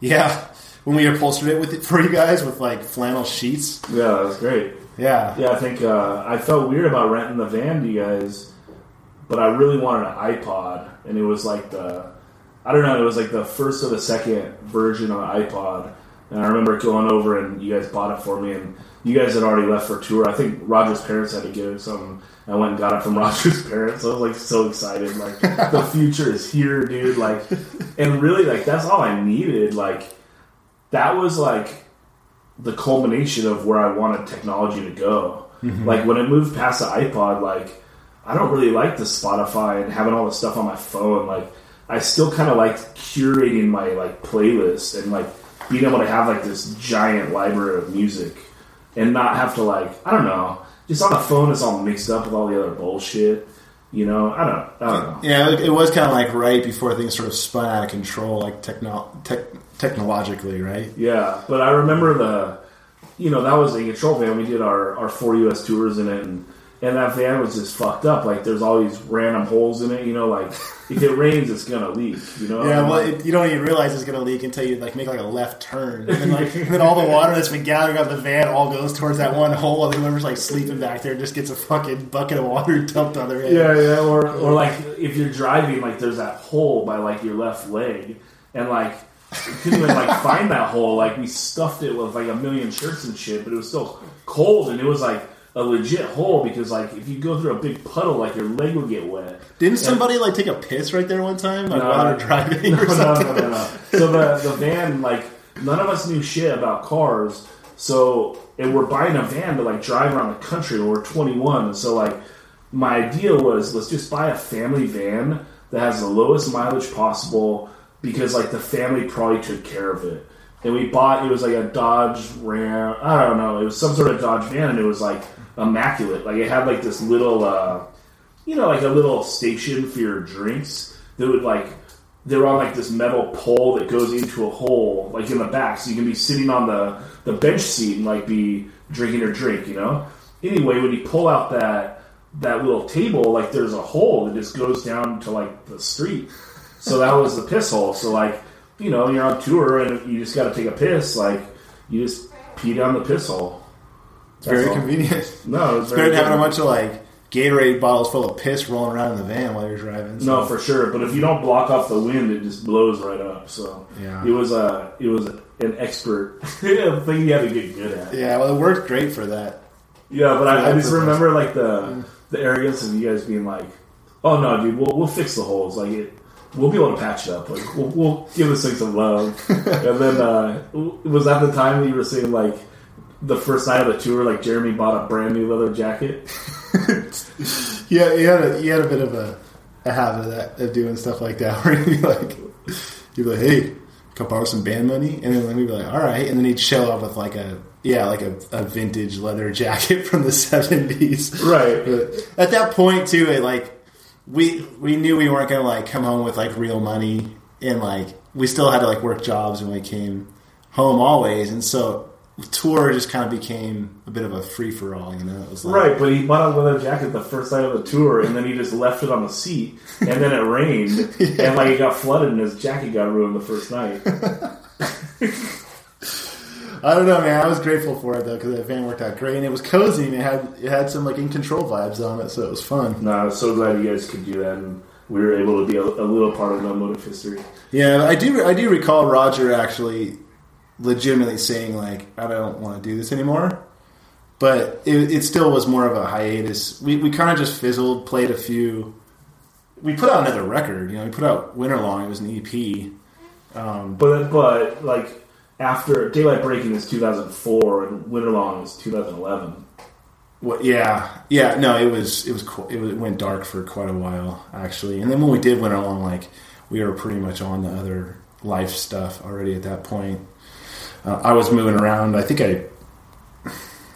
Yeah, when we upholstered it with it for you guys with like flannel sheets. Yeah, that was great. Yeah, Yeah, I think uh, I felt weird about renting the van to you guys, but I really wanted an iPod, and it was like the I don't know, it was like the first or the second version of an iPod, and I remember going over and you guys bought it for me, and you guys had already left for tour. I think Roger's parents had to give it something. I went and got it from Roger's parents. I was like so excited, like the future is here, dude. Like, and really, like that's all I needed. Like, that was like the culmination of where I wanted technology to go. Mm-hmm. Like when it moved past the iPod, like I don't really like the Spotify and having all the stuff on my phone. Like I still kind of like curating my like playlist and like being able to have like this giant library of music and not have to like I don't know. Just on the phone, it's all mixed up with all the other bullshit. You know, I don't, I don't know. yeah. It, it was kind of like right before things sort of spun out of control, like techno tech, technologically, right? Yeah, but I remember the, you know, that was a control van. We did our, our four U.S. tours in it, and, and that van was just fucked up. Like, there's all these random holes in it. You know, like if it rains, it's gonna leak. You know? Yeah, well, it, you don't even realize it's to leak until you like make like a left turn, and then, like, then all the water that's been gathering up the van all goes towards that one hole, and whoever's like sleeping back there just gets a fucking bucket of water dumped on their head. yeah, yeah. Or or like if you're driving, like there's that hole by like your left leg, and like. We couldn't even like find that hole. Like we stuffed it with like a million shirts and shit, but it was still cold, and it was like a legit hole because like if you go through a big puddle, like your leg would get wet. Didn't somebody like take a piss right there one time like, No. while they were driving or something? no, no, no. So the, the van, like, none of us knew shit about cars. So, and we're buying a van to like drive around the country. when We're 21, and so like, my idea was let's just buy a family van that has the lowest mileage possible because like the family probably took care of it. And we bought it was like a Dodge Ram. I don't know. It was some sort of Dodge van, and it was like immaculate. Like it had like this little. uh you know, like a little station for your drinks that would like they're on like this metal pole that goes into a hole like in the back, so you can be sitting on the the bench seat and like be drinking your drink, you know. Anyway, when you pull out that that little table, like there's a hole that just goes down to like the street. So that was the piss hole. So like you know, you're on tour and you just got to take a piss, like you just pee down the piss hole. It's very all. convenient. No, it's It's better very having a bunch of like Gatorade bottles full of piss rolling around in the van while you're driving. so- No, for sure. But if you don't block off the wind, it just blows right up. So Yeah. it was a it was an expert thing you had to get good at. yeah, well, it worked great for that. Yeah, but I, I just remember like the the arrogance of you guys being like, "Oh no, dude, we'll we'll fix the holes. Like it, we'll be able to patch it up. Like we'll, we'll give this thing some love." and then uh, it was at the time that you were saying like the first night of the tour, like Jeremy bought a brand new leather jacket. Yeah, he had a he had a bit of a, a habit of that of doing stuff like that. Where he'd be like, he'd be like, "Hey, can I borrow some band money?" And then we'd be like, "All right." And then he'd show up with like a yeah, like a, a vintage leather jacket from the seventies. Right. But at that point too, it like we we knew we weren't gonna like come home with like real money, and like we still had to like work jobs when we came home always, and so tour just kind of became a bit of a free for all. You know, it was like, Right, but he bought a leather jacket the first night of the tour, and then he just left it on the seat, and then it rained, and like it got flooded, and his jacket got ruined the first night. I don't know, man. I was grateful for it though because that van worked out great and it was cozy and it had it had some like in control vibes on it, so it was fun. no, I was so glad you guys could do that, and we were able to be a, a little part of No Motive history. Yeah, I do. I do recall Roger actually legitimately saying like, "I don't want to do this anymore," but it, it still was more of a hiatus. We we kind of just fizzled, played a few. We put out another record. You know, we put out Winter Long. It was an EP. Um, but but like after Daylight Breaking is 2004, and Winterlong is 2011. What? Yeah, yeah. No, it was it was qu- it, was, it went dark for quite a while actually, and then when we did Winter Long, like we were pretty much on the other life stuff already at that point. Uh, I was moving around. I think I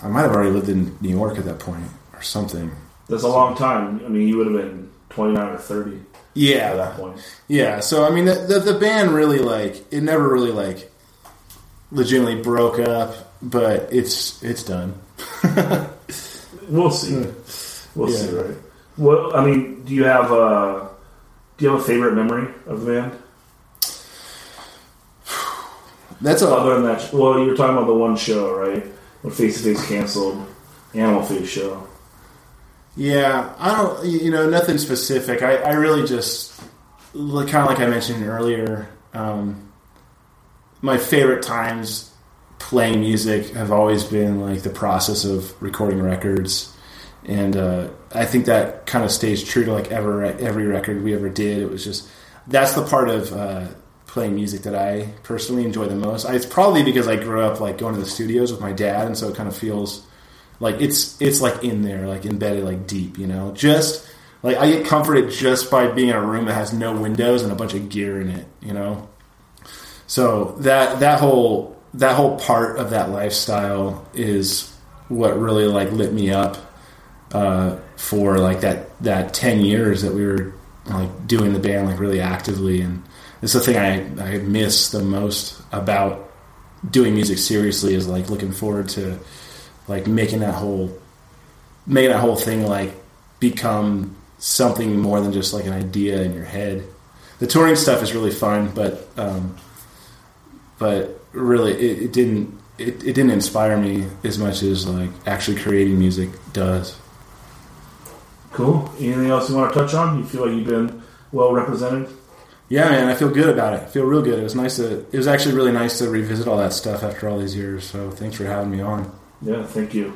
I might have already lived in New York at that point or something. That's a long time. I mean, you would have been 29 or 30 Yeah. at Yeah, that point. yeah. So I mean, the, the the band really like it never really like legitimately broke up, but it's it's done. We'll see. We'll Yeah. see, right? Well, I mean, do you have a do you have a favorite memory of the band? That's a Other than that, well, you were talking about the one show, right? When Face to Face canceled, Animal Face show. Yeah, I don't. You know, nothing specific. I, I really just kind of like I mentioned earlier. Um, my favorite times playing music have always been like the process of recording records, and uh, I think that kind of stays true to like ever every record we ever did. It was just that's the part of uh, playing music that I personally enjoy the most. I, it's probably because I grew up like going to the studios with my dad, and so it kind of feels like it's it's like in there, like embedded, like deep. You know, just like I get comforted just by being in a room that has no windows and a bunch of gear in it. You know, so that that whole that whole part of that lifestyle is what really like lit me up uh, for like that that ten years that we were like doing the band like really actively, and it's the thing I I miss the most about doing music seriously is like looking forward to like making that whole making that whole thing like become something more than just like an idea in your head. The touring stuff is really fun, but um, but really it, it didn't it, it didn't inspire me as much as like actually creating music does. Cool. Anything else you want to touch on? You feel like you've been well represented? Yeah, man, I feel good about it. I feel real good. It was nice to. It was actually really nice to revisit all that stuff after all these years. So thanks for having me on. Yeah, thank you.